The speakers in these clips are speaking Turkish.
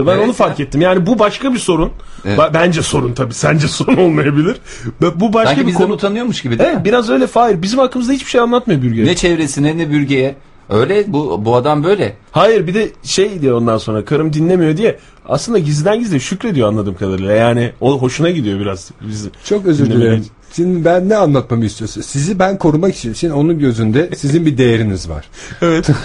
Ben Evet onu fark ettim. Yani bu başka bir sorun. Evet. Bence sorun tabii. Sence sorun olmayabilir. Bu başka Sanki bir bizden konu. utanıyormuş gibi değil Evet mi? biraz öyle Fahir. Bizim hakkımızda hiçbir şey anlatmıyor Bürge. Ne çevresine ne bürgeye. Öyle bu bu adam böyle. Hayır bir de şey diyor ondan sonra karım dinlemiyor diye aslında gizliden gizli şükrediyor anladığım kadarıyla. Yani o hoşuna gidiyor biraz. Biz Çok özür dilerim. Şimdi ben ne anlatmamı istiyorsun? Sizi ben korumak için, şimdi onun gözünde sizin bir değeriniz var. Evet.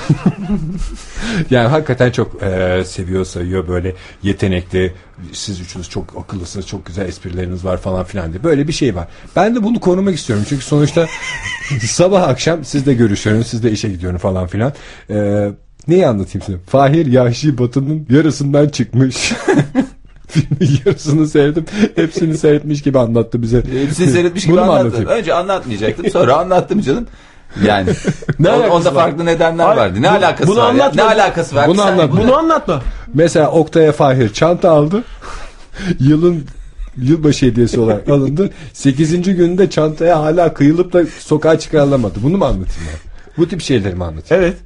Yani hakikaten çok e, seviyor, sayıyor böyle yetenekli. Siz üçünüz çok akıllısınız, çok güzel esprileriniz var falan filan diye. Böyle bir şey var. Ben de bunu korumak istiyorum. Çünkü sonuçta sabah akşam sizle görüşüyorum, sizle işe gidiyorum falan filan. E, neyi anlatayım size? Fahir Yahşi Batı'nın yarısından çıkmış. Filmin yarısını seyredim. Hepsini seyretmiş gibi anlattı bize. Hepsini seyretmiş gibi anlatayım? Önce anlatmayacaktım sonra anlattım canım. Yani Ne on- onda var? farklı nedenler Hayır, vardı. Ne bu- alakası bunu var? ya? anlatma. Ne alakası var? Bunu Bir saniye, anlat, Bunu anlatma. Mesela Oktay'a Fahir çanta aldı. Yılın yılbaşı hediyesi olarak alındı. 8. gününde çantaya hala kıyılıp da sokağa çıkarılamadı. Bunu mu anlatayım ben? Bu tip şeyleri mi anlatayım? Evet.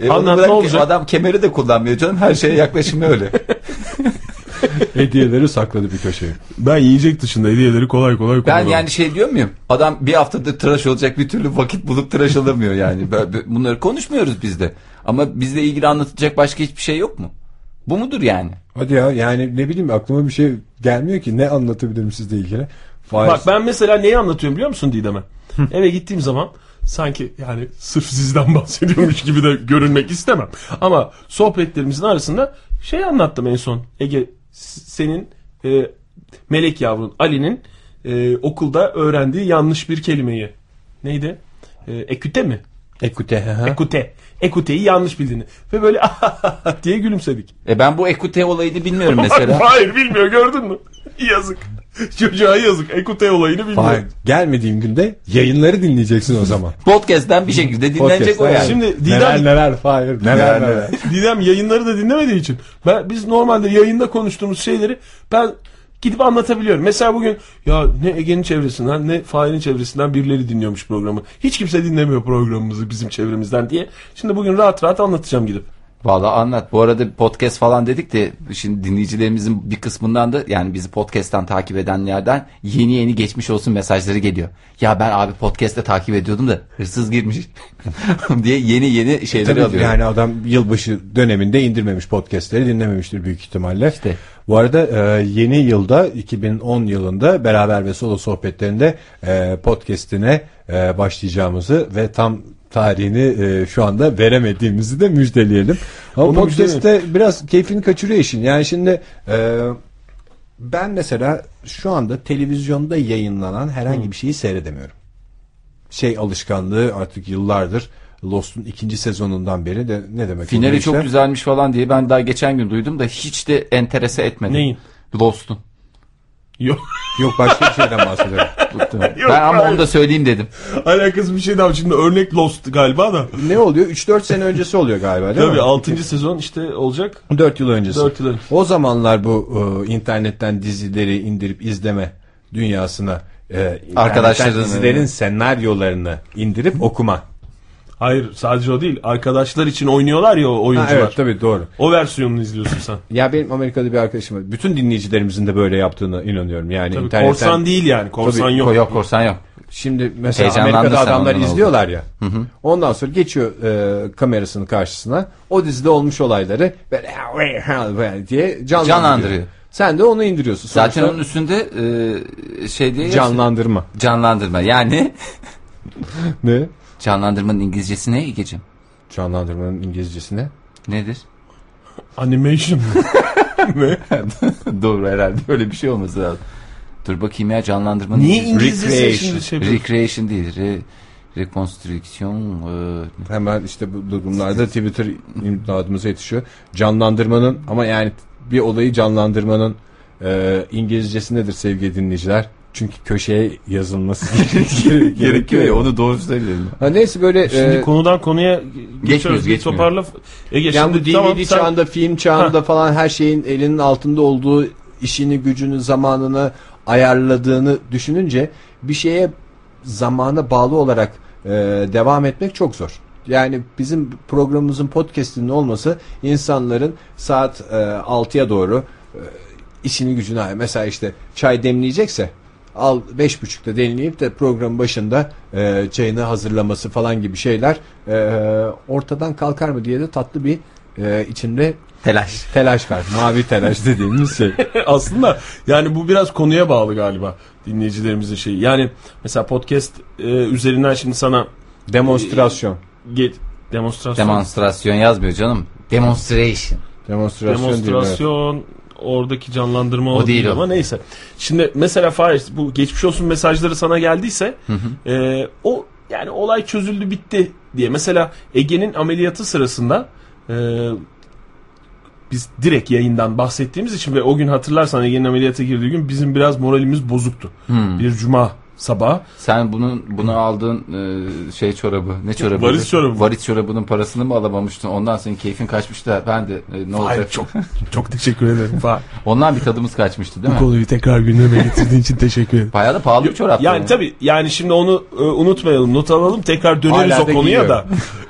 E, Anlat ne olacak? Adam kemeri de kullanmıyor canım. Her şeye yaklaşımı öyle. Hediyeleri sakladı bir köşeye. Ben yiyecek dışında hediyeleri kolay kolay Ben kullanamam. yani şey diyor muyum? Adam bir haftadır tıraş olacak bir türlü vakit bulup tıraş olamıyor yani. Bunları konuşmuyoruz biz de. Ama bizle ilgili anlatacak başka hiçbir şey yok mu? Bu mudur yani? Hadi ya yani ne bileyim aklıma bir şey gelmiyor ki. Ne anlatabilirim sizle ilgili? Fahir, Bak ben mesela neyi anlatıyorum biliyor musun Didem'e? Eve gittiğim zaman sanki yani sırf sizden bahsediyormuş gibi de görünmek istemem. Ama sohbetlerimizin arasında şey anlattım en son. Ege senin e, melek yavrun Ali'nin e, okulda öğrendiği yanlış bir kelimeyi. Neydi? E, eküte mi? Ekute. hı. Ekute. Ekute'yi yanlış bildiğini. Ve böyle diye gülümsedik. E ben bu ekute olayını bilmiyorum mesela. Hayır bilmiyor gördün mü? Yazık. Çocuğa yazık. Ekute olayını bilmiyor. Gelmediğim günde yayınları dinleyeceksin o zaman. Podcast'ten bir şekilde dinlenecek o Podcast'ten yani. Şimdi Didem- Neler neler Fahir. Neler neler. Didem yayınları da dinlemediği için ben biz normalde yayında konuştuğumuz şeyleri ben gidip anlatabiliyorum. Mesela bugün ya ne Ege'nin çevresinden ne Fahir'in çevresinden birileri dinliyormuş programı. Hiç kimse dinlemiyor programımızı bizim çevremizden diye. Şimdi bugün rahat rahat anlatacağım gidip. Valla anlat. Bu arada podcast falan dedik de şimdi dinleyicilerimizin bir kısmından da yani bizi podcast'tan takip edenlerden yeni yeni geçmiş olsun mesajları geliyor. Ya ben abi podcast'te takip ediyordum da hırsız girmiş diye yeni yeni şeyleri Tabii alıyor. yani adam yılbaşı döneminde indirmemiş podcastleri dinlememiştir büyük ihtimalle. İşte. Bu arada e, yeni yılda 2010 yılında beraber ve solo sohbetlerinde e, podcastine e, başlayacağımızı ve tam tarihini e, şu anda veremediğimizi de müjdeleyelim. Ama Onu podcast'te biraz keyfini kaçırıyor işin. Yani şimdi e, ben mesela şu anda televizyonda yayınlanan herhangi bir şeyi seyredemiyorum şey alışkanlığı artık yıllardır Lost'un ikinci sezonundan beri de ne demek Finali oluyor çok işte? güzelmiş falan diye ben daha geçen gün duydum da hiç de enterese etmedi. Neyin? Lost'un. Yok. Yok başka bir şeyden bahsediyorum. ben ama hayır. onu da söyleyeyim dedim. Alakası bir şey daha. Şimdi örnek Lost galiba da. ne oluyor? 3-4 sene öncesi oluyor galiba değil Tabii mi? 6. sezon işte olacak. 4 yıl öncesi. Dört yıl önce. O zamanlar bu e, internetten dizileri indirip izleme dünyasına e, Arkadaşlarının- dizilerin senaryolarını indirip okuma. Hayır sadece o değil. Arkadaşlar için oynuyorlar ya o Ha, oyuncular. evet tabii doğru. O versiyonunu izliyorsun sen. Ya benim Amerika'da bir arkadaşım var. Bütün dinleyicilerimizin de böyle yaptığına inanıyorum. Yani Tabii internetten korsan değil yani. Korsan Tabii, yok. Yok korsan yok. Şimdi mesela Amerika'da adamlar izliyorlar ya. Ondan sonra geçiyor e, kamerasının karşısına. O dizide olmuş olayları böyle diye canlandırıyor. Canlandırıyor. Sen de onu indiriyorsun. Zaten Sonuçta onun üstünde e, şey diye canlandırma. canlandırma. Yani Ne? Canlandırmanın İngilizcesi ne Ege'cim? Canlandırmanın İngilizcesi ne? Nedir? Animation. ne? Doğru herhalde öyle bir şey olması lazım. Dur bakayım ya canlandırmanın Niye İngilizcesi. Recreation. şimdi şey? Recreation değil. Re, rekonstrüksiyon. e, Hemen işte bu durumlarda Twitter imdadımıza yetişiyor. Canlandırmanın ama yani bir olayı canlandırmanın e, İngilizcesi nedir sevgili dinleyiciler? Çünkü köşeye yazılması gerekiyor. gerekiyor ya onu doğru söyleyelim. Ha, neyse böyle Şimdi e, konudan konuya geçiyoruz. Geçmiyoruz. toparla. Ege Yani bu şimdi DVD tamam sen çağında, film çağında falan her şeyin elinin altında olduğu işini, gücünü, zamanını ayarladığını düşününce bir şeye zamana bağlı olarak e, devam etmek çok zor. Yani bizim programımızın podcast'inin olması insanların saat e, 6'ya doğru e, işini gücünü mesela işte çay demleyecekse al beş buçukta demleyip de programın başında e, çayını hazırlaması falan gibi şeyler e, ortadan kalkar mı diye de tatlı bir e, içinde Telaş. telaş var. Mavi telaş dediğimiz şey. Aslında yani bu biraz konuya bağlı galiba dinleyicilerimizin şeyi. Yani mesela podcast e, üzerinden şimdi sana Demonstrasyon. get demonstrasyon Demonstrasyon yazmıyor canım. Demonstration. Demonstrasyon, demonstrasyon oradaki canlandırma o, O değil değil o. ama neyse. Şimdi mesela Fahir bu geçmiş olsun mesajları sana geldiyse e, o yani olay çözüldü bitti diye. Mesela Ege'nin ameliyatı sırasında e, biz direkt yayından bahsettiğimiz için ve o gün hatırlarsan Ege'nin ameliyata girdiği gün bizim biraz moralimiz bozuktu. Hmm. Bir cuma sabahı. Sen bunun bunu aldığın e, şey çorabı ne çorabı? Varis çorabı. Varis çorabının parasını mı alamamıştın? Ondan senin keyfin kaçmış da ben de e, ne olacak? Çok çok teşekkür ederim Fahir. Ondan bir tadımız kaçmıştı değil Bu mi? konuyu tekrar gündeme getirdiğin için teşekkür ederim. Bayağı da pahalı bir çorap. Yani tabii yani şimdi onu e, unutmayalım, not alalım. Tekrar döneriz Hala o da konuya giyiyor. da.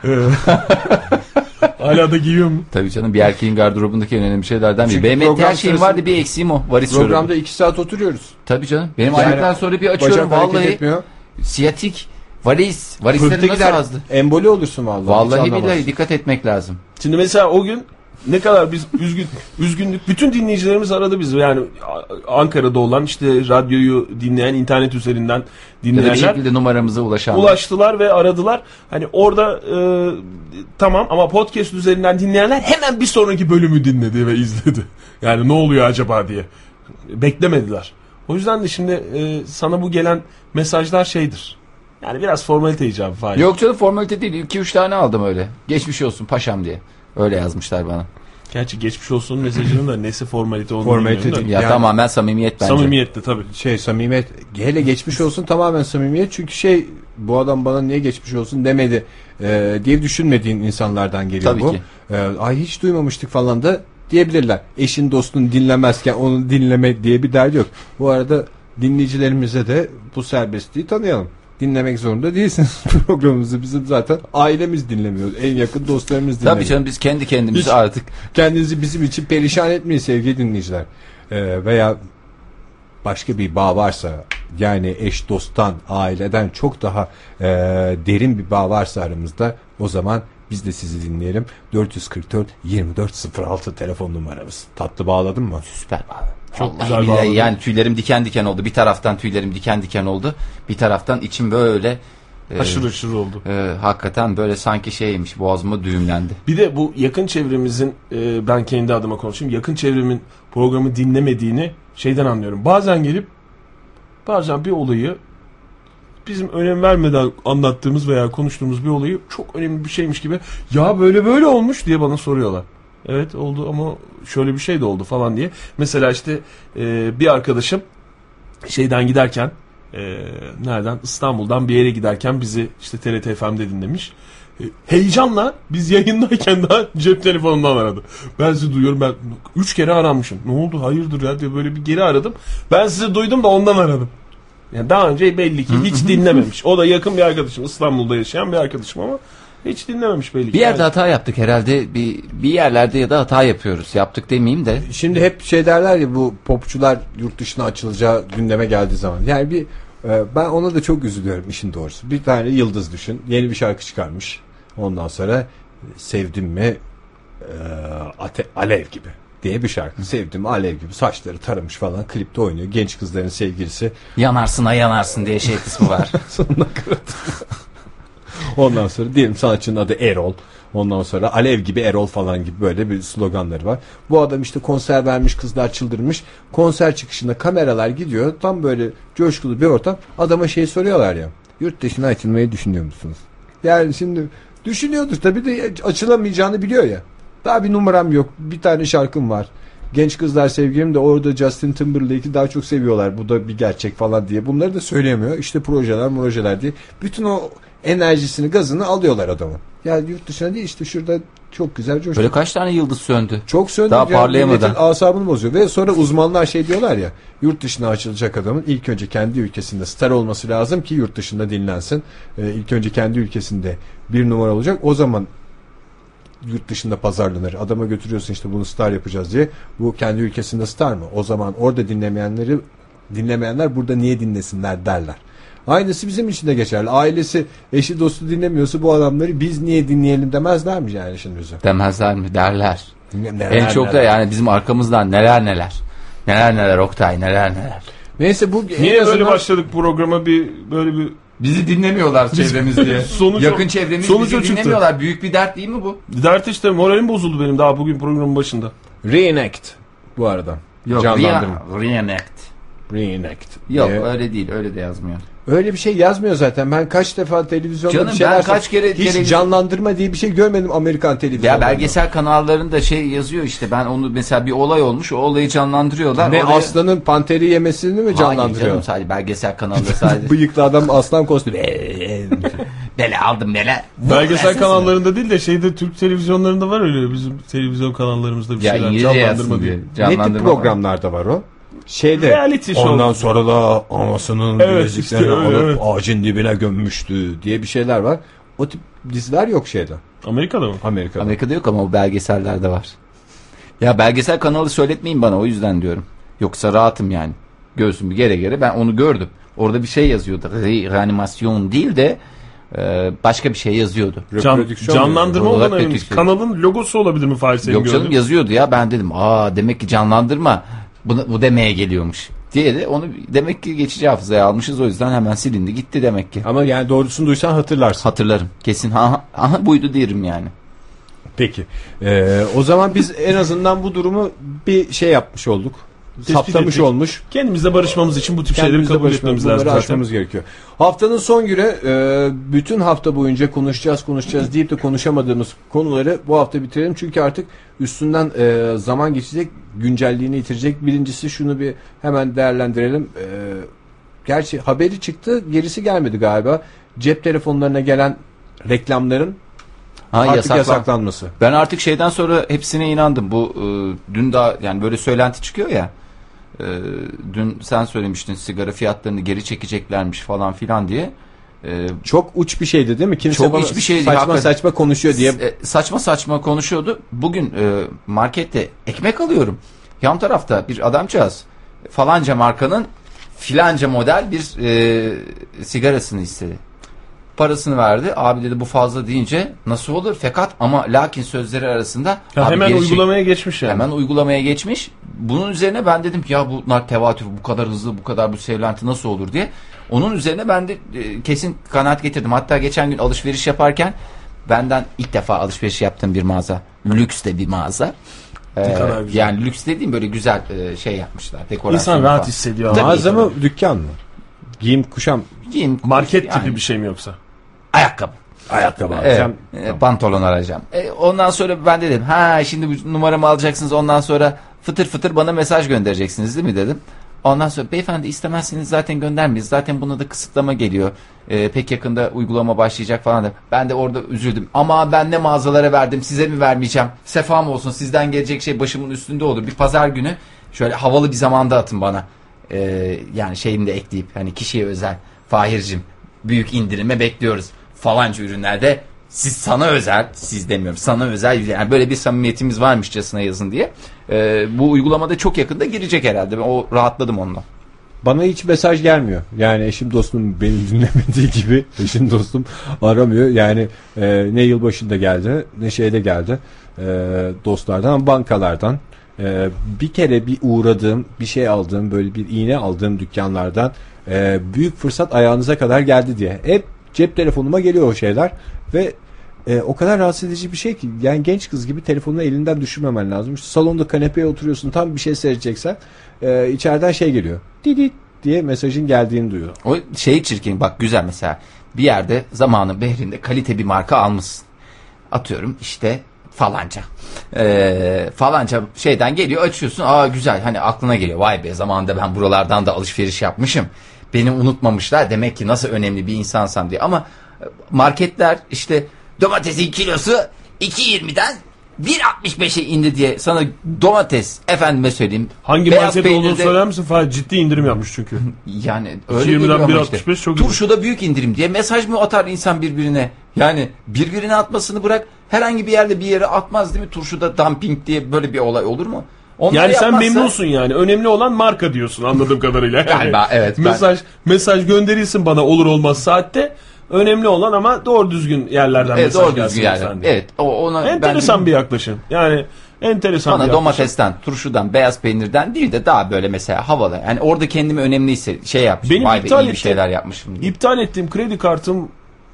E, Hala da giyiyor mu? Tabii canım bir erkeğin gardırobundaki en önemli şeylerden biri. Çünkü Benim program her şeyim sırasında- vardı bir eksiğim o. Varis çorabı. Programda iki saat oturuyoruz. Tabii canım. Benim Yani ayaktan sonra bir açıyorum Bacak hareket vallahi. etmiyor. Siyatik. Varis. Varislerim Pırtı nasıl gider. azdı? Emboli olursun vallahi. Hiç Vallahi anlamazsın. billahi dikkat etmek lazım. Şimdi mesela o gün ne kadar biz üzgün üzgünlük bütün dinleyicilerimiz aradı bizi yani Ankara'da olan işte radyoyu dinleyen internet üzerinden Ya da bir dinleyenler şekilde numaramıza ulaşan. ulaştılar ve aradılar. Hani orada e, tamam ama podcast üzerinden dinleyenler hemen bir sonraki bölümü dinledi ve izledi. Yani ne oluyor acaba diye. Beklemediler. O yüzden de şimdi e, sana bu gelen mesajlar şeydir. Yani biraz formalite icabı falan. Yok canım formalite değil. 2-3 tane aldım öyle. Geçmiş olsun paşam diye. Öyle yazmışlar bana. Gerçi geçmiş olsun mesajının da nesi formalite olduğunu Formalite bilmiyorum. Ya Yani- tamamen samimiyet bence. Samimiyette tabii. Şey samimiyet hele geçmiş olsun tamamen samimiyet çünkü şey bu adam bana niye geçmiş olsun demedi e, diye düşünmediğin insanlardan geliyor Tabii bu. ki. E, ay hiç duymamıştık falan da diyebilirler. Eşin dostun dinlemezken onu dinleme diye bir derdi yok. Bu arada dinleyicilerimize de bu serbestliği tanıyalım. Dinlemek zorunda değilsiniz programımızı. Bizim zaten ailemiz dinlemiyor. En yakın dostlarımız dinlemiyor. Tabii canım biz kendi kendimizi Hiç- artık Kendinizi bizim için perişan etmeyin sevgili dinleyiciler. Ee, veya başka bir bağ varsa yani eş dosttan aileden çok daha e, derin bir bağ varsa aramızda o zaman biz de sizi dinleyelim. 444 2406 telefon numaramız. Tatlı bağladın mı? süper bağlı. Çok Vallahi güzel bağladın. Yani tüylerim diken diken oldu. Bir taraftan tüylerim diken diken oldu. Bir taraftan içim böyle e, Aşırı aşırı oldu. e, hakikaten böyle sanki şeymiş boğazıma düğümlendi. Bir de bu yakın çevremizin e, ben kendi adıma konuşayım. Yakın çevremin programı dinlemediğini şeyden anlıyorum. Bazen gelip bazen bir olayı bizim önem vermeden anlattığımız veya konuştuğumuz bir olayı çok önemli bir şeymiş gibi ya böyle böyle olmuş diye bana soruyorlar. Evet oldu ama şöyle bir şey de oldu falan diye. Mesela işte e, bir arkadaşım şeyden giderken e, nereden İstanbul'dan bir yere giderken bizi işte TRT FM'de dinlemiş. E, heyecanla biz yayındayken daha cep telefonundan aradı. Ben sizi duyuyorum ben üç kere aranmışım. Ne oldu hayırdır ya diye böyle bir geri aradım. Ben sizi duydum da ondan aradım. Yani daha önce belli ki hiç dinlememiş. O da yakın bir arkadaşım. İstanbul'da yaşayan bir arkadaşım ama hiç dinlememiş belli ki. Bir yerde Yani- hata yaptık herhalde. Bir, bir yerlerde ya da hata yapıyoruz. Yaptık demeyeyim de. Şimdi hep şey derler ya bu popçular yurt dışına açılacağı gündeme geldiği zaman. Yani bir e, ben ona da çok üzülüyorum işin doğrusu. Bir tane yıldız düşün. Yeni bir şarkı çıkarmış. Ondan sonra sevdim mi e, ate, alev gibi diye bir şarkı. Sevdim mi alev gibi saçları taramış falan klipte oynuyor. Genç kızların sevgilisi. Yanarsın ha yanarsın diye şey kısmı var. Sonuna kadar. Ondan sonra diyelim sanatçının adı Erol. Ondan sonra Alev gibi Erol falan gibi böyle bir sloganları var. Bu adam işte konser vermiş kızlar çıldırmış. Konser çıkışında kameralar gidiyor. Tam böyle coşkulu bir ortam. Adama şey soruyorlar ya. Yurt dışına açılmayı düşünüyor musunuz? Yani şimdi düşünüyordur tabii de açılamayacağını biliyor ya. Daha bir numaram yok. Bir tane şarkım var. genç kızlar sevgilim de orada Justin Timberlake'i daha çok seviyorlar. Bu da bir gerçek falan diye. Bunları da söyleyemiyor. İşte projeler projeler diye. Bütün o enerjisini gazını alıyorlar adamın. Ya yurt dışına değil işte şurada çok güzel coşku. Böyle kaç tane yıldız söndü? Çok söndü. Daha ya, parlayamadan. asabını bozuyor. Ve sonra uzmanlar şey diyorlar ya yurt dışına açılacak adamın ilk önce kendi ülkesinde star olması lazım ki yurt dışında dinlensin. Ee, ilk önce kendi ülkesinde bir numara olacak. O zaman yurt dışında pazarlanır. Adama götürüyorsun işte bunu star yapacağız diye. Bu kendi ülkesinde star mı? O zaman orada dinlemeyenleri dinlemeyenler burada niye dinlesinler derler. Aynısı bizim için de geçerli. Ailesi, eşi, dostu dinlemiyorsa bu adamları biz niye dinleyelim demezler mi yani şimdi bize? Demezler mi? Derler. Neler, en çok da neler. yani bizim arkamızdan neler neler. Neler neler Oktay neler neler. Neyse bu Niye azından- böyle başladık programa bir böyle bir Bizi dinlemiyorlar çevremiz diye. Sonuç- Yakın çevremiz sonuç bizi çıktı. dinlemiyorlar. Büyük bir dert değil mi bu? dert işte moralim bozuldu benim daha bugün programın başında. Reenact bu arada. Yok Canlandırma. re- reenact. Reenact. Yok Ee, öyle değil öyle de yazmıyor. Öyle bir şey yazmıyor zaten. Ben kaç defa televizyonda Canım, bir şeyler ben kaç kere hiç televizyon- canlandırma diye bir şey görmedim Amerikan televizyonunda. Ya belgesel kanallarında şey yazıyor işte ben onu mesela bir olay olmuş o olayı canlandırıyorlar. Ne Oraya- aslanın panteri yemesini mi Hayır canlandırıyor? canım sadece belgesel kanalında sadece. Bıyıklı adam aslan kostümü. bele aldım bele. Belgesel kanallarında değil de şeyde Türk televizyonlarında var öyle bizim televizyon kanallarımızda bir Ya şeyler canlandırma diye. diye. ne tip Canlandırma programlarda var o? Şeyde. Reality show. Ondan sonra da anasının Evet, bileziklerini işte alıp evet. ağacın dibine gömmüştü diye bir şeyler var. O tip diziler yok şeyde. Amerika'da mı? Amerika'da. Amerika'da yok ama o belgesellerde var. Ya belgesel kanalı söyletmeyin bana o yüzden diyorum. Yoksa rahatım yani. Göğsümü gere gere ben onu gördüm. Orada bir şey yazıyordu. Re- reanimasyon değil de e, başka bir şey yazıyordu. Can, canlandırma olan. Kanalın logosu olabilir mi Fahir senin Yok canım gördüğün? yazıyordu ya ben dedim aa demek ki canlandırma bu, bu demeye geliyormuş diye de onu demek ki geçici hafızaya almışız o yüzden hemen silindi gitti demek ki. Ama yani doğrusunu duysan hatırlarsın. Hatırlarım kesin ha, aha buydu derim yani. Peki. Ee, o zaman biz en azından bu durumu bir şey yapmış olduk. Saptamış ettik. olmuş. Kendimizle barışmamız için bu tip şeyleri Kendimizle kabul barışmamız, etmemiz lazım zaten. aşmamız gerekiyor. Haftanın son günü e, bütün hafta boyunca konuşacağız konuşacağız deyip de konuşamadığımız konuları bu hafta bitirelim. Çünkü artık üstünden e, zaman geçecek, güncelliğini yitirecek. Birincisi şunu bir hemen değerlendirelim. E, gerçi haberi çıktı, gerisi gelmedi galiba. Cep telefonlarına gelen reklamların Ha, artık yasaklan- yasaklanması. Ben artık şeyden sonra hepsine inandım. Bu e, dün daha yani böyle söylenti çıkıyor ya. E, dün sen söylemiştin sigara fiyatlarını geri çekeceklermiş falan filan diye. E, Çok uç bir şeydi değil mi? Kimse Çok uç bir şeydi, saçma hakikaten. saçma konuşuyor diye. e, saçma saçma konuşuyordu. Bugün e, markette ekmek alıyorum. Yan tarafta bir adamcağız falanca markanın filanca model bir e, sigarasını istedi. Parasını verdi. Abi dedi bu fazla deyince nasıl olur? Fakat ama lakin sözleri arasında Ya abi hemen geri çek- uygulamaya geçmiş yani. Hemen uygulamaya geçmiş. Bunun üzerine ben dedim ki ya bunlar tevatür bu kadar hızlı bu kadar bu söylenti nasıl olur diye. Onun üzerine ben de e, kesin kanaat getirdim. Hatta geçen gün alışveriş yaparken benden ilk defa alışveriş yaptığım bir mağaza. Lüks de bir mağaza. Ee. Yani lüks dediğim böyle güzel e, şey yapmışlar. Dekorasyon İnsan rahat falan. hissediyor. Tabii. Mağaza mı dükkan mı? Giyim kuşam Giyim, Market yani tipi bir şey mi yoksa? Ayakkabı. ayakkabı Evet, alacağım. e, pantolon arayacağım. E, ondan sonra ben de dedim ha şimdi bu numaramı alacaksınız ondan sonra fıtır fıtır bana mesaj göndereceksiniz değil mi dedim. Ondan sonra beyefendi istemezseniz zaten göndermeyiz. Zaten buna da kısıtlama geliyor. E, pek yakında uygulama başlayacak falan da. Ben de orada üzüldüm. Ama ben ne mağazalara verdim size mi vermeyeceğim. Sefam olsun sizden gelecek şey başımın üstünde olur. Bir pazar günü şöyle havalı bir zamanda atın bana. E, yani şeyini de ekleyip hani kişiye özel. Fahir'cim büyük indirime bekliyoruz. Falanca ürünlerde siz sana özel, siz demiyorum sana özel yani böyle bir samimiyetimiz varmışçasına yazın diye. Ee, bu uygulamada çok yakında girecek herhalde. O rahatladım onunla. Bana hiç mesaj gelmiyor. Yani eşim dostum beni dinlemediği gibi eşim dostum aramıyor. Yani e, ne yılbaşında geldi ne şeyde geldi e, dostlardan bankalardan. E, bir kere bir uğradığım bir şey aldığım böyle bir iğne aldığım dükkanlardan e, büyük fırsat ayağınıza kadar geldi diye. Hep cep telefonuma geliyor o şeyler ve e, o kadar rahatsız edici bir şey ki yani genç kız gibi telefonunu elinden düşürmemen lazım. İşte salonda kanepeye oturuyorsun tam bir şey seyredeceksen e, içeriden şey geliyor. Didit diye mesajın geldiğini duyuyor. O şey çirkin bak güzel mesela bir yerde zamanın behrinde kalite bir marka almışsın. Atıyorum işte falanca. Ee, falanca şeyden geliyor açıyorsun. Aa güzel hani aklına geliyor. Vay be zamanında ben buralardan da alışveriş yapmışım. Beni unutmamışlar. Demek ki nasıl önemli bir insansam diye. Ama marketler işte domatesin kilosu 2.20'den 1.65'e indi diye sana domates efendime söyleyeyim. Hangi market olduğunu söyler misin? Fahir ciddi indirim yapmış çünkü. yani öyle 2.20'den geliyor ama 1.65 çok iyi. Turşuda büyük indirim diye mesaj mı atar insan birbirine? Yani birbirine atmasını bırak herhangi bir yerde bir yere atmaz değil mi? Turşuda dumping diye böyle bir olay olur mu? Onları Yani sen yapmazsa- memnunsun yani. Önemli olan marka diyorsun anladığım kadarıyla. Yani Galiba, evet, ben- Mesaj mesaj gönderilsin bana olur olmaz saatte. Önemli olan ama doğru düzgün yerlerden Evet, mesaj doğru düzgün diye. Evet o ona Enteresan ben, bir yaklaşım. Yani enteresan bana bir yaklaşım. domatesten, turşudan, beyaz peynirden değil de daha böyle mesela havalı. Yani orada kendimi önemli hisse şey yapmışım. Benim Vay be iptal iyi bir ettiğim- şeyler yapmışım. diye. İptal ettiğim kredi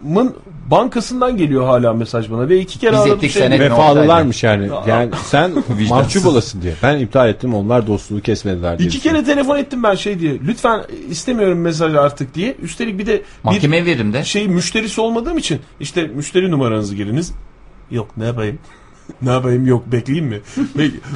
kartımın bankasından geliyor hala mesaj bana ve iki kere Biz aradım ettik şey senet? Vefalılarmış yani. Yani sen mahcup olasın diye. Ben iptal ettim onlar dostluğu kesmediler diye. İki kere telefon ettim ben şey diye. Lütfen istemiyorum mesaj artık diye. Üstelik bir de bir Mahkemeye veririm de. şey müşterisi olmadığım için işte müşteri numaranızı giriniz. Yok ne yapayım? ne yapayım yok bekleyeyim mi?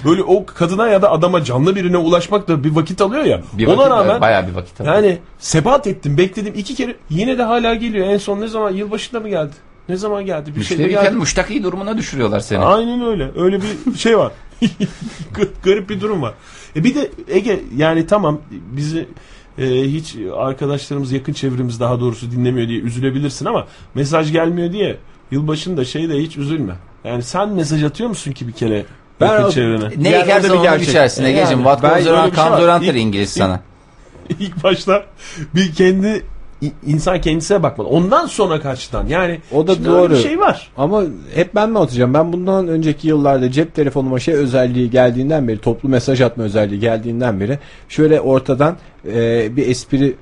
Böyle o kadına ya da adama canlı birine ulaşmak da bir vakit alıyor ya. Bir Ona vakit, rağmen bayağı bir vakit alıyor. yani sebat ettim bekledim iki kere yine de hala geliyor. En son ne zaman yılbaşında mı geldi? Ne zaman geldi? Bir şey de Müşteriyken geldi. müştaki durumuna düşürüyorlar seni. Aynen öyle. Öyle bir şey var. Garip bir durum var. E bir de Ege yani tamam bizi e, hiç arkadaşlarımız yakın çevremiz daha doğrusu dinlemiyor diye üzülebilirsin ama mesaj gelmiyor diye yılbaşında şey de hiç üzülme. Yani sen mesaj atıyor musun ki bir kere Ben yakın o- çevrene? Ne Yani ekersen bir onu gerçek. biçersin E Ege'cim. yani, What ben goes around şey comes İlk- İngiliz sana. İlk başta bir kendi insan kendisine bakmalı. Ondan sonra karşıdan. Yani O da şimdi öyle doğru. bir şey var. Ama hep ben mi atacağım? Ben bundan önceki yıllarda cep telefonuma şey özelliği geldiğinden beri, toplu mesaj atma özelliği geldiğinden beri şöyle ortadan e, bir espri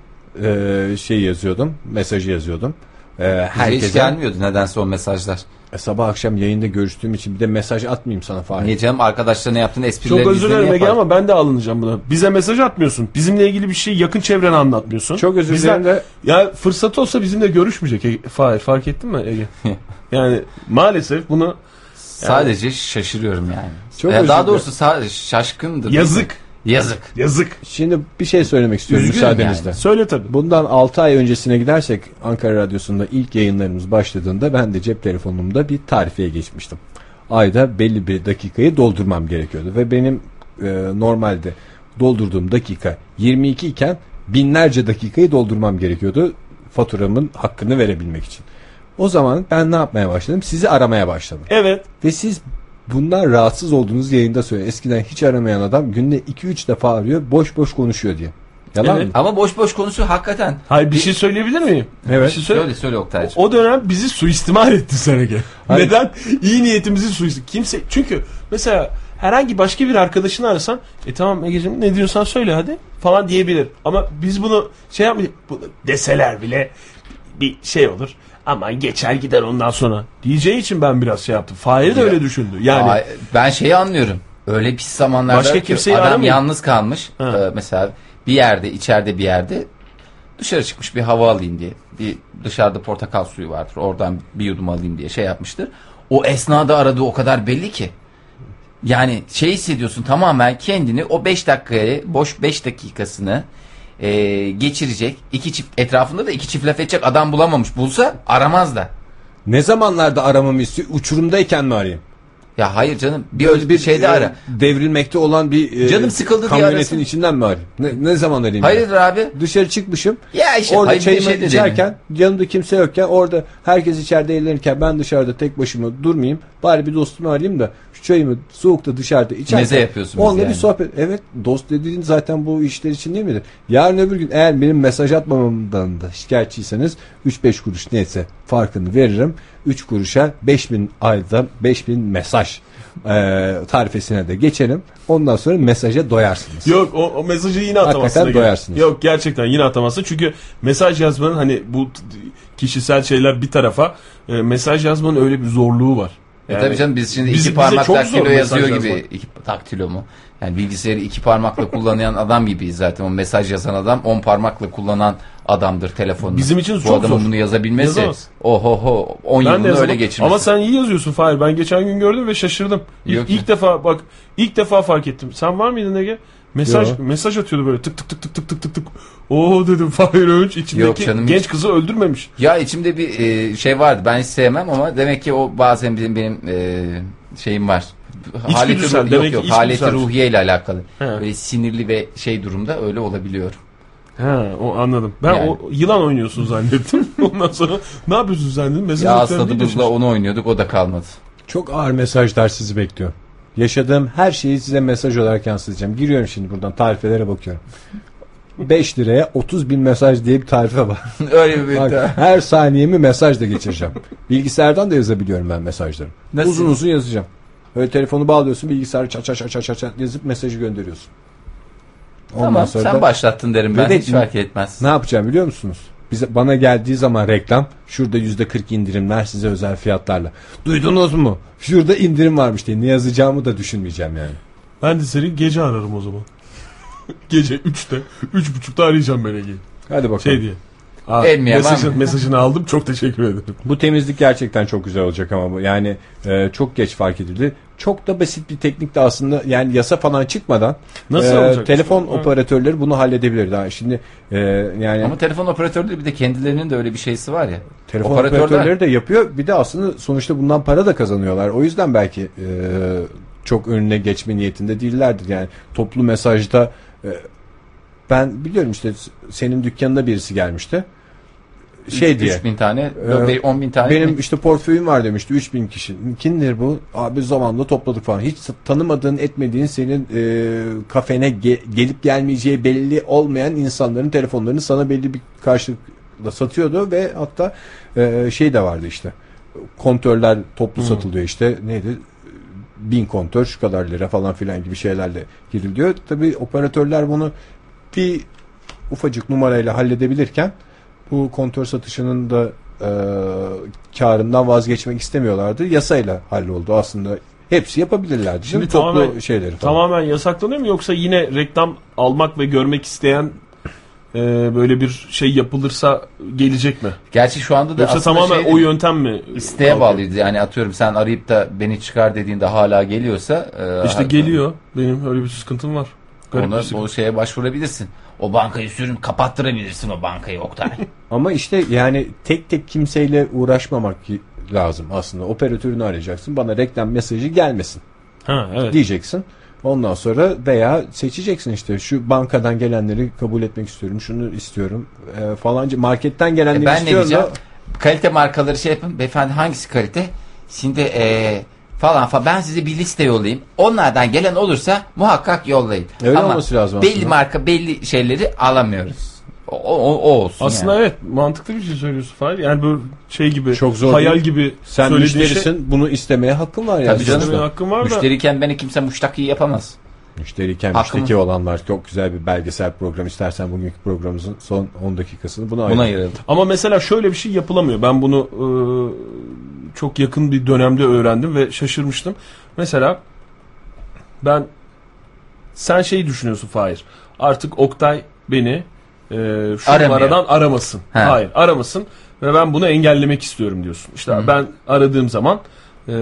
e, şey yazıyordum, mesajı yazıyordum. E, Herkese... Hiç gelmiyordu nedense o mesajlar. E, sabah akşam yayında görüştüğüm için bir de mesaj atmayayım sana Fahir. Niye canım arkadaşlarına yaptığın esprileri Çok özür dilerim Ege ama ben de alınacağım buna. Bize mesaj atmıyorsun. Bizimle ilgili bir şey yakın çevrene anlatmıyorsun. Çok özür Bizden- dilerim de Ya fırsat olsa bizimle görüşmeyecek Ege. Fahir, fark ettin mi Ege? yani maalesef bunu Sadece şaşırıyorum yani. Çok Ya özür daha dilerim. doğrusu sadece şaşkındır. yazık. Yazık. Yazık. şimdi bir şey söylemek istiyorum Üzgünüm müsaadenizle. yani. Söyle tabii. Bundan 6 ay öncesine gidersek Ankara Radyosu'nda ilk yayınlarımız başladığında ben de cep telefonumda bir tarifeye geçmiştim. Ayda belli bir dakikayı doldurmam gerekiyordu ve benim e, normalde doldurduğum dakika 22 iken binlerce dakikayı doldurmam gerekiyordu faturamın hakkını verebilmek için. O zaman ben ne yapmaya başladım? Sizi aramaya başladım. Evet. Ve siz bundan rahatsız olduğunuz yayında söyle. Eskiden hiç aramayan adam günde 2-3 defa arıyor boş boş konuşuyor diye. Yalan Evet. mı? Ama boş boş konuşuyor hakikaten. Hayır bir şey söyleyebilir miyim? Evet. Bir şey söyle. Söyle söyle Oktay'cığım. O dönem bizi suistimal etti sen Ege. Hayır. Neden? İyi niyetimizi suistimal. Kimse çünkü mesela herhangi başka bir arkadaşını arasan e tamam Ege'cim ne diyorsan söyle hadi falan diyebilir. Ama biz bunu şey yapmayacak. Bu- Deseler bile bir şey olur. Ama geçer gider ondan sonra. Diyeceği için ben biraz şey yaptım. Fahir de öyle düşündü. Yani Aa, ben şeyi anlıyorum. Öyle pis zamanlarda Başka ki kimseyi adam aramayın. yalnız kalmış. Ha. Ee, mesela bir yerde içeride bir yerde dışarı çıkmış bir hava alayım diye. Bir dışarıda portakal suyu vardır. Oradan bir yudum alayım diye şey yapmıştır. O esnada aradığı o kadar belli ki. Yani şey hissediyorsun tamamen kendini o 5 dakikayı boş 5 dakikasını e, geçirecek. iki çift etrafında da iki çift laf edecek adam bulamamış. Bulsa aramaz da. Ne zamanlarda aramamı istiyor? Uçurumdayken mi arayayım? Ya hayır canım bir öyle bir şeyde e, ara. Devrilmekte olan bir e, Canım sıkıldı diye kamyonetin arasın. içinden mi arayayım? Ne, ne zaman arayayım? Hayırdır abi? ben? Dışarı çıkmışım. Ya işte orada çayımı şey içerken yanımda kimse yokken orada herkes içeride eğlenirken ben dışarıda tek başıma durmayayım. Bari bir dostumu arayayım da çayımı soğukta dışarıda içerken. Meze yapıyorsunuz Onunla yani. bir sohbet. Evet dost dediğin zaten bu işler için değil midir? Yarın öbür gün eğer benim mesaj atmamamdan da şikayetçiyseniz 3-5 kuruş neyse farkını veririm. 3 kuruşa 5000 ayda 5000 mesaj e, tarifesine de geçerim. Ondan sonra mesaja doyarsınız. Yok o, o mesajı yine atamazsın. Hakikaten doyarsınız. Yok gerçekten yine atamazsın. Çünkü mesaj yazmanın hani bu kişisel şeyler bir tarafa e, mesaj yazmanın öyle bir zorluğu var. E tabii canım biz şimdi Biz- iki parmak daktilo yazıyor gibi. yazmak. iki daktilo mu? Yani bilgisayarı iki parmakla kullanan adam gibiyiz zaten. O mesaj yazan adam on parmakla kullanan adamdır telefonunu. Bizim için Bu çok adamın zor. bunu yazabilmesi. Yazamaz. Ohoho 10 Ben de yılını yazamam. öyle geçirmiş. Ama sen iyi yazıyorsun Fahir. Ben geçen gün gördüm ve şaşırdım. İlk, Yok ilk ya. defa bak ilk defa fark ettim. Sen var mıydın Ege? Mesaj Yok. mesaj atıyordu böyle tık tık tık tık tık tık tık tık. Oo dedim Fahir Öğünç içindeki Yok canım, genç hiç. kızı öldürmemiş. Ya içimde bir e, şey vardı. Ben hiç sevmem ama demek ki o bazen benim, benim e, şeyim var. İçgüdüsel, ruh- demek yok yok haleti ruhiye ile alakalı. He. Böyle sinirli ve şey durumda öyle olabiliyor. Ha, o anladım. Ben Yani. o yılan oynuyorsun zannettim. Ondan sonra ne yapıyorsun zannettim. Mesaj Ya asladığımızla onu oynuyorduk o da kalmadı. Çok ağır mesajlar sizi bekliyor. Yaşadığım her şeyi size mesaj olarak yansıtacağım. Giriyorum şimdi buradan tarifelere bakıyorum. 5 liraya 30 bin mesaj diye bir tarife var. öyle bir Bak, her saniyemi mesajla geçireceğim. Bilgisayardan da yazabiliyorum ben mesajları. Nasıl? Uzun uzun yazacağım. Öyle telefonu bağlıyorsun bilgisayarı çat çat çat çat çat yazıp mesajı gönderiyorsun. Ondan Tamam sonra sen da başlattın derim ben hiç fark etmez. ne yapacağım biliyor musunuz? Bize, bana geldiği zaman reklam şurada yüzde 40 indirimler size özel fiyatlarla. Duydunuz mu? Şurada indirim varmış diye ne yazacağımı da düşünmeyeceğim yani. Ben de seni gece ararım o zaman. gece 3'te 3.30'da arayacağım ben Ege'yi. Hadi bakalım. Şey diye. Aa, Elmiye mesajın, mesajını aldım çok teşekkür ederim. Bu temizlik gerçekten çok güzel olacak ama bu yani e, çok geç fark edildi. Çok da basit bir teknik de aslında yani yasa falan çıkmadan Nasıl e, olacak? telefon operatörleri bunu halledebilir daha. Şimdi e, yani Ama telefon operatörleri bir de kendilerinin de öyle bir şeysi var ya. telefon operatörler- operatörleri de yapıyor. Bir de aslında sonuçta bundan para da kazanıyorlar. O yüzden belki e, çok önüne geçme niyetinde değillerdir. Yani toplu mesajda e, ben biliyorum işte senin dükkanında birisi gelmişti. Şey diye. 3000 tane, Ee, 10 bin tane. Benim mi? işte portföyüm var demişti 3000 kişi. Kimdir bu? Abi zamanla topladık falan. Hiç tanımadığın etmediğin senin e, kafene ge- gelip gelmeyeceği belli olmayan insanların telefonlarını sana belli bir karşılıkla satıyordu ve hatta e, şey de vardı işte. Kontörler toplu satılıyor işte. Neydi? Bin kontör şu kadar lira falan filan gibi şeylerle giriliyor. Tabi operatörler bunu bir ufacık numarayla halledebilirken bu kontör satışının da e, karından vazgeçmek istemiyorlardı. Yasayla halloldu aslında. Hepsi yapabilirlerdi. Şimdi toplu tamamen- şeyleri falan. Tamamen yasaklanıyor mu yoksa yine reklam almak ve görmek isteyen e, böyle bir şey yapılırsa gelecek mi? Gerçi şu anda da Yoksa tamamen şey o yöntem mi? isteğe bağlıydı. Yani atıyorum sen arayıp da beni çıkar dediğinde hala geliyorsa e, İşte geliyor. Benim öyle bir sıkıntım var. Garip Ona, bir sıkıntı. o şeye başvurabilirsin. O bankayı sürün kapattırabilirsin o bankayı Oktay. Ama işte yani tek tek kimseyle uğraşmamak lazım aslında. Operatörünü arayacaksın. Bana reklam mesajı gelmesin Ha evet. diyeceksin. Ondan sonra veya seçeceksin işte şu bankadan gelenleri kabul etmek istiyorum. Şunu istiyorum. E, falanca marketten gelenleri E ben ne istiyorum. diyeceğim? da- Kalite markaları şey yapın. Beyefendi hangisi kalite? Şimdi e, falan falan ben size bir liste yollayayım. Onlardan gelen olursa muhakkak yollayın. Öyle Ama olması lazım belli aslında. marka belli şeyleri alamıyoruz. O, o, o olsun Aslında yani. evet mantıklı bir şey söylüyorsun Fahir. Yani böyle şey gibi Çok zor hayal değil. gibi Sen söylediğin müşterisin şey. bunu istemeye hakkın var yani. Tabii canım. Benim hakkım var da. Müşteriyken beni kimse müştaki yapamaz. Müşteriyken Hakkım- müşteki olanlar çok güzel bir belgesel program istersen bugünkü programımızın son 10 dakikasını buna Buna ayıralım. ayıralım. Ama mesela şöyle bir şey yapılamıyor. Ben bunu e, çok yakın bir dönemde öğrendim ve şaşırmıştım. Mesela ben sen şeyi düşünüyorsun Fahir. Artık Oktay beni e, şu Aramıyor. numaradan aramasın. He. Hayır aramasın ve ben bunu engellemek istiyorum diyorsun. İşte Hı. ben aradığım zaman e,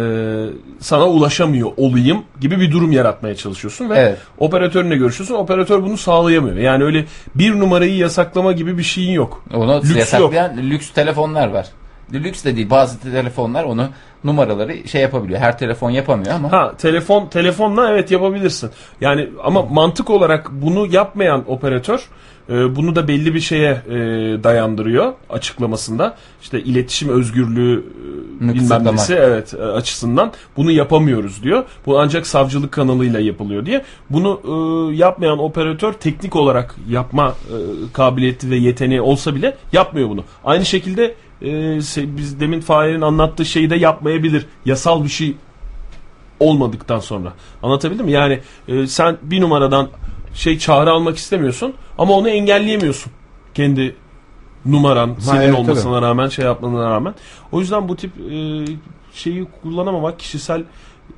sana ulaşamıyor olayım gibi bir durum yaratmaya çalışıyorsun ve Evet. operatörünle görüşüyorsun. Operatör bunu sağlayamıyor. Yani öyle bir numarayı yasaklama gibi bir şeyin yok. Onu Lüks yasaklayan lüks telefonlar var. Lüks de değil bazı telefonlar onu numaraları şey yapabiliyor. Her telefon yapamıyor ama Ha telefon telefonla evet yapabilirsin. Yani ama mantık olarak bunu yapmayan operatör e, bunu da belli bir şeye e, dayandırıyor açıklamasında. İşte iletişim özgürlüğü e, bilmem nesi evet e, açısından bunu yapamıyoruz diyor. Bu ancak savcılık kanalıyla yapılıyor diye. Bunu e, yapmayan operatör teknik olarak yapma e, kabiliyeti ve yeteneği olsa bile yapmıyor bunu. Aynı şekilde e, biz demin Fahir'in anlattığı şeyi de yapmayabilir. Yasal bir şey olmadıktan sonra. Anlatabildim mi? Yani e, sen bir numaradan şey çağrı almak istemiyorsun ama onu engelleyemiyorsun. Kendi numaran senin evet, olmasına rağmen şey yapmana rağmen. O yüzden bu tip e, şeyi kullanamamak kişisel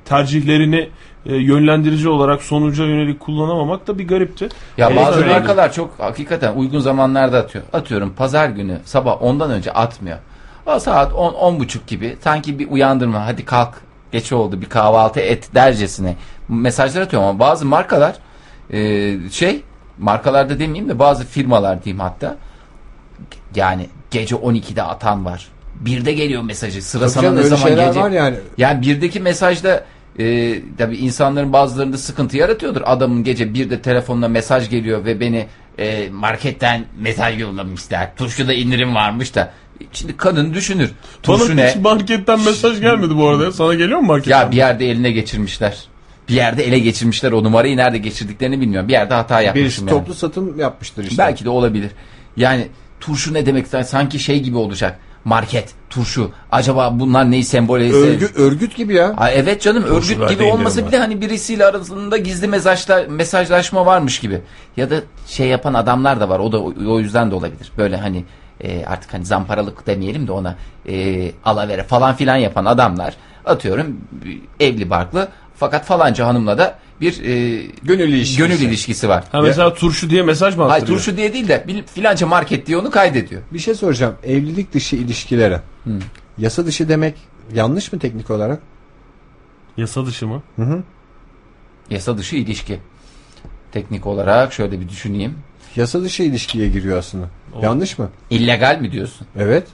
tercihlerini e, yönlendirici olarak sonuca yönelik kullanamamak da bir garipti. Ya Evet, bazı markalar çok hakikaten uygun zamanlarda atıyor. Atıyorum pazar günü sabah ondan önce atmıyor. O saat 10 10 buçuk gibi sanki bir uyandırma hadi kalk geç oldu bir kahvaltı et dercesine mesajlar atıyor ama bazı markalar e, şey markalarda demeyeyim de bazı firmalar diyeyim hatta yani gece 12'de atan var. Birde geliyor mesajı. Sıra Tabii sana canım, ne zaman gelecek? var yani. Yani birdeki mesajda e, tabii insanların bazılarında sıkıntı yaratıyordur. Adamın gece bir de telefonuna mesaj geliyor ve beni e, marketten mesaj yollamışlar. Turşuda indirim varmış da. Şimdi kadın düşünür. Turşu Bana ne? hiç marketten mesaj gelmedi bu arada. Sana geliyor mu marketten? Ya bir yerde eline geçirmişler. Bir yerde ele geçirmişler o numarayı nerede geçirdiklerini bilmiyorum. Bir yerde hata yapmışım Birisi yani. toplu satım yapmıştır işte. Belki de olabilir. Yani turşu ne demek sanki şey gibi olacak. Market, turşu. Acaba bunlar neyi sembolize Örgüt, örgüt gibi ya. Ha, evet canım örgüt Turşularda gibi var. bile hani birisiyle arasında gizli mesajla, mesajlaşma varmış gibi. Ya da şey yapan adamlar da var. O da o, o yüzden de olabilir. Böyle hani e, artık hani zamparalık demeyelim de ona e, alavere falan filan yapan adamlar atıyorum evli barklı fakat falanca hanımla da bir e, Gönül ilişkisi. gönül ilişkisi var. Ha mesela turşu diye mesaj mı Hayır attırıyor? turşu diye değil de bil- filanca market diye onu kaydediyor. Bir şey soracağım. Evlilik dışı ilişkilere. Yasa dışı demek yanlış mı teknik olarak? Yasa dışı mı? Yasa dışı ilişki. Teknik olarak şöyle bir düşüneyim. Yasa dışı ilişkiye giriyor aslında. Yanlış mı? İllegal mi diyorsun? Evet.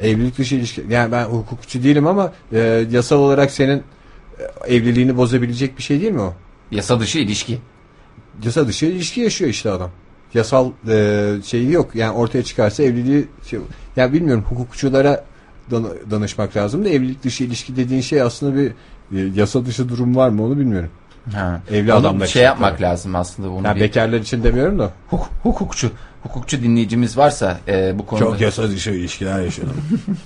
Evlilik dışı ilişki. Yani ben hukukçu değilim ama e, yasal olarak senin evliliğini bozabilecek bir şey değil mi o? Yasa dışı ilişki. Yasa dışı ilişki yaşıyor işte adam. Yasal e, şeyi yok. Yani ortaya çıkarsa evliliği şey, ya bilmiyorum hukukçulara dan- danışmak lazım da evlilik dışı ilişki dediğin şey aslında bir e, yasa dışı durum var mı onu bilmiyorum. Ha. Evli Onu adamlar şey yapmak tabii. lazım aslında bunu. Yani bir- bekarlar için demiyorum da. Huk- hukukçu. Hukukçu dinleyicimiz varsa e, bu konuda yasa dışı ilişkiler yaşıyorum.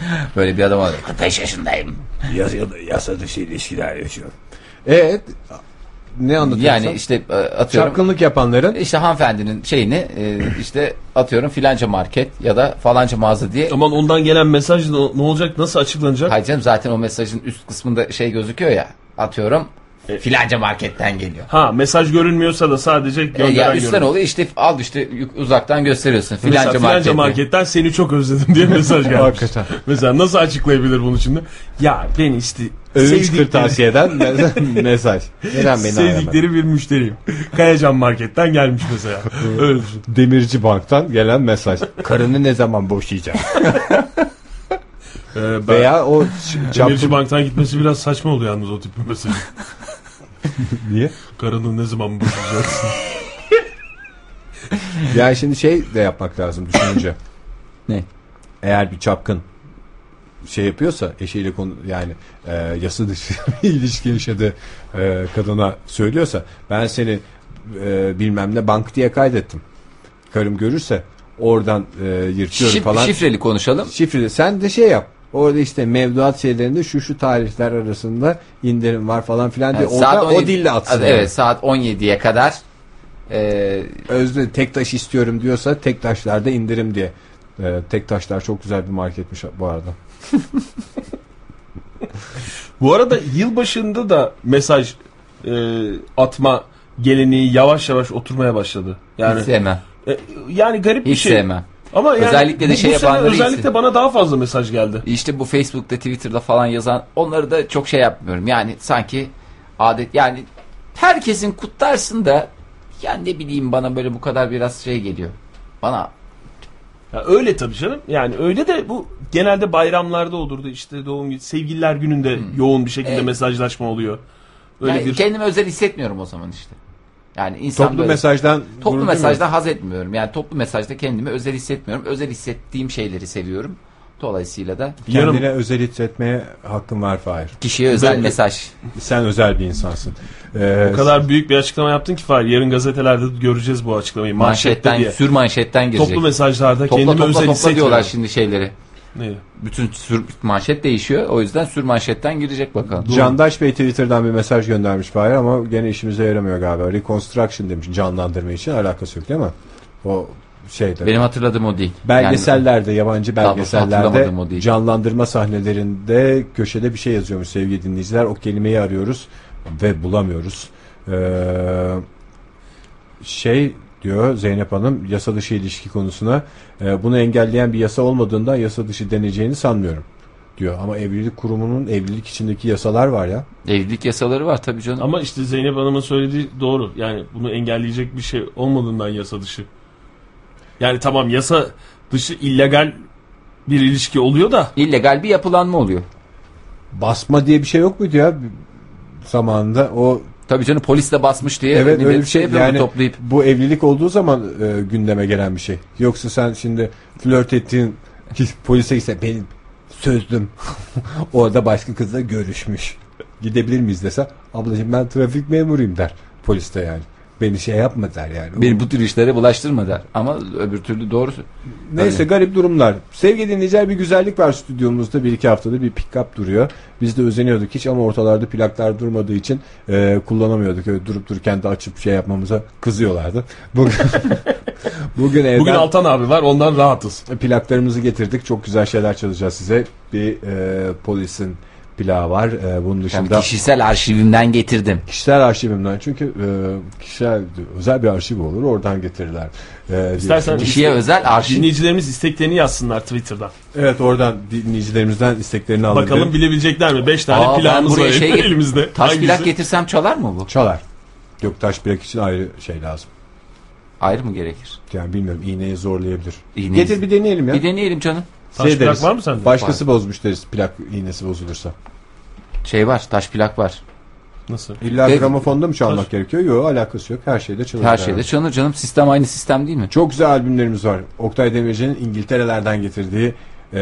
böyle bir adam var. 45 yaşındayım. yasa, yasa dışı ilişkiler yaşıyorum. Evet. Ne anlatıyorsun? Yani işte e, atıyorum. Çapkınlık yapanların işte hanımefendinin şeyini e, işte atıyorum filanca market ya da falanca mağaza diye. Aman ondan gelen mesaj ne, ne olacak? Nasıl açıklanacak? Hayır canım zaten o mesajın üst kısmında şey gözüküyor ya. Atıyorum filanca marketten geliyor. Ha mesaj görünmüyorsa da sadece E, gönderen ya üstten görünüyor. oluyor işte al işte uzaktan gösteriyorsun Mesela filanca filanca market. marketten seni çok özledim diye mesaj gelmiş. Hakikaten. Mesela nasıl açıklayabilir bunu şimdi? Ya beni işte övünç kırtasiyeden mesaj. Neden beni aramadın? sevdikleri bir müşteriyim. Kayacan marketten gelmiş mesela. Öyle düşün. Demirci Bank'tan gelen mesaj. Karını ne zaman boşayacağım? Ee, ben, Veya o Demirci. Bank'tan gitmesi biraz saçma oluyor yalnız o tip bir mesaj. Niye? Karını ne zaman boşayacaksın? Yani şimdi şey de yapmak lazım düşününce. Ne? Eğer bir çapkın şey yapıyorsa eşiyle konu yani e, yasa dışı bir ilişki yaşadığı e, kadına söylüyorsa ben seni e, bilmem ne bank diye kaydettim. Karım görürse oradan e, yırtıyorum Şif- falan. Şifreli konuşalım. Şifreli. Sen de şey yap. Orada işte mevduat şeylerinde şu şu tarihler arasında indirim var falan filan diye. Yani Orada o 17 dille atsın. Evet yani. saat 17'ye kadar e, Özde tek taş istiyorum diyorsa tek taşlarda indirim diye. Ee, tek taşlar çok güzel bir marketmiş bu arada. Bu arada yılbaşında da mesaj e, atma geleneği yavaş yavaş oturmaya başladı. Yani hiç sevmem. e, yani garip bir Hiç şey. sevmem. Ama yani Özellikle de bu, şey bu sene yapanları hiç özellikle sevmem. bana daha fazla mesaj geldi. İşte bu Facebook'ta Twitter'da falan yazan onları da çok şey yapmıyorum. Yani sanki adet yani herkesin kutlarsın da yani ne bileyim bana böyle bu kadar biraz şey geliyor. Bana Ya öyle tabii canım. Yani öyle de bu genelde bayramlarda olurdu. İşte doğum günü, sevgililer gününde yoğun bir şekilde Evet. mesajlaşma oluyor. Öyle yani bir kendimi özel hissetmiyorum o zaman işte. Yani insan Toplu böyle- mesajdan toplu mesajdan haz etmiyorum. Yani toplu mesajda kendimi özel hissetmiyorum. Özel hissettiğim şeyleri seviyorum. Dolayısıyla da. Kendine Yarın- özel hissetmeye hakkın var Fahir. kişiye özel Ben- mesaj. Sen özel bir insansın. Ee, o kadar büyük bir açıklama yaptın ki Fahir. Yarın gazetelerde göreceğiz bu açıklamayı. Manşette Manşetten, diye. sür manşetten girecek. Toplu mesajlarda topla kendimi topla özel topla hissediyorum. diyorlar şimdi şeyleri. Ne? Bütün sür, manşet değişiyor. O yüzden sür manşetten girecek bakalım. Candaş Bey Twitter'dan bir mesaj göndermiş Fahir ama gene işimize yaramıyor galiba. Reconstruction demiş canlandırma için alakası yok değil mi? O şeyde. Benim hatırladığım o değil. Belgesellerde, yabancı hatırlamadım o belgesellerde değil. canlandırma sahnelerinde köşede bir şey yazıyormuş sevgili dinleyiciler. O kelimeyi arıyoruz ve bulamıyoruz. Ee, şey diyor Zeynep Hanım yasa dışı ilişki konusuna e, bunu engelleyen bir yasa olmadığından yasa dışı deneceğini sanmıyorum diyor. Ama evlilik kurumunun evlilik içindeki yasalar var ya. Evlilik yasaları var tabii canım. Ama işte Zeynep Hanım'ın söylediği doğru. Yani bunu engelleyecek bir şey olmadığından yasa dışı. Yani tamam yasa dışı illegal bir ilişki oluyor da İllegal bir yapılanma oluyor. Basma diye bir şey yok muydu ya zamanında o Tabii canım polis de basmış diye. Evet öyle bir şey yani toplayıp. bu evlilik olduğu zaman e, gündeme gelen bir şey. Yoksa sen şimdi flört ettiğin polise gitse benim sözlüm orada başka kızla görüşmüş. Gidebilir miyiz dese ablacığım ben trafik memuruyum der poliste yani. Beni şey yapma der yani. Beni bu tür işlere bulaştırma der. Ama öbür türlü doğrusu. Neyse garip durumlar. Sevgili dinleyiciler bir güzellik var stüdyomuzda. Bir iki haftada bir pick-up duruyor. Biz de özeniyorduk hiç ama ortalarda plaklar durmadığı için e, kullanamıyorduk. Öyle durup dururken de açıp şey yapmamıza kızıyorlardı. Bugün, bugün evden bugün Altan abi var ondan rahatız. plaklarımızı getirdik. Çok güzel şeyler çalacağız size. Bir e, polisin plağı var. E, bunun Yani dışında kişisel arşivimden getirdim. kişisel arşivimden çünkü e, kişisel özel bir arşiv olur. Oradan getirirler. E, İstersen Kişiye özel arşiv. dinleyicilerimiz isteklerini yazsınlar Twitter'dan. Evet oradan dinleyicilerimizden isteklerini alalım. Bakalım bilebilecekler mi? 5 tane Aa, ben planımız var şey elimizde. Taş Hangisi? plak getirsem çalar mı bu? Çalar. Yok taş plak için ayrı şey lazım. Ayrı mı gerekir? Yani bilmiyorum iğneyi zorlayabilir. İğneyi- Getir bir deneyelim ya. Bir deneyelim canım. Taş plak deriz. var mı sende? Başkası bozmuş deriz plak iğnesi bozulursa. Şey var taş plak var. Nasıl? İlla Peki. gramofonda mı çalmak Taş- gerekiyor? Yok alakası yok. Her şeyde çalınır. Her şeyde çalınır canım. Sistem aynı sistem değil mi? Çok güzel albümlerimiz var. Oktay Demirci'nin İngiltere'lerden getirdiği e,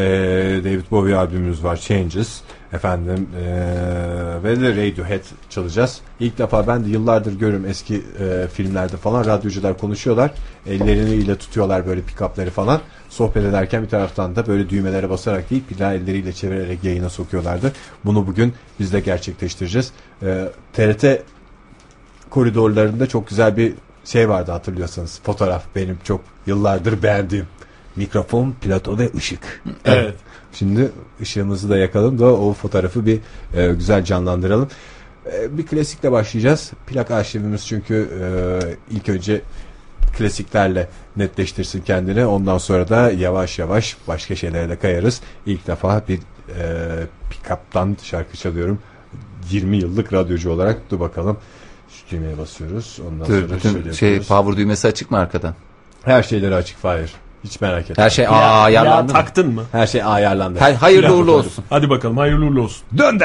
David Bowie albümümüz var. Changes. Efendim e, ve de Radiohead çalacağız. İlk defa ben de yıllardır görüyorum eski e, filmlerde falan radyocular konuşuyorlar. Elleriyle tutuyorlar böyle pick-up'ları falan. Sohbet ederken bir taraftan da böyle düğmelere basarak değil bir daha elleriyle çevirerek yayına sokuyorlardı. Bunu bugün biz de gerçekleştireceğiz. E, TRT koridorlarında çok güzel bir şey vardı hatırlıyorsanız. Fotoğraf benim çok yıllardır beğendiğim. Mikrofon, plato ve ışık. Evet. Şimdi ışığımızı da yakalım da o fotoğrafı bir e, güzel canlandıralım. E, bir klasikle başlayacağız. Plak arşivimiz çünkü e, ilk önce klasiklerle netleştirsin kendini. Ondan sonra da yavaş yavaş başka şeylere de kayarız. İlk defa bir e, pick-up'tan şarkı çalıyorum. 20 yıllık radyocu olarak dur bakalım. Şu düğmeye basıyoruz. Ondan Dur, sonra bütün şöyle şey yapıyoruz. power düğmesi açık mı arkadan? Her şeyleri açık Fahir. Hiç merak etme. Her şey Ya, ya ayarlandı mı? taktın mı? Her şey ayarlandı. Hay- hayırlı uğurlu olsun. Hadi bakalım hayırlı uğurlu olsun. Dön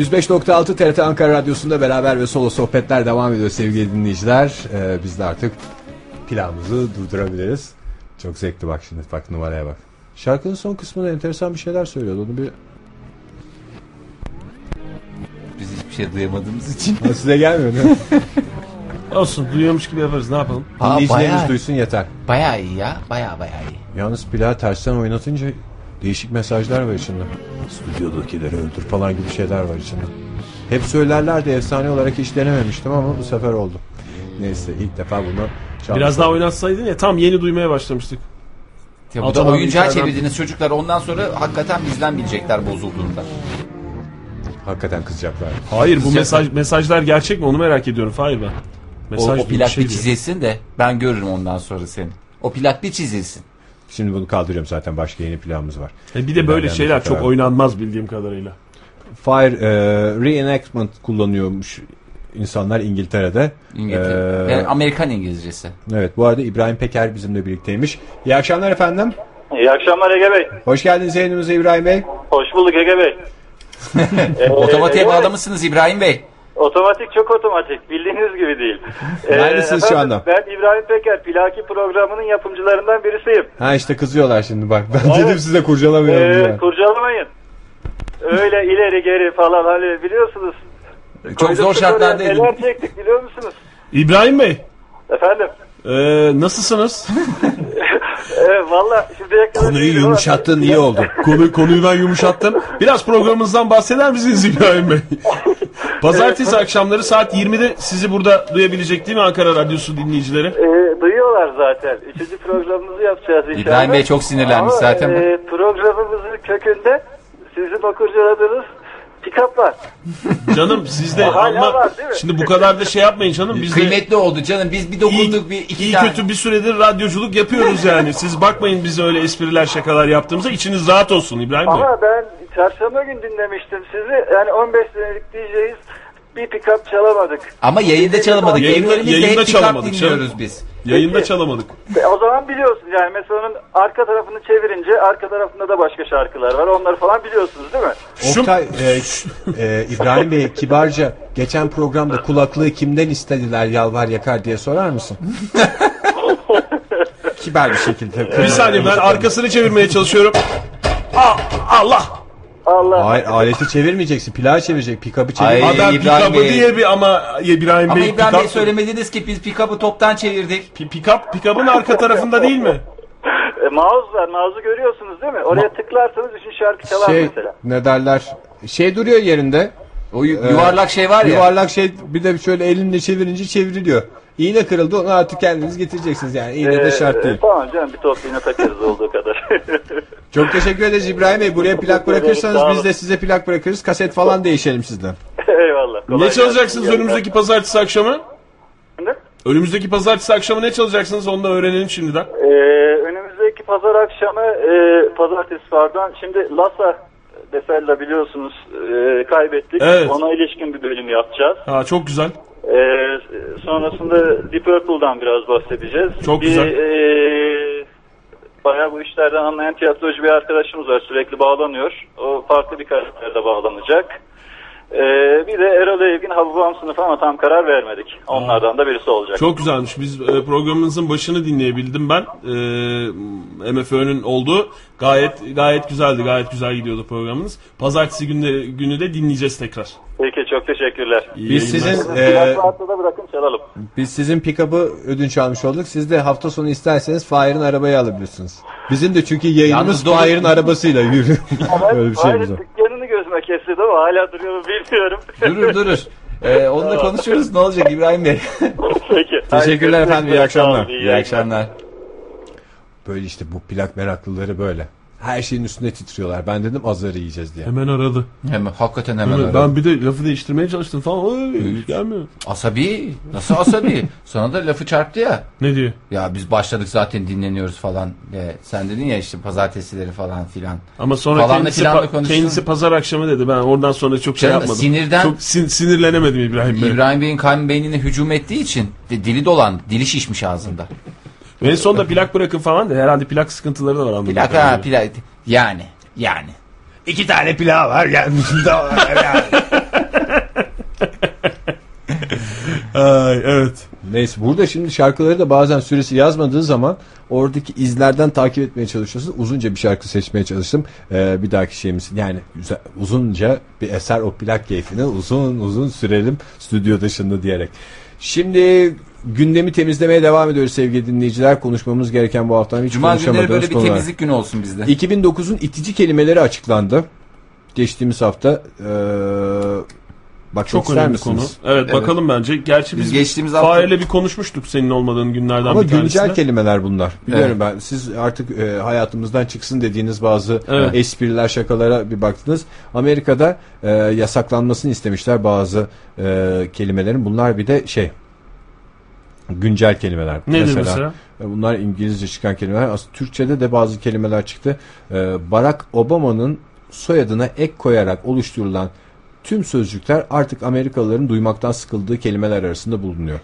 105.6 TRT Ankara Radyosu'nda beraber ve solo sohbetler devam ediyor sevgili dinleyiciler. Ee, biz de artık planımızı durdurabiliriz. Çok zevkli bak şimdi bak numaraya bak. Şarkının son kısmında enteresan bir şeyler söylüyordu. Onu bir Biz hiçbir şey duyamadığımız için. Ha, size gelmiyor değil mi? Olsun duyuyormuş gibi yaparız ne yapalım. Ha, Dinleyicilerimiz bayağı, duysun yeter. bayağı iyi ya. Bayağı bayağı iyi. Yalnız plağı tersten oynatınca değişik mesajlar var içinde. Stüdyodakileri öldür falan gibi şeyler var içinde. Hep söylerlerdi efsane olarak hiç denememiştim ama bu sefer oldu. Neyse ilk defa bunu çalmış Biraz daha oynatsaydın ya tam yeni duymaya başlamıştık. Ya bu da oyuncağı içeriden- çevirdiniz çocuklar. Ondan sonra hakikaten bizden bilecekler bozulduğunda. Hakikaten kızacaklar. Hayır bu Sıcak- mesaj mesajlar gerçek mi onu merak ediyorum. Hayır ben. O, Mesaj o plak şey bir çizilsin de ben görürüm ondan sonra seni. O plak bir çizilsin. Şimdi bunu kaldırıyorum zaten başka yeni planımız var. E bir de böyle İlerleyen şeyler çok oynanmaz bildiğim kadarıyla. Fire e, reenactment kullanıyormuş insanlar İngiltere'de. İngiltere. Ee, Yani Amerikan İngilizcesi. evet bu arada İbrahim Peker bizimle birlikteymiş. İyi akşamlar efendim. İyi akşamlar Ege Bey. Hoş geldiniz yayınımıza İbrahim Bey. Hoş bulduk Ege Bey. Otomatiğe bağlamışsınız İbrahim Bey. Otomatik çok otomatik. Bildiğiniz gibi değil. Ee, Neredesiniz şu anda? Ben İbrahim Peker. Plaki programının yapımcılarından birisiyim. Ha işte kızıyorlar şimdi bak. Ben Evet. dedim size kurcalamayalım Ee, diye. kurcalamayın. Öyle ileri geri falan hani biliyorsunuz. Çok zor Koyduk şartlardaydım. Neler çektik biliyor musunuz? İbrahim Bey Efendim. e, nasılsınız? Valla şimdiye kadar... Konuyu yumuşattın iyi oldu. Konu, konuyu ben yumuşattım. Biraz programımızdan bahseder misiniz İbrahim Bey? Pazartesi akşamları saat 20'de sizi burada duyabilecek değil mi Ankara Radyosu dinleyicileri? Ee, duyuyorlar zaten. Üçüncü programımızı yapacağız inşallah. İbrahim Bey çok sinirlenmiş Ama, zaten. E, programımızın kökünde sizin o kurcaladığınız pikaplar. Canım siz de Hala ama var, değil mi? şimdi bu kadar da şey yapmayın canım. Biz de Kıymetli oldu canım. Biz bir iyi, dokunduk bir iki iyi tane. kötü bir süredir radyoculuk yapıyoruz yani. Siz bakmayın bize öyle espriler şakalar yaptığımıza içiniz rahat olsun İbrahim Bey. Ama ben çarşamba gün dinlemiştim sizi. Yani 15 senelik DJ'yiz. Bir pikap çalamadık. Ama yayında çalamadık. Yayında- Evlerimizde yayında hep pick-up çalamadık dinliyoruz canım. biz. Yayında çalamadık. E, O zaman biliyorsun yani mesela onun arka tarafını çevirince arka tarafında da başka şarkılar var. Onları falan biliyorsunuz değil mi? Şu- Oktay, e, e, İbrahim Bey kibarca geçen programda kulaklığı kimden istediler yalvar yakar diye sorar mısın? Kibar bir şekilde. Bir saniye ben arkasını çevirmeye çalışıyorum. Aa, Allah! Allah. Hayır aleti çevirmeyeceksin. Plağı çevirecek. Pick-up'ı Ay, çevir. Adam İbrahim pick-up'ı Bey. diye bir ama İbrahim Ama Bey İbrahim Bey söylemediniz ki biz pick-up'ı toptan çevirdik. Pi- Pick-up, pick-up'ın arka tarafında değil mi? E, mouse var. Mouse'u görüyorsunuz değil mi? Oraya tıklarsanız üçün şarkı çalar Şey mesela. ne derler? Şey duruyor yerinde. O yu- yuvarlak şey var ya. Yuvarlak şey bir de şöyle elinle çevirince çevriliyor. İğne kırıldı onu artık kendiniz getireceksiniz yani. İğne de Ee, şart değil. e, tamam canım bir top iğne takarız olduğu kadar. Çok teşekkür ederiz İbrahim Bey. Buraya plak bırakırsanız biz de size plak bırakırız. Kaset falan değişelim sizden. Eyvallah. kolay Ne çalacaksınız gelsin. önümüzdeki pazartesi akşamı? Efendim? Önümüzdeki pazartesi akşamı ne çalacaksınız onu da öğrenelim şimdiden. Ee, önümüzdeki pazar akşamı e, pazartesi pardon şimdi Lasa Defella biliyorsunuz e, kaybettik. Evet. Ona ilişkin bir bölüm yapacağız. Ha çok güzel. E, sonrasında Deep Purple'dan biraz bahsedeceğiz. Çok bir, güzel. E, bayağı bu işlerden anlayan tiyatrocu bir arkadaşımız var sürekli bağlanıyor. O farklı bir karakterde bağlanacak. E, bir de Erol Evgin Hababam sınıfı ama tam karar vermedik. Onlardan da birisi olacak. Çok güzelmiş. Biz e, programımızın başını dinleyebildim ben. E, MFÖ'nün olduğu gayet gayet güzeldi. Gayet güzel gidiyordu programınız. Pazartesi günü, günü de dinleyeceğiz tekrar. Peki çok teşekkürler. İyi Biz sizin e, bırakın çalalım. biz sizin pick-up'ı ödünç almış olduk. Siz de hafta sonu isterseniz Fahir'in arabayı alabilirsiniz. Bizim de çünkü yayınımız Fahir'in arabasıyla yürüyor. Böyle bir şeyimiz var. dükkanını gözüme kestirdi ama hala duruyor mu bilmiyorum. Durur durur. Ee, onunla konuşuruz. Ne olacak İbrahim Bey? Peki. Teşekkürler efendim, iyi akşamlar. iyi İyi akşamlar. Böyle işte bu plak meraklıları böyle. Her şeyin üstünde titriyorlar. Ben dedim azarı yiyeceğiz diye. Hemen aradı. Hemen, hakikaten hemen Hemen, öyle. ben bir de lafı değiştirmeye çalıştım falan. Hiç gelmiyor. Asabi. Nasıl asabi? Sana da lafı çarptı ya. Ne diyor? Ya biz başladık zaten dinleniyoruz falan. E, sen dedin ya işte pazartesileri falan filan. Ama sonra Falanla kendisi, filanla pa- kendisi pazar akşamı dedi. Ben oradan sonra çok şey yapmadım. sinirden- Çok sin- sinirlenemedim İbrahim Bey. İbrahim Bey'in kalbi beynine hücum ettiği için de, dili dolan, dili şişmiş ağzında. Ve sonunda plak bırakın falan da herhalde plak sıkıntıları da var anladığım Plak ha kadarıyla. plak. Yani. Yani. İki tane pilav var yani. Ay, evet. Neyse burada şimdi şarkıları da bazen süresi yazmadığı zaman oradaki izlerden takip etmeye çalışıyorsun. Uzunca bir şarkı seçmeye çalıştım. Ee, bir dahaki şeyimiz yani güzel- uzunca bir eser o plak keyfini uzun uzun sürelim stüdyo dışında diyerek. Şimdi gündemi temizlemeye devam ediyoruz sevgili dinleyiciler. Konuşmamız gereken bu hafta hiç Cuma günleri konuşamadığımız böyle bir konular. temizlik günü olsun bizde. 2009'un itici kelimeleri açıklandı. Geçtiğimiz hafta ee, bakmak Çok önemli misiniz? konu. Evet, bakalım bence. Gerçi biz, Biz geçtiğimiz hafta- Fahir'le bir konuşmuştuk senin olmadığın günlerden Ama bir tanesinde. güncel kelimeler bunlar. Biliyorum ben. Siz artık e, hayatımızdan çıksın dediğiniz bazı Evet. espriler, şakalara bir baktınız. Amerika'da e, yasaklanmasını istemişler bazı e, kelimelerin. Bunlar bir de şey güncel kelimeler. Nedir mesela? e, Bunlar İngilizce çıkan kelimeler. Aslında Türkçe'de de bazı kelimeler çıktı. E, Barack Obama'nın soyadına ek koyarak oluşturulan tüm sözcükler artık Amerikalıların duymaktan sıkıldığı kelimeler arasında bulunuyor.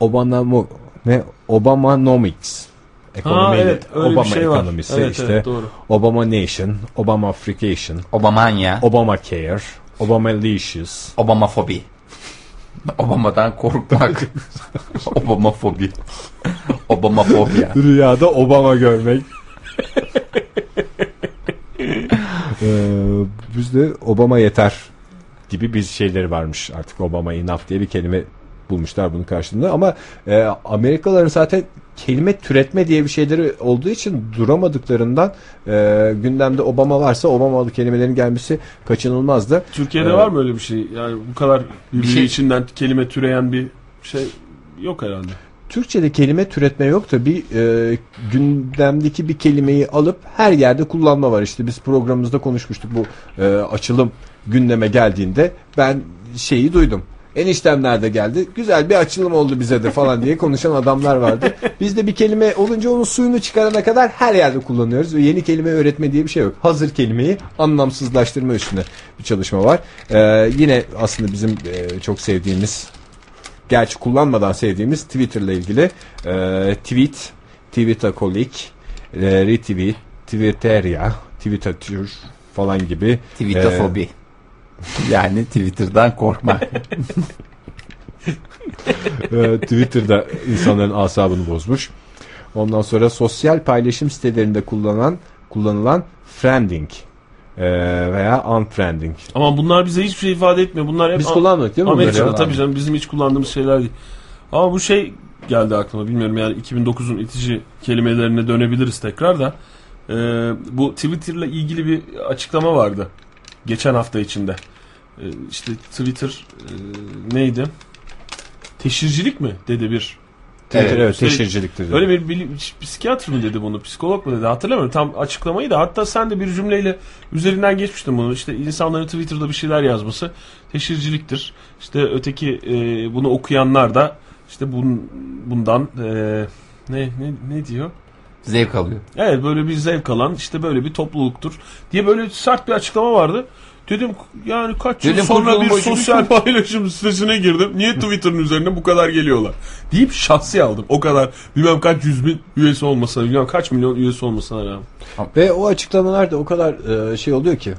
Obama ne Obamanomics. Ekonomiyle- evet, öyle bir Obama şey var. ekonomisi Evet, işte. evet, doğru. Obama Nation, Obama Africation, Obamanya, Obamacare, Obamalicious. Obamafobi. Obama'dan korkmak. Obamafobi. Obamafobia. Rüyada Obama görmek. ee, bizde Obama yeter gibi bir şeyleri varmış artık Obama enough diye bir kelime bulmuşlar bunun karşılığında ama e, Amerikalıların zaten kelime türetme diye bir şeyleri olduğu için duramadıklarından e, gündemde Obama varsa Obamalı kelimelerin gelmesi kaçınılmazdı. Türkiye'de Evet. var mı öyle bir şey? Yani bu kadar birbiri şey- içinden kelime türeyen bir şey yok herhalde. Türkçe'de kelime türetme yok da bir e, gündemdeki bir kelimeyi alıp her yerde kullanma var. İşte biz programımızda konuşmuştuk bu e, açılım gündeme geldiğinde ben şeyi duydum. Eniştem nerede geldi? Güzel bir açılım oldu bize de falan diye konuşan adamlar vardı. Biz de bir kelime olunca onun suyunu çıkarana kadar her yerde kullanıyoruz. Ve yeni kelime öğretme diye bir şey yok. Hazır kelimeyi anlamsızlaştırma üstüne bir çalışma var. E, yine aslında bizim e, çok sevdiğimiz gerçi kullanmadan sevdiğimiz Twitter'la ilgili e, tweet, Twitakolik, e, retweet, Twitteria, Twitter falan gibi Twitterfobi. Yani Twitter'dan korkmak. e, Twitter'da insanların asabını bozmuş. Ondan sonra sosyal paylaşım sitelerinde kullanılan kullanılan friending e, veya unfriending. Ama bunlar bize hiçbir şey ifade etmiyor. Bunlar hep Biz kullanmadık değil mi Amerika'da tabii canım bizim hiç kullandığımız şeyler değil. Ama bu şey geldi aklıma bilmiyorum yani 2009'un itici kelimelerine dönebiliriz tekrar da. Ee, bu Twitter'la ilgili bir açıklama vardı. Geçen hafta içinde. Ee, işte Twitter e, neydi? Teşhircilik mi dedi bir Twitter evet, Şey- teşhirciliktir. Öyle bir bilim, psikiyatr mı dedi bunu, psikolog mu dedi hatırlamıyorum tam açıklamayı da hatta sen de bir cümleyle üzerinden geçmiştin bunu. İşte insanların Twitter'da bir şeyler yazması teşhirciliktir. İşte öteki e, bunu okuyanlar da işte bun, bundan e, ne, ne ne diyor? Zevk alıyor. Evet böyle bir zevk alan işte böyle bir topluluktur diye böyle sert bir açıklama vardı. Dedim yani kaç yıl Dedim, sonra bir başını- sosyal paylaşım sitesine girdim. Niye Twitter'ın üzerine bu kadar geliyorlar? Deyip şahsi aldım. O kadar bilmem kaç yüz bin üyesi olmasına, bilmem kaç milyon üyesi olmasına rağmen. Ve o açıklamalar da o kadar e, şey oluyor ki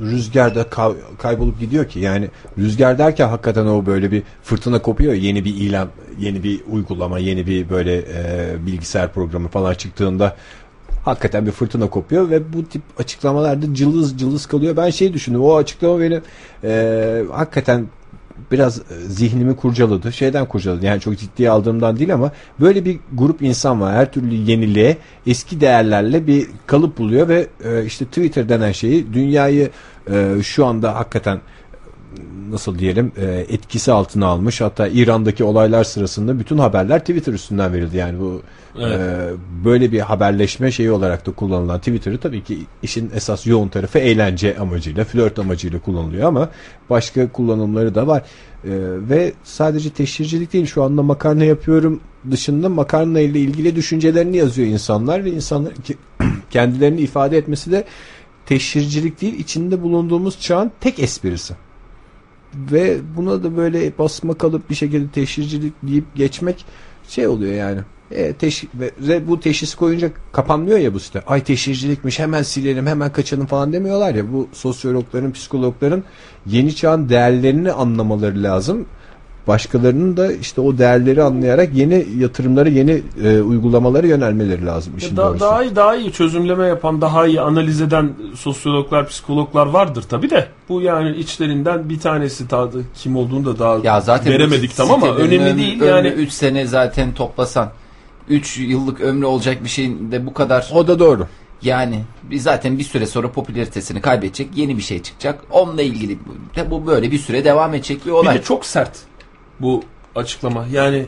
rüzgarda kay- kaybolup gidiyor ki yani rüzgar derken hakikaten o böyle bir fırtına kopuyor yeni bir ilan yeni bir uygulama yeni bir böyle e, bilgisayar programı falan çıktığında hakikaten bir fırtına kopuyor ve bu tip açıklamalarda cılız cılız kalıyor ben şey düşündüm o açıklama beni e, hakikaten biraz e, zihnimi kurcaladı. Şeyden kurcaladı. Yani çok ciddiye aldığımdan değil ama böyle bir grup insan var. Her türlü yeniliğe eski değerlerle bir kalıp buluyor ve e, işte Twitter denen şeyi dünyayı e, şu anda hakikaten nasıl diyelim e, etkisi altına almış. Hatta İran'daki olaylar sırasında bütün haberler Twitter üstünden verildi. Yani bu Evet. e, böyle bir haberleşme şeyi olarak da kullanılan Twitter'ı tabii ki işin esas yoğun tarafı eğlence amacıyla, flört amacıyla kullanılıyor ama başka kullanımları da var. E, ve sadece teşhircilik değil şu anda makarna yapıyorum dışında makarna ile ilgili düşüncelerini yazıyor insanlar ve insanlar kendilerini ifade etmesi de teşhircilik değil içinde bulunduğumuz çağın tek esprisi. Ve buna da böyle basma kalıp bir şekilde teşhircilik deyip geçmek şey oluyor yani. E, teş ve bu teşhis koyunca kapanmıyor ya bu site. Ay teşhircilikmiş hemen silelim hemen kaçalım falan demiyorlar ya. Bu sosyologların, psikologların yeni çağın değerlerini anlamaları lazım. Başkalarının da işte o değerleri anlayarak yeni yatırımları, yeni e, uygulamalara yönelmeleri lazım işin Da- doğrusu. daha iyi daha iyi çözümleme yapan, daha iyi analiz eden sosyologlar, psikologlar vardır tabi de. Bu yani içlerinden bir tanesi daha da kim olduğunu da daha Ya zaten veremedik tam ama önemli değil yani. 3 sene zaten toplasan 3 yıllık ömrü olacak bir şeyin de bu kadar O da doğru. yani bir zaten bir süre sonra popülaritesini kaybedecek yeni bir şey çıkacak. Onunla ilgili de bu böyle bir süre devam edecek bir Bir olay. de çok sert bu açıklama. Yani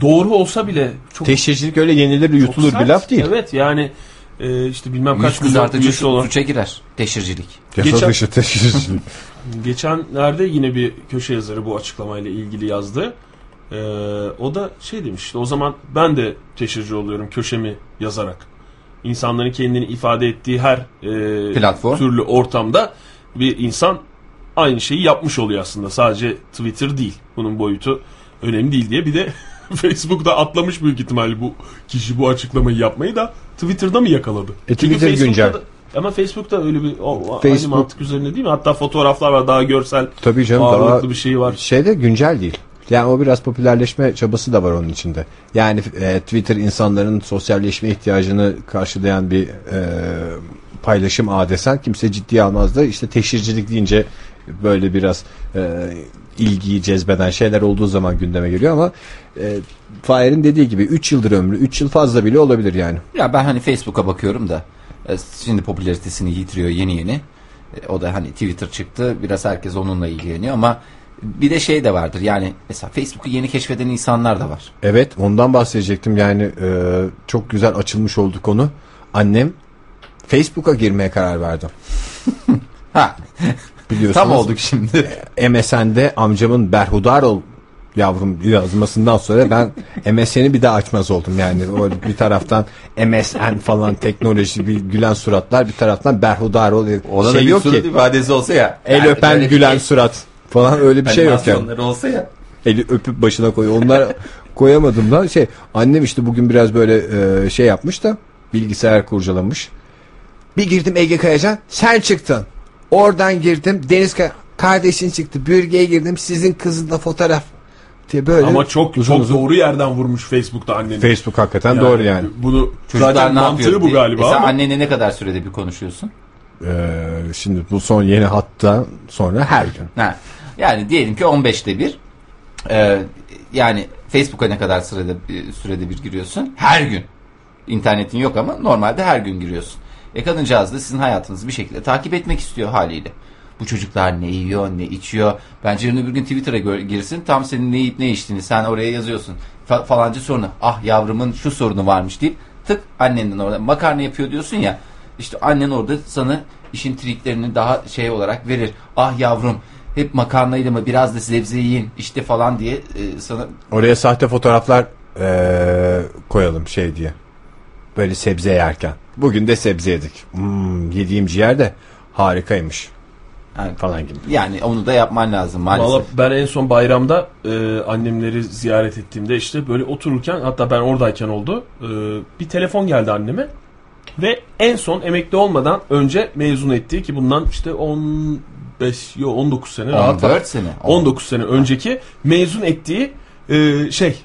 doğru olsa bile çok Teşhircilik öyle yenilir yutulur sert. bir laf değil. Evet yani e, işte bilmem kaç kızartıcı üyesi olan. suça girer. Teşhircilik. Yasa Geçen- dışı teşhircilik. Geçenlerde yine bir köşe yazarı bu açıklamayla ilgili yazdı. Ee, o da şey demiş işte o zaman ben de teşhirci oluyorum köşemi yazarak. İnsanların kendini ifade ettiği her e, Platform. türlü ortamda bir insan aynı şeyi yapmış oluyor aslında. Sadece Twitter değil. Bunun boyutu önemli değil diye. Bir de Facebook'ta atlamış büyük ihtimalle bu kişi bu açıklamayı yapmayı da Twitter'da mı yakaladı? E, Çünkü Twitter güncel. da- ama Facebook'ta öyle bir o, o- aynı Facebook- mantık üzerine değil mi? Hatta fotoğraflar var daha görsel Tabii canım ağırlıklı daha bir şey var. şeyde güncel değil. Yani o biraz popülerleşme çabası da var onun içinde. Yani e, Twitter insanların sosyalleşme ihtiyacını karşılayan bir e, paylaşım ağı desen kimse ciddiye almaz da işte teşhircilik deyince böyle biraz e, ilgiyi cezbeden şeyler olduğu zaman gündeme geliyor ama e, Fahir'in dediği gibi 3 yıldır ömrü 3 yıl fazla bile olabilir yani. Ya ben hani Facebook'a bakıyorum da e, şimdi popülaritesini yitiriyor yeni yeni. E, O da hani Twitter çıktı. Biraz herkes onunla ilgileniyor ama bir de şey de vardır. Yani mesela Facebook'u yeni keşfeden insanlar da var. Evet ondan bahsedecektim yani e, çok güzel açılmış oldu konu. Annem Facebook'a girmeye karar verdi. Ha, Biliyorsunuz. tam olduk şimdi. MSN'de amcamın berhudar ol yavrum yazmasından sonra ben MSN'i bir daha açmaz oldum yani o bir taraftan MSN falan teknoloji bir gülen suratlar bir taraftan berhudar ol Ona da şey bir yok ki ifadesi olsa ya. el Yani öpen gülen şey- surat falan öyle bir şey yok yani olsa ya. eli öpüp başına koyuyor onlar koyamadım da şey annem işte bugün biraz böyle e, şey yapmış da bilgisayar kurcalamış bir girdim Ege Kayacan sen çıktın oradan girdim Deniz kardeşin çıktı bürgeye girdim sizin kızınla fotoğraf diye böyle Ama çok uzun çok uzun- doğru yerden vurmuş Facebook'ta annenin. Facebook hakikaten doğru yani. Bunu Çocuklar zaten ne mantığı yapıyor? bu galiba E sen ama annenle ne kadar sürede bir konuşuyorsun? Ee, şimdi bu son yeni hatta sonra her gün. Ha. Yani diyelim ki 15'te bir. Ee, yani Facebook'a ne kadar sürede sürede bir giriyorsun? Her gün. İnternetin yok ama normalde her gün giriyorsun. E kadıncağız da sizin hayatınızı bir şekilde takip etmek istiyor haliyle. Bu çocuklar ne yiyor, ne içiyor. Bence yarın öbür gün Twitter'a girsin. Tam senin ne yiyip ne içtiğini sen oraya yazıyorsun. Fa- falanca sorunu. Ah yavrumun şu sorunu varmış deyip tık annenden orada makarna yapıyor diyorsun ya. İşte annen orada sana işin triklerini daha şey olarak verir. Ah yavrum hep makarnayla mı biraz da sebze yiyin işte falan diye e, sana Oraya sahte fotoğraflar ee, koyalım şey diye. Böyle sebze yerken. Bugün de sebze yedik. Hmm, yediğim ciğer de harikaymış yani, falan gibi. yani onu da yapman lazım maalesef. Valla ben en son bayramda e, annemleri ziyaret ettiğimde işte böyle otururken hatta ben oradayken oldu. E, bir telefon geldi anneme ve en son emekli olmadan önce mezun ettiği ki bundan işte 15 yo 19 sene rahat 14 sene. 19 sene önceki mezun ettiği e, şey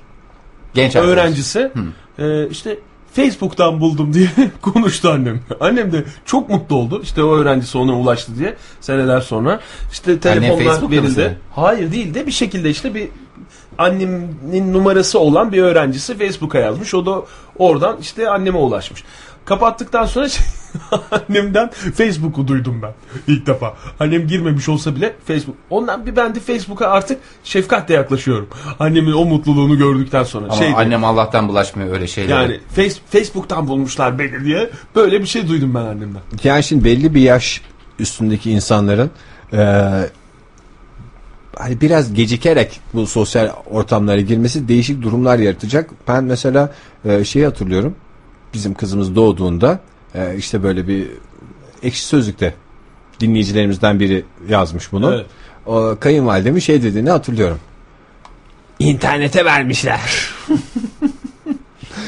Genç öğrencisi e, işte Facebook'tan buldum diye konuştu annem. Annem de çok mutlu oldu. İşte o öğrencisi ona ulaştı diye seneler sonra. işte telefonlar verildi. Hayır değil de bir şekilde işte bir annemin numarası olan bir öğrencisi Facebook'a yazmış. O da oradan işte anneme ulaşmış. Kapattıktan sonra şey, annemden Facebook'u duydum ben ilk defa. Annem girmemiş olsa bile Facebook. Ondan bir ben de Facebook'a artık şefkatle yaklaşıyorum. Annemin o mutluluğunu gördükten sonra. Ama Şey diyor, annem Allah'tan bulaşmıyor öyle şeylere. yani face, Facebook'tan bulmuşlar beni diye böyle bir şey duydum ben annemden. Yani şimdi belli bir yaş üstündeki insanların eee, hani biraz gecikerek bu sosyal ortamlara girmesi değişik durumlar yaratacak. Ben mesela eee şeyi hatırlıyorum. Bizim kızımız doğduğunda eee, işte böyle bir ekşi sözlükte dinleyicilerimizden biri yazmış bunu. Evet. O kayınvalidemin şey dediğini hatırlıyorum. İnternete vermişler.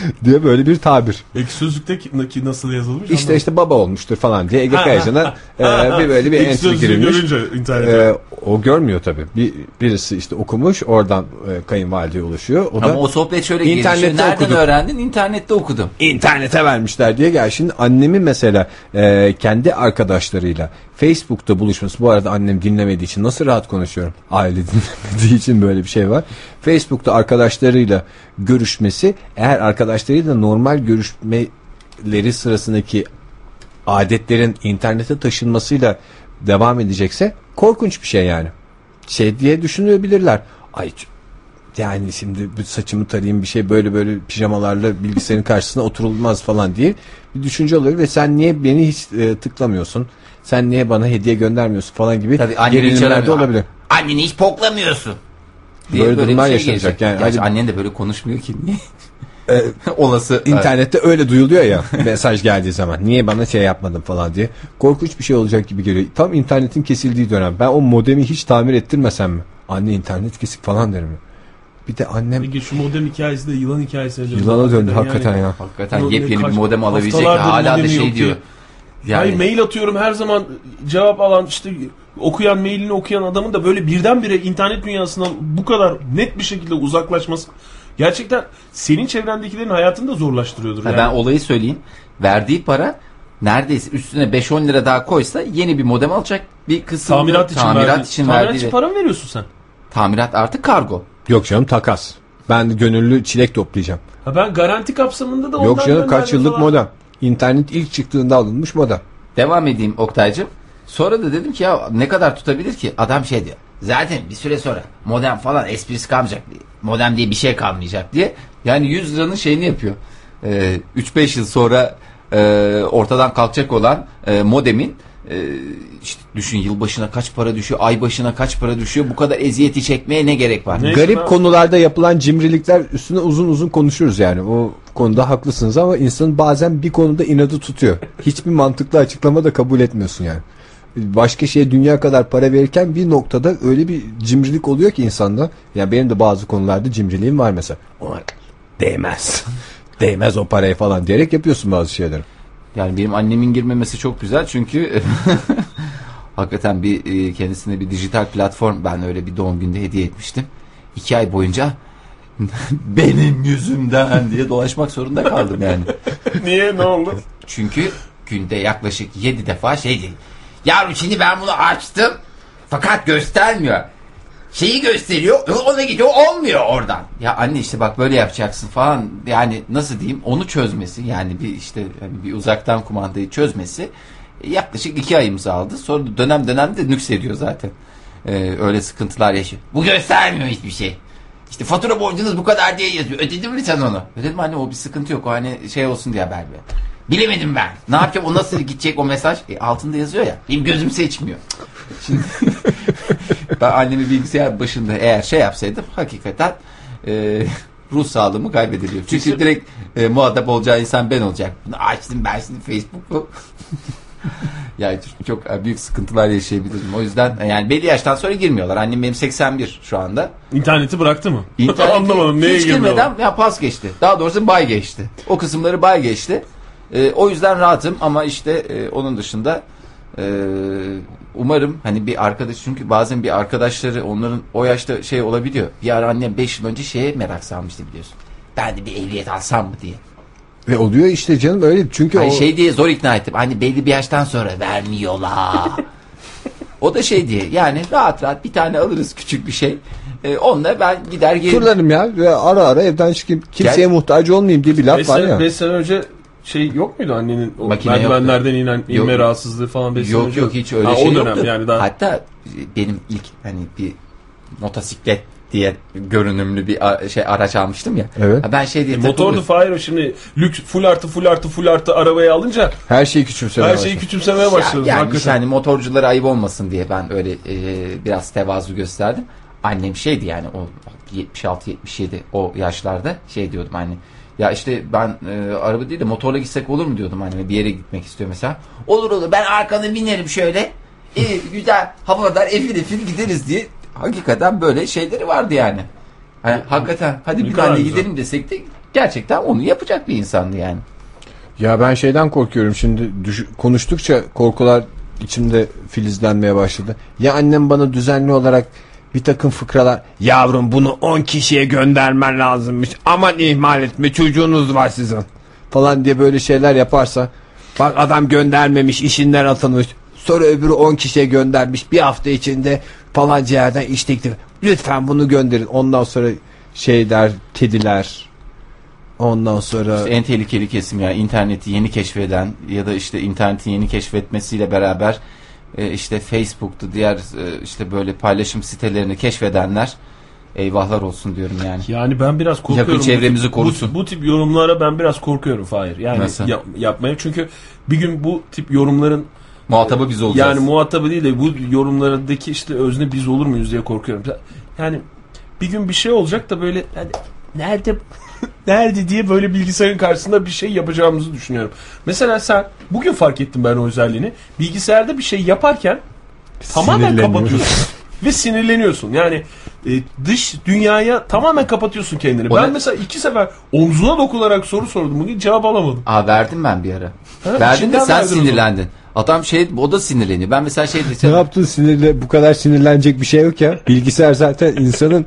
diye böyle bir tabir. Ek sözlükteki nasıl yazılmış? İşte anlamadım. işte baba olmuştur falan diye Ege Kayacan'a e, bir böyle bir entry girilmiş. görünce internette. E, o görmüyor tabii. Bir, birisi işte okumuş oradan e, kayınvalideye ulaşıyor. O da Ama o sohbet şöyle İnternette gelişiyor. Nereden okudum. öğrendin? İnternette okudum. internete vermişler diye gel. Şimdi annemi mesela e, kendi arkadaşlarıyla Facebook'ta buluşması. Bu arada annem dinlemediği için nasıl rahat konuşuyorum. Aile dinlemediği için böyle bir şey var. Facebook'ta arkadaşlarıyla görüşmesi eğer arkadaşlarıyla normal görüşmeleri sırasındaki adetlerin internete taşınmasıyla devam edecekse korkunç bir şey yani. Şey diye düşünebilirler. Ay yani şimdi saçımı tarayayım bir şey böyle böyle pijamalarla bilgisayarın karşısına oturulmaz falan diye bir düşünce oluyor ve sen niye beni hiç e, tıklamıyorsun? Sen niye bana hediye göndermiyorsun falan gibi Tabii anneni gerilimler de olabilir. Anneni hiç poklamıyorsun. Diye Böyle bir durumlar şey yaşanacak. Yani Gerçi hadi- annen de böyle konuşmuyor ki. Niye? Olası. İnternette öyle duyuluyor ya mesaj geldiği zaman. Niye bana şey yapmadın falan diye. Korkunç bir şey olacak gibi geliyor. Tam internetin kesildiği dönem. Ben o modemi hiç tamir ettirmesem mi? Anne internet kesik falan derim. Bir de annem Peki şu modem hikayesi de yılan hikayesine döndü. yılana döndü Yani hakikaten ya. Hakikaten Böyle yepyeni bir kaç- modem alabilecek. Hala da şey diyor. Yani Hayır mail atıyorum her zaman cevap alan işte okuyan mailini okuyan adamın da böyle birdenbire internet dünyasından bu kadar net bir şekilde uzaklaşması gerçekten senin çevrendekilerin hayatını da zorlaştırıyordur. Ha, Yani. Ben olayı söyleyeyim. Verdiği para neredeyse üstüne 5-10 lira daha koysa yeni bir modem alacak. Bir kısım tamirat için tamirat verdi- için tamirat verdiği için para mı veriyorsun sen? tamirat artık kargo. Yok canım takas. Ben gönüllü çilek toplayacağım. Ha ben garanti kapsamında da Yok ondan canım kaç yıllık falan. modem. İnternet ilk çıktığında alınmış modem. Devam edeyim Oktay'cım. Sonra da dedim ki ya ne kadar tutabilir ki? Adam şey diyor. Zaten bir süre sonra modem falan esprisi kalmayacak. Modem diye bir şey kalmayacak diye. Yani 100 liranın şeyini yapıyor. Ee, 3-5 yıl sonra e, ortadan kalkacak olan e, modemin e, işte düşün yılbaşına kaç para düşüyor, ay başına kaç para düşüyor. Bu kadar eziyeti çekmeye ne gerek var? Ne? Garip ben- konularda yapılan cimrilikler üstüne uzun uzun konuşuruz yani. O konuda haklısınız ama insanın bazen bir konuda inadı tutuyor. Hiçbir mantıklı açıklama da kabul etmiyorsun yani. Başka şeye dünya kadar para verirken bir noktada öyle bir cimrilik oluyor ki insanda. Ya benim de bazı konularda cimriliğim var mesela. Ona değmez. değmez o parayı falan diyerek yapıyorsun bazı şeyleri. Yani benim annemin girmemesi çok güzel çünkü hakikaten bir e, kendisine bir dijital platform ben öyle bir doğum günde hediye etmiştim. İki ay boyunca benim yüzümden diye dolaşmak zorunda kaldım yani. Niye ne oldu? Çünkü günde yaklaşık yedi defa şey değil. Yavrum şimdi ben bunu açtım fakat göstermiyor. Şeyi gösteriyor ona gidiyor olmuyor oradan. Ya anne işte bak böyle yapacaksın falan yani nasıl diyeyim onu çözmesi yani bir işte bir uzaktan kumandayı çözmesi yaklaşık iki ayımızı aldı. Sonra dönem dönem de nüksediyor zaten. Ee, öyle sıkıntılar yaşıyor. Bu göstermiyor hiçbir şey. İşte fatura borcunuz bu kadar diye yazıyor. Ödedin mi sen onu? Ödedim anne o bir sıkıntı yok. O hani şey olsun diye haber ver. Bilemedim ben. Ne yapacağım? O nasıl gidecek o mesaj? E, altında yazıyor ya. Benim gözüm seçmiyor. Şimdi ben annemi bilgisayar başında eğer şey yapsaydım hakikaten e, ruh sağlığımı kaybediliyor. Çünkü Kesin. direkt e, muhatap olacağı insan ben olacak. Bunu açtım ben şimdi Facebook'u. yani çok büyük sıkıntılar yaşayabilirim. O yüzden e, yani belli yaştan sonra girmiyorlar. Annem benim 81 şu anda. İnterneti bıraktı mı? İnternete Anlamadım neye hiç girmeden ya pas geçti. Daha doğrusu bay geçti. O kısımları bay geçti. Ee, o yüzden rahatım ama işte e, onun dışında e, umarım hani bir arkadaş çünkü bazen bir arkadaşları onların o yaşta şey olabiliyor. Bir ara annem 5 yıl önce şeye merak salmıştı biliyorsun. Ben de bir ehliyet alsam mı diye. Ve oluyor işte canım öyle çünkü Hani o şey diye zor ikna ettim. Hani belli bir yaştan sonra vermiyorlar. o da şey diye yani rahat rahat bir tane alırız küçük bir şey. Ee, onunla ben gider gelirim. turlarım ya ve ara ara evden çıkayım kimseye Gel. muhtaç olmayayım diye bir laf 5 var sene, ya. beş sene önce şey yok muydu annenin o Makine merdivenlerden inen inme Yok. rahatsızlığı falan 5 sene Yok yok hiç öyle Ha, şey O dönem yoktu. yani daha Hatta benim ilk hani bir motosiklet diye görünümlü bir şey araç almıştım ya. Evet. Ha, Ben şey diye E, motorlu. Fahir şimdi lüks full artı full artı full artı arabayı alınca Her şeyi küçümsemeye her şeyi küçümsemeye Ya, başlıyoruz. yani hakikaten. hani motorculara ayıp olmasın diye ben öyle e, biraz tevazu gösterdim. Annem şeydi yani o 76-77 o yaşlarda şey diyordum hani ya işte ben e, araba değil de motorla gitsek olur mu diyordum anneme bir yere gitmek istiyor mesela. Olur olur ben arkana binerim şöyle. E, güzel havadar efil efil gideriz diye hakikaten böyle şeyleri vardı yani. Hani, hakikaten hadi bir güzel. gidelim desek de gerçekten onu yapacak bir insandı yani. Ya ben şeyden korkuyorum şimdi düş- konuştukça korkular içimde filizlenmeye başladı. Ya annem bana düzenli olarak bir takım fıkralar yavrum bunu 10 kişiye göndermen lazımmış. Aman ihmal etme çocuğunuz var sizin. falan diye böyle şeyler yaparsa bak adam göndermemiş işinden atılmış. Sonra öbürü 10 kişiye göndermiş bir hafta içinde falanca yerden iş lütfen bunu gönderin. Ondan sonra şey der kediler ondan sonra İşte en tehlikeli kesim ya interneti yeni keşfeden ya da işte internetin yeni keşfetmesiyle beraber e, işte Facebook'tu diğer e, işte böyle paylaşım sitelerini keşfedenler eyvahlar olsun diyorum yani. Yani ben biraz korkuyorum. Yakın çevremizi bu, tip- korusun. Bu, bu tip yorumlara ben biraz korkuyorum Fahir. Yani Nasıl? yap- yapmaya çünkü bir gün bu tip yorumların Muhatabı biz olacağız. yani muhatabı değil de bu yorumlardaki işte özne biz olur muyuz diye korkuyorum. Yani bir gün bir şey olacak da böyle hani nerede nerede diye böyle bilgisayarın karşısında bir şey yapacağımızı düşünüyorum. Mesela sen bugün fark ettim ben o özelliğini. Bilgisayarda bir şey yaparken tamamen kapatıyorsun. Ve sinirleniyorsun. Yani e, dış dünyaya tamamen kapatıyorsun kendini. O ben ne- mesela iki sefer omzuna dokunarak soru sordum. Bugün cevap alamadım. Aa verdim ben bir ara. Ha, Verdin de sen sinirlendin. Adam şey o da sinirleniyor. Ben mesela şey Ne desem yaptın sinirle bu kadar sinirlenecek bir şey yok ya. Bilgisayar zaten insanın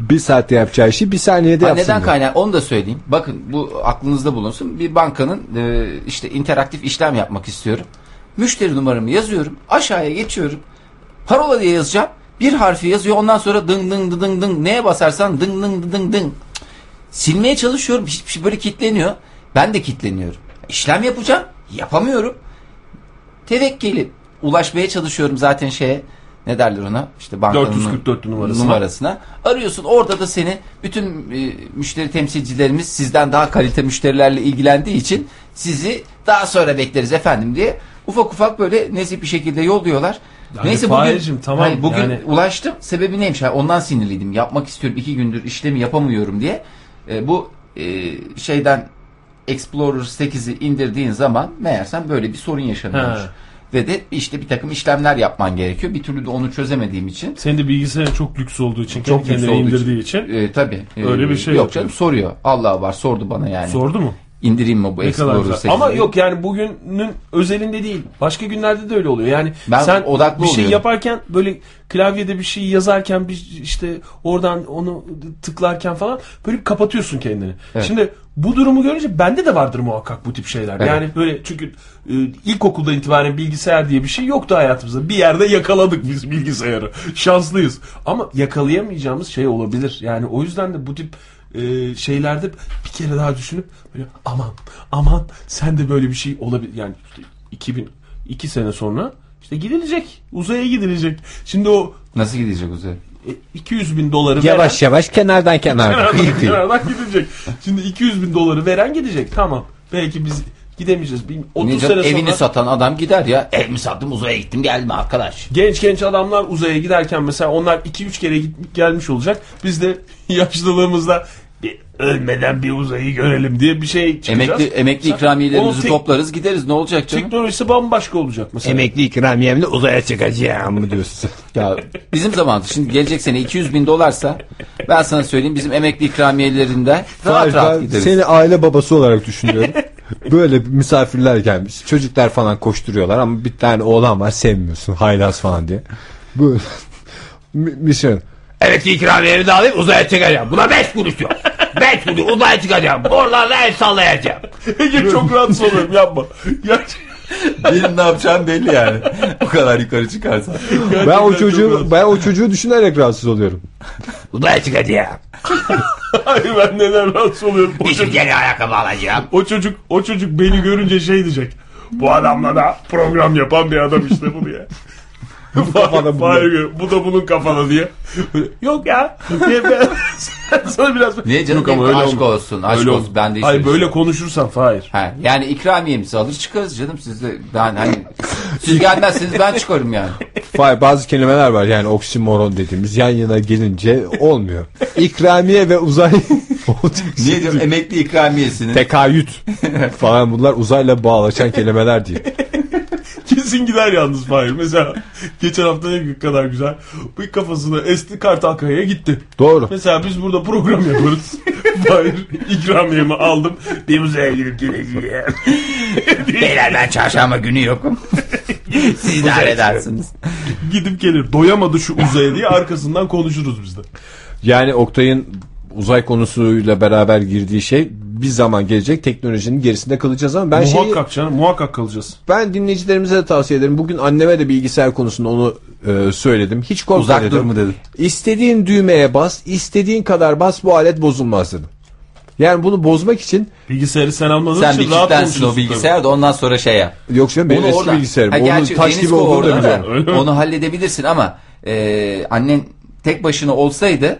bir saatte yapacağı işi bir saniyede Ha, yapsın. neden kaynak onu da söyleyeyim. Bakın bu aklınızda bulunsun. Bir bankanın e, işte interaktif işlem yapmak istiyorum. Müşteri numaramı yazıyorum. Aşağıya geçiyorum. Parola diye yazacağım. Bir harfi yazıyor. Ondan sonra dın dın dın dın. Neye basarsan dın dın dın dın. Silmeye çalışıyorum. Hiçbir şey böyle kilitleniyor. Ben de kilitleniyorum. İşlem yapacağım. Yapamıyorum. Tevekkeli. Ulaşmaya çalışıyorum zaten şeye. Ne derler ona? İşte bankanın 444 numarasına. numarasına. Arıyorsun orada da seni bütün e, müşteri temsilcilerimiz sizden daha kalite müşterilerle ilgilendiği için sizi daha sonra bekleriz efendim diye ufak ufak böyle nezih bir şekilde yolluyorlar. Yani Neyse bugün, tamam, Hayır, bugün yani- ulaştım. Sebebi neymiş? Ha, Ondan sinirliydim. Yapmak istiyorum. iki gündür işlemi yapamıyorum diye. E, bu e, şeyden Explorer 8'i indirdiğin zaman meğersem böyle bir sorun yaşanıyormuş. He. Ve de işte bir takım işlemler yapman gerekiyor. Bir türlü de onu çözemediğim için Senin de bilgisayarın çok lüks olduğu için, çok lüks olduğu indirdiği için. e, tabii. E, Öyle bir şey Yok yapıyor. canım soruyor. Allah var sordu bana yani. Sordu mu? İndireyim mi bu Explorer güzel. 8'i? Ama yok yani bugünün özelinde değil. Başka günlerde de öyle oluyor. Yani Ben sen odaklı bir şey oluyorum. yaparken böyle klavyede bir şey yazarken bir işte oradan onu tıklarken falan böyle kapatıyorsun kendini. Evet. Şimdi bu durumu görünce bende de vardır muhakkak bu tip şeyler. Evet. Yani böyle çünkü e, ilkokulda itibaren bilgisayar diye bir şey yoktu hayatımızda. Bir yerde yakaladık biz bilgisayarı. Şanslıyız. Ama yakalayamayacağımız şey olabilir. Yani o yüzden de bu tip e, şeylerde bir kere daha düşünüp böyle aman aman sen de böyle bir şey olabilir. Yani işte 2000 iki sene sonra işte gidilecek. Uzaya gidilecek. Şimdi o Nasıl gidecek uzaya? e, 200 bin doları Yavaş yavaş kenardan kenardan. veren, kıyı. kenardan gidecek. Şimdi 200 bin doları veren gidecek. Tamam. Belki biz gidemeyeceğiz. Bir 30 Niye sene canım? sonra Evini satan adam gider ya. Evimi sattım uzaya gittim geldim arkadaş. genç genç adamlar uzaya giderken mesela onlar 2-3 kere gitmiş gelmiş olacak. Biz de yaşlılığımızda bir ölmeden bir uzayı görelim diye bir şey çıkacağız. Emekli emekli Sen- ikramiyelerimizi tek- toplarız gideriz ne olacak canım? Teknolojisi bambaşka olacak mesela. Emekli ikramiyemle uzaya çıkacağım mı diyorsun? Ya bizim zamanımızda şimdi gelecek sene 200 bin dolarsa ben sana söyleyeyim bizim emekli ikramiyelerinden rahat Hayır, rahat ben gideriz. seni aile babası olarak düşünüyorum. Böyle misafirler gelmiş. Çocuklar falan koşturuyorlar ama bir tane oğlan var sevmiyorsun. Haylaz falan diye. Böyle Mi- misyon. Evet ikramiyemi de alayım uzaya çıkacağım. Buna 5 kuruş yok. 5 kuruş uzaya çıkacağım. Oralarda el sallayacağım. Ege çok rahatsız oluyorum yapma. Gerçekten. Benim ne yapacağım belli yani. Bu kadar yukarı çıkarsan. Ben o çocuğu ben o çocuğu düşünerek rahatsız oluyorum. Uzaya çıkacağım. Hayır ben neden rahatsız oluyorum? O çocuk, yeni ayakkabı alacağım. o çocuk, o çocuk beni görünce şey diyecek. Bu adamla da program yapan bir adam işte bu diye. kafada bu. Fahir, bu da bunun kafada diye. Yok ya. diye ben- Sen sonra biraz... Niye canım? Ama öyle aşk olsun. Aşk Öyle olsun. olmaz. Ben de Hayır öyle böyle şey- konuşursan Fahir. Ha, yani ikramiyemizi alır çıkarız canım siz de ben hani siz gelmezseniz ben çıkarım yani. Hayır, bazı kelimeler var yani oksimoron dediğimiz yan yana gelince olmuyor. İkramiye ve uzay Niye diyorum emekli ikramiyesini. Tekayüt falan bunlar uzayla bağlaşan kelimeler değil. Kesin gider yalnız Fahir. Mesela geçen hafta ne kadar güzel. Bir kafasına esti Kartalkaya'ya gitti. Doğru. Mesela biz burada program yaparız. Hayır ikramiyemi aldım. Bir uzaya gidip geleceğim. Beyler ben çarşamba günü yokum. Siz idare edersiniz. gidip gelir. Doyamadı şu uzaya diye arkasından konuşuruz biz de. Yani Oktay'ın uzay konusuyla beraber girdiği şey bir zaman gelecek teknolojinin gerisinde kalacağız ama ben şeyi, muhakkak canım muhakkak kalacağız. ben dinleyicilerimize de tavsiye ederim. Bugün anneme de bilgisayar konusunda onu e, söyledim. Hiç korkma Uzak dedim. dur mu dedim. İstediğin düğmeye bas, istediğin kadar bas bu alet bozulmaz dedim. Yani bunu bozmak için Bilgisayarı sen almadığın Sen için bir rahat kilitlensin o bilgisayar da ondan sonra şey yap. yoksa benim Onu eski orada- bilgisayarım. Ha, Onun gerçi taş gibi olduğunu da biliyorum. Onu halledebilirsin ama e, annen tek başına olsaydı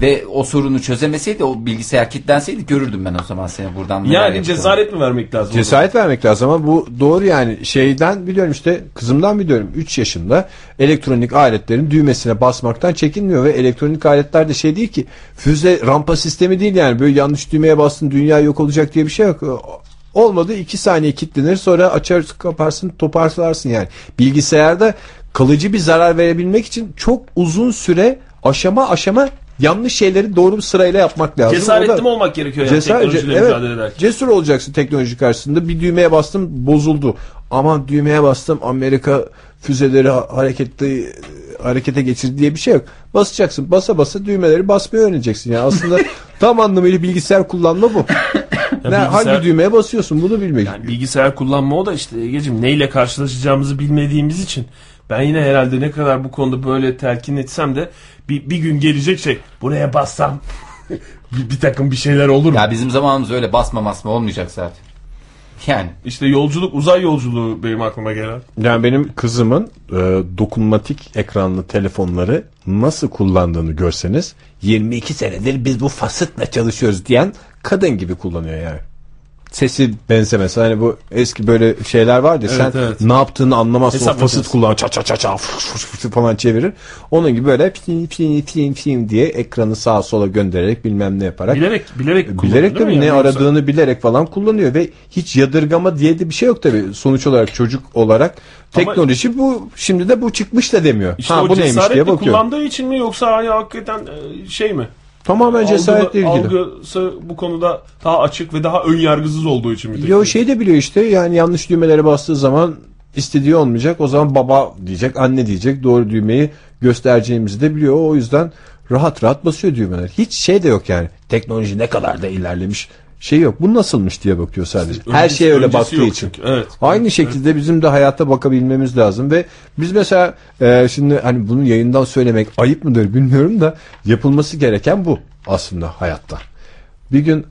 ve o sorunu çözemeseydi o bilgisayar kilitlenseydi görürdüm ben o zaman seni buradan. Yani cesaret mi vermek lazım? Cesaret vermek lazım ama bu doğru yani şeyden biliyorum işte kızımdan biliyorum 3 yaşında elektronik aletlerin düğmesine basmaktan çekinmiyor ve elektronik aletler de şey değil ki füze rampa sistemi değil yani böyle yanlış düğmeye bastın dünya yok olacak diye bir şey yok. Olmadı 2 saniye kilitlenir sonra açar kaparsın toparlarsın yani. Bilgisayarda kalıcı bir zarar verebilmek için çok uzun süre aşama aşama yanlış şeyleri doğru bir sırayla yapmak lazım. Cesaretli da- mi olmak gerekiyor yani Cesaret, teknolojiyle evet, mücadele ederken? cesur olacaksın teknoloji karşısında. Bir düğmeye bastım bozuldu. Aman düğmeye bastım Amerika füzeleri ha- hareketli harekete geçirdi diye bir şey yok. Basacaksın. Basa basa düğmeleri basmayı öğreneceksin. Yani aslında tam anlamıyla bilgisayar kullanma bu. Ne, bilgisayar- Hangi düğmeye basıyorsun bunu bilmek. Yani bilgisayar kullanma o da işte Ege'cim neyle karşılaşacağımızı bilmediğimiz için ben yine herhalde ne kadar bu konuda böyle telkin etsem de bir, bir gün gelecek şey buraya bassam bir, bir takım bir şeyler olur mu? Ya bizim zamanımız öyle basma basma olmayacak zaten. Yani İşte yolculuk uzay yolculuğu benim aklıma gelen. Yani benim kızımın e, dokunmatik ekranlı telefonları nasıl kullandığını görseniz 22 senedir biz bu fasıtla çalışıyoruz diyen kadın gibi kullanıyor yani. Sesi benzemez. Hani bu eski böyle şeyler vardı. Evet, Sen evet. ne yaptığını anlamazsın. Hesap o fasıt kullan. Ça ça ça ça falan çevirir. Onun gibi böyle ping ping ping ping diye ekranı sağa sola göndererek bilmem ne yaparak. Bilerek bilerek kullanıyor Bilerek değil mi? ne Yani yoksa- aradığını bilerek falan kullanıyor ve hiç yadırgama diye de bir şey yok tabii. Sonuç olarak çocuk olarak teknoloji bu şimdi de bu çıkmış da demiyor. İşte ha o bu neymiş diye bakıyor. kullandığı için mi yoksa hani hakikaten e, şey mi? Tamamen cesaretle ilgili. Algısı bu konuda daha açık ve daha ön yargısız olduğu için mi? Yo şey de biliyor işte yani yanlış düğmelere bastığı zaman istediği olmayacak. O zaman baba diyecek, anne diyecek. Doğru düğmeyi göstereceğimizi de biliyor. O yüzden rahat rahat basıyor düğmeler. Hiç şey de yok yani. Teknoloji ne kadar da ilerlemiş. Şey yok. Bu nasılmış diye bakıyor sadece. Her Öncesi- şey öyle öncesi baktığı yok için. çünkü, Evet. Aynı şekilde bizim de hayata bakabilmemiz lazım ve biz mesela e, şimdi hani bunu yayından söylemek ayıp mıdır bilmiyorum da yapılması gereken bu aslında hayatta. Bir gün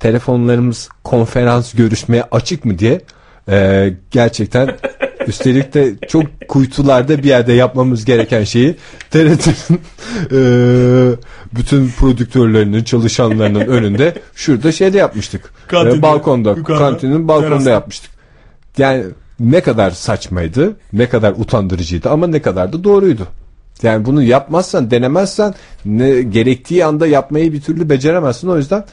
telefonlarımız konferans görüşmeye açık mı diye e, gerçekten üstelik de çok kuytularda bir yerde yapmamız gereken şeyi TRT'nin e, bütün prodüktörlerinin çalışanlarının önünde şurada şeyde yapmıştık. Kantinde, E, balkonda yukarıda, kantinin balkonda terasta. yapmıştık. Yani ne kadar saçmaydı, ne kadar utandırıcıydı ama ne kadar da doğruydu. Yani bunu yapmazsan, denemezsen ne gerektiği anda yapmayı bir türlü beceremezsin. O yüzden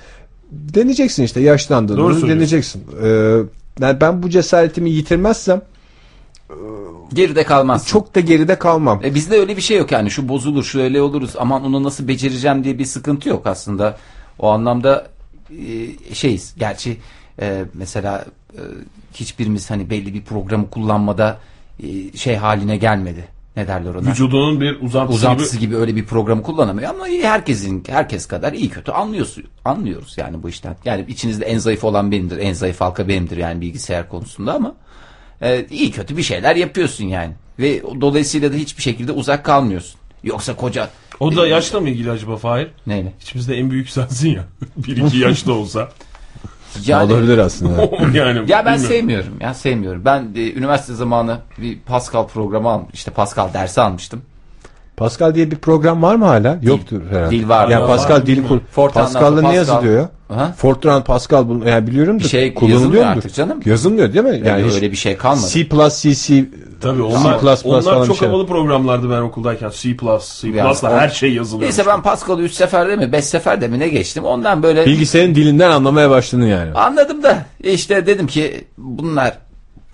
deneyeceksin işte yaşlandığında deneyeceksin. Ee, yani ben bu cesaretimi yitirmezsem geride kalmaz. çok da geride kalmam. E bizde öyle bir şey yok yani şu bozulur şu öyle oluruz aman onu nasıl becereceğim diye bir sıkıntı yok aslında. O anlamda e, şeyiz. Gerçi e, mesela e, hiçbirimiz hani belli bir programı kullanmada e, şey haline gelmedi. Ne derler ona? Vücudunun bir uzantısı, uzantısı gibi. gibi öyle bir programı kullanamıyor ama herkesin herkes kadar iyi kötü anlıyorsun anlıyoruz yani bu işten. Yani içinizde en zayıf olan benimdir, en zayıf halka benimdir yani bilgisayar konusunda ama e, iyi kötü bir şeyler yapıyorsun yani ve dolayısıyla da hiçbir şekilde uzak kalmıyorsun. Yoksa koca O da yaşla mı ilgili acaba Fahir? neyle? İçimizde en büyük sensin ya. bir iki yaşta olsa. Yani, Olabilir aslında. yani ya ben bilmiyorum. sevmiyorum ya sevmiyorum. Ben e, üniversite zamanı bir Pascal programı almıştım. işte Pascal dersi almıştım. Pascal diye bir program var mı hala? Yoktur herhalde. Dil var. Yani Var, Pascal var, dil kur. Pascal'da ne Pascal. yazılıyor ya? Aha. Fortran Pascal bunu yani biliyorum da Bir şey kullanılıyor artık canım. Yazılmıyor değil mi? Yani Yani öyle bir şey kalmadı. C++, CC Tabii onlar, C++ onlar falan çok şey. havalı programlardı ben okuldayken. C++, C++'la Yani her şey yazılıyor. Neyse ben Pascal'ı 3 seferde mi 5 seferde mi ne geçtim. Ondan böyle Bilgisayarın dilinden anlamaya başladın yani. anladım da işte dedim ki bunlar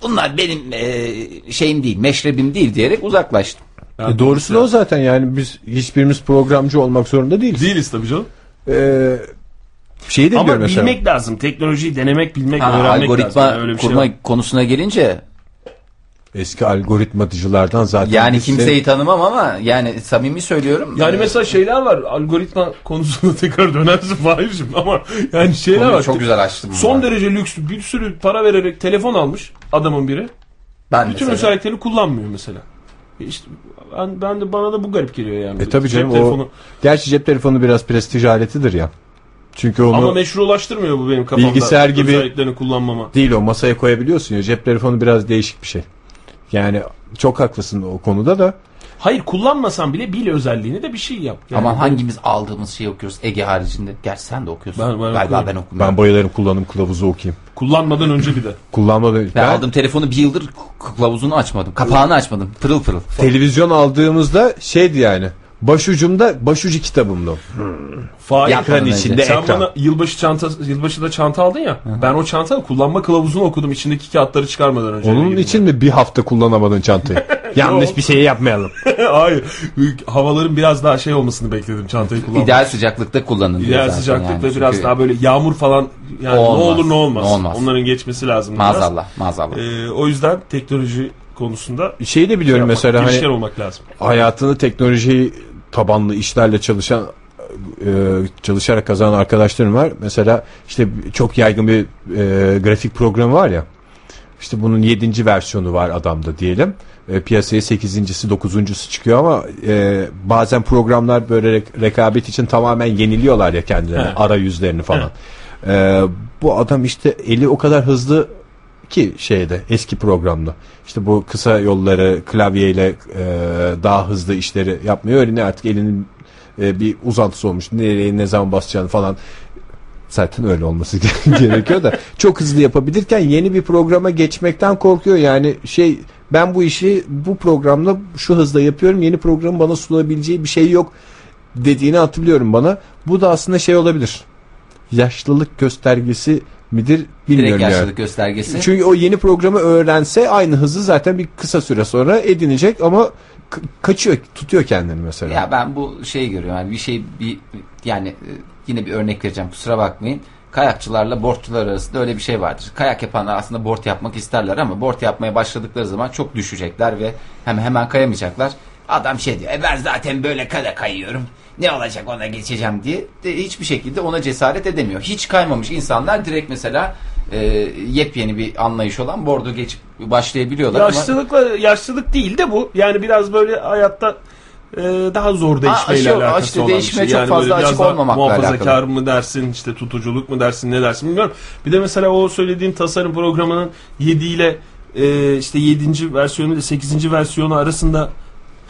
bunlar benim e, şeyim değil meşrebim değil diyerek uzaklaştım. E doğrusu da o zaten yani biz hiçbirimiz programcı olmak zorunda değiliz. Değiliz tabii canım. Ee, Şeyi de Ama biliyorum mesela. bilmek lazım. Teknolojiyi denemek, bilmek, Ha, öğrenmek algoritma lazım. Yani bir şey kurma var. konusuna gelince Eski algoritmacılardan zaten. yani kimseyi tanımam ama yani samimi söylüyorum. Yani Ee, mesela şeyler var. Algoritma konusuna tekrar dönersin Fahir'cim ama yani şeyler konuyu var. çok güzel açtım. Son bunu. derece lüks bir sürü para vererek telefon almış adamın biri. ben Bütün mesela. özelliklerini kullanmıyor mesela. İşte ben, ben de bana da bu garip geliyor yani. E tabii Cep canım telefonu. o. Gerçi cep telefonu biraz prestij aletidir ya. Çünkü onu Ama meşrulaştırmıyor bu benim kafamda. Bilgisayar gibi- Özelliklerini kullanmama. değil o masaya koyabiliyorsun ya. Cep telefonu biraz değişik bir şey. Yani çok haklısın o konuda da. Hayır kullanmasan bile bil özelliğini de bir şey yap. Yani Aman hangimiz aldığımız şeyi okuyoruz Ege haricinde? Gerçi sen de okuyorsun. Ben- ben Galiba okuyorum. ben okumuyorum. Ben bayılırım kullanım kılavuzu okuyayım. Kullanmadan önce bir de. Kullanmadan Ben, ben, aldım telefonu bir yıldır kılavuzunu açmadım. Kapağını açmadım. Pırıl pırıl. televizyon aldığımızda şeydi yani. Başucumda başucu kitabımda. Ekran önce. içinde Sen ekran. bana yılbaşı çanta yılbaşı da çanta aldın ya. Ben o çantanın kullanma kılavuzunu okudum içindeki kağıtları çıkarmadan önce. Onun için mi bir hafta kullanamadın çantayı? Yanlış bir şey yapmayalım. Hayır. Havaların biraz daha şey olmasını bekledim çantayı kullanmak. İdeal sıcaklıkta kullanın İdeal zaten sıcaklık yani. biraz Çünkü daha böyle yağmur falan yani Olmaz. ne olur ne olmaz. Olmaz. Onların geçmesi lazım. biraz. Maazallah maazallah. Ee, o yüzden teknoloji konusunda Şeyi de biliyorum yapmak, mesela hani olmak lazım. hayatını teknoloji tabanlı işlerle çalışan e, çalışarak kazanan arkadaşlarım var. Mesela işte çok yaygın bir e, grafik programı var ya. İşte bunun 7. versiyonu var adamda diyelim. E, piyasaya 8.si 9.sü çıkıyor ama e, bazen programlar böyle rek- rekabet için tamamen yeniliyorlar ya kendilerini. He. Arayüzlerini falan. E, bu adam işte eli o kadar hızlı ki şeyde eski programda. İşte bu kısa yolları klavyeyle e, daha hızlı işleri yapmayı öğreniyor. Artık elinin e, bir uzantısı olmuş. Nereye ne zaman basacağını falan zaten öyle olması gerekiyor da çok hızlı yapabilirken yeni bir programa geçmekten korkuyor. Yani şey ben bu işi bu programda şu hızda yapıyorum. Yeni programın bana sunabileceği bir şey yok dediğini hatırlıyorum bana. Bu da aslında şey olabilir. Yaşlılık göstergesi midir bilmiyorum Direkt yani. yaşlılık göstergesi. Çünkü o yeni programı öğrense aynı hızı zaten bir kısa süre sonra edinecek ama kaçıyor, tutuyor kendini mesela. Ya ben bu şeyi görüyorum. Yani bir şey bir yani yine bir örnek vereceğim. Kusura bakmayın. Kayakçılarla bortçular arasında öyle bir şey vardır. Kayak yapanlar aslında bort yapmak isterler ama bort yapmaya başladıkları zaman çok düşecekler ve hemen hemen kayamayacaklar. Adam şey diyor. E ben zaten böyle kale kayıyorum. Ne olacak ona geçeceğim diye de hiçbir şekilde ona cesaret edemiyor. Hiç kaymamış insanlar direkt mesela e, yepyeni bir anlayış olan bordo geçip başlayabiliyorlar ama Yaşlılıkla yaşlılık değil de bu. Yani biraz böyle hayatta e, daha zor değişmeyle Ha, şu- alakası işte olan bir değişmeye şey. çok Yani fazla açık olmamakla Muhafazakar alakalı. mı dersin, işte tutuculuk mu dersin, ne dersin bilmiyorum. Bir de mesela o söylediğin tasarım programının 7 ile e, işte 7. versiyonu ile 8. versiyonu arasında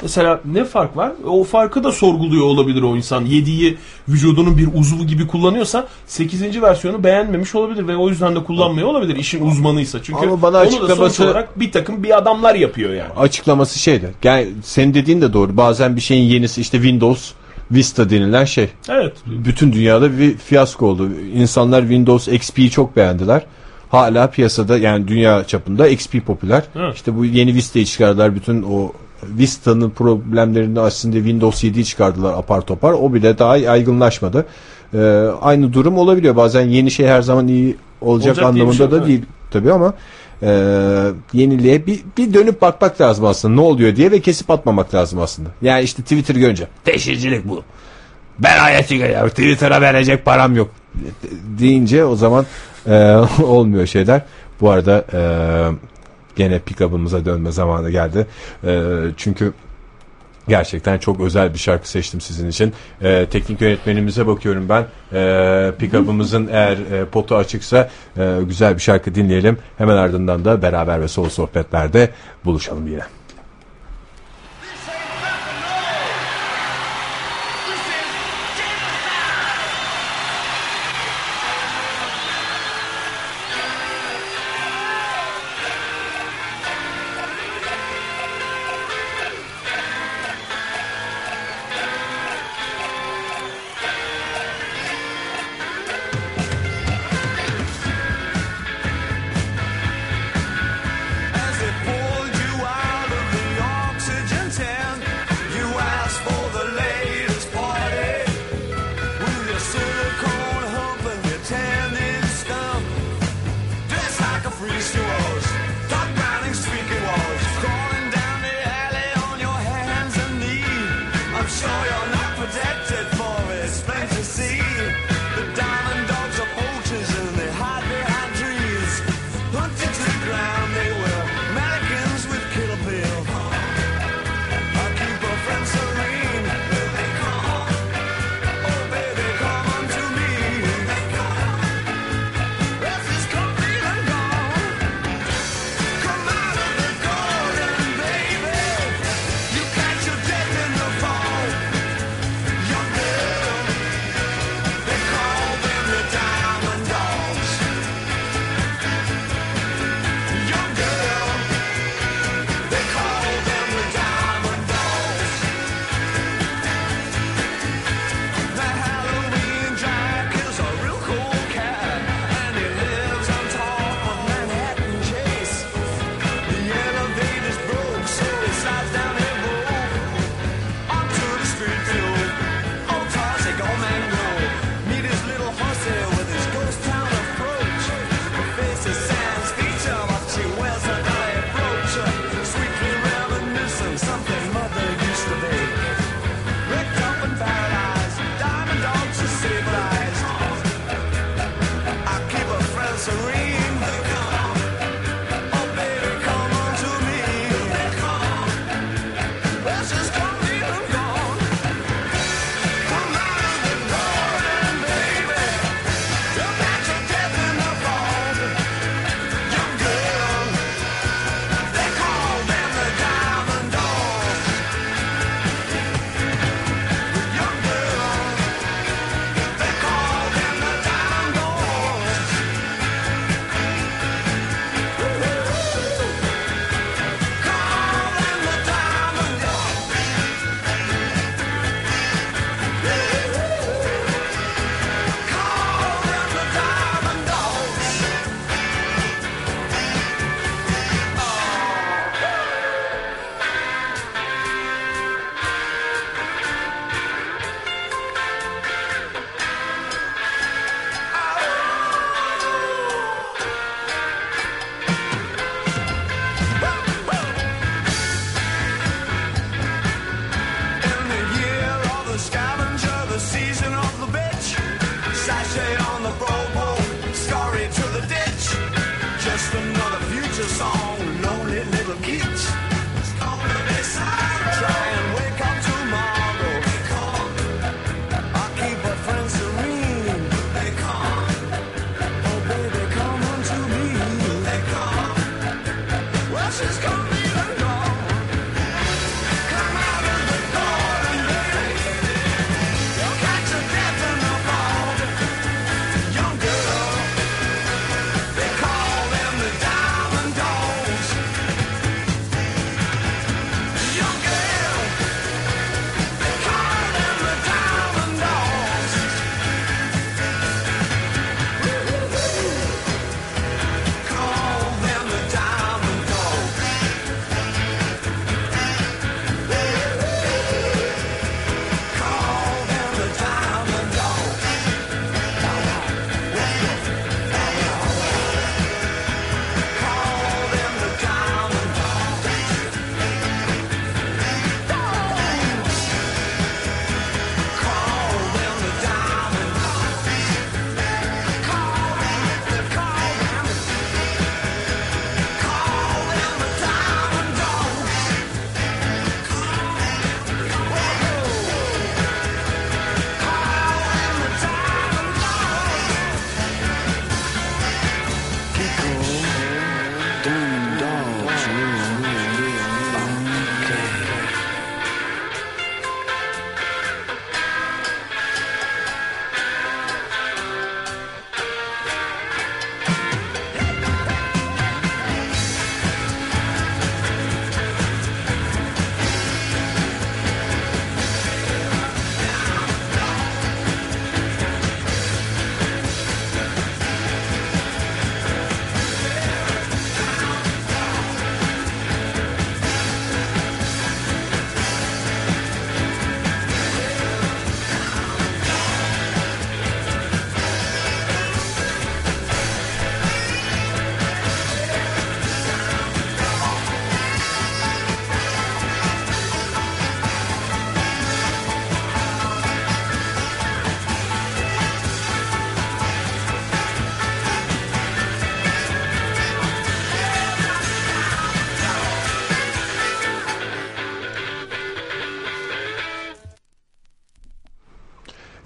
Mesela ne fark var? O farkı da sorguluyor olabilir o insan. 7'yi vücudunun bir uzvu gibi kullanıyorsa 8. versiyonu beğenmemiş olabilir ve o yüzden de kullanmıyor olabilir işin uzmanıysa. Çünkü Ama bana onu da sonuç açıklaması- olarak bir takım bir adamlar yapıyor yani. Açıklaması şeydi. Yani senin dediğin de doğru. Bazen bir şeyin yenisi işte Windows Vista denilen şey. Evet. Bütün dünyada bir fiyasko oldu. İnsanlar Windows XP'yi çok beğendiler. Hala piyasada yani dünya çapında XP popüler. Evet. İşte bu yeni Vista'yı çıkardılar. Bütün o Vista'nın problemlerini aslında Windows 7'yi çıkardılar apar topar. O bile daha yaygınlaşmadı. Ee, aynı durum olabiliyor. Bazen yeni şey her zaman iyi olacak, Olacak anlamında şey da evet. değil tabii ama e, yeniliğe bir, bir dönüp bakmak lazım aslında ne oluyor diye ve kesip atmamak lazım aslında. Yani işte Twitter görünce teşhircilik bu. Belayet ya Twitter'a verecek param yok deyince o zaman e, olmuyor şeyler. Bu arada e, gene pick-up'ımıza dönme zamanı geldi. E, çünkü Gerçekten çok özel bir şarkı seçtim sizin için. E, teknik yönetmenimize bakıyorum ben. E, pick-up'ımızın eğer e, potu açıksa e, güzel bir şarkı dinleyelim. Hemen ardından da beraber ve solo sohbetlerde buluşalım yine.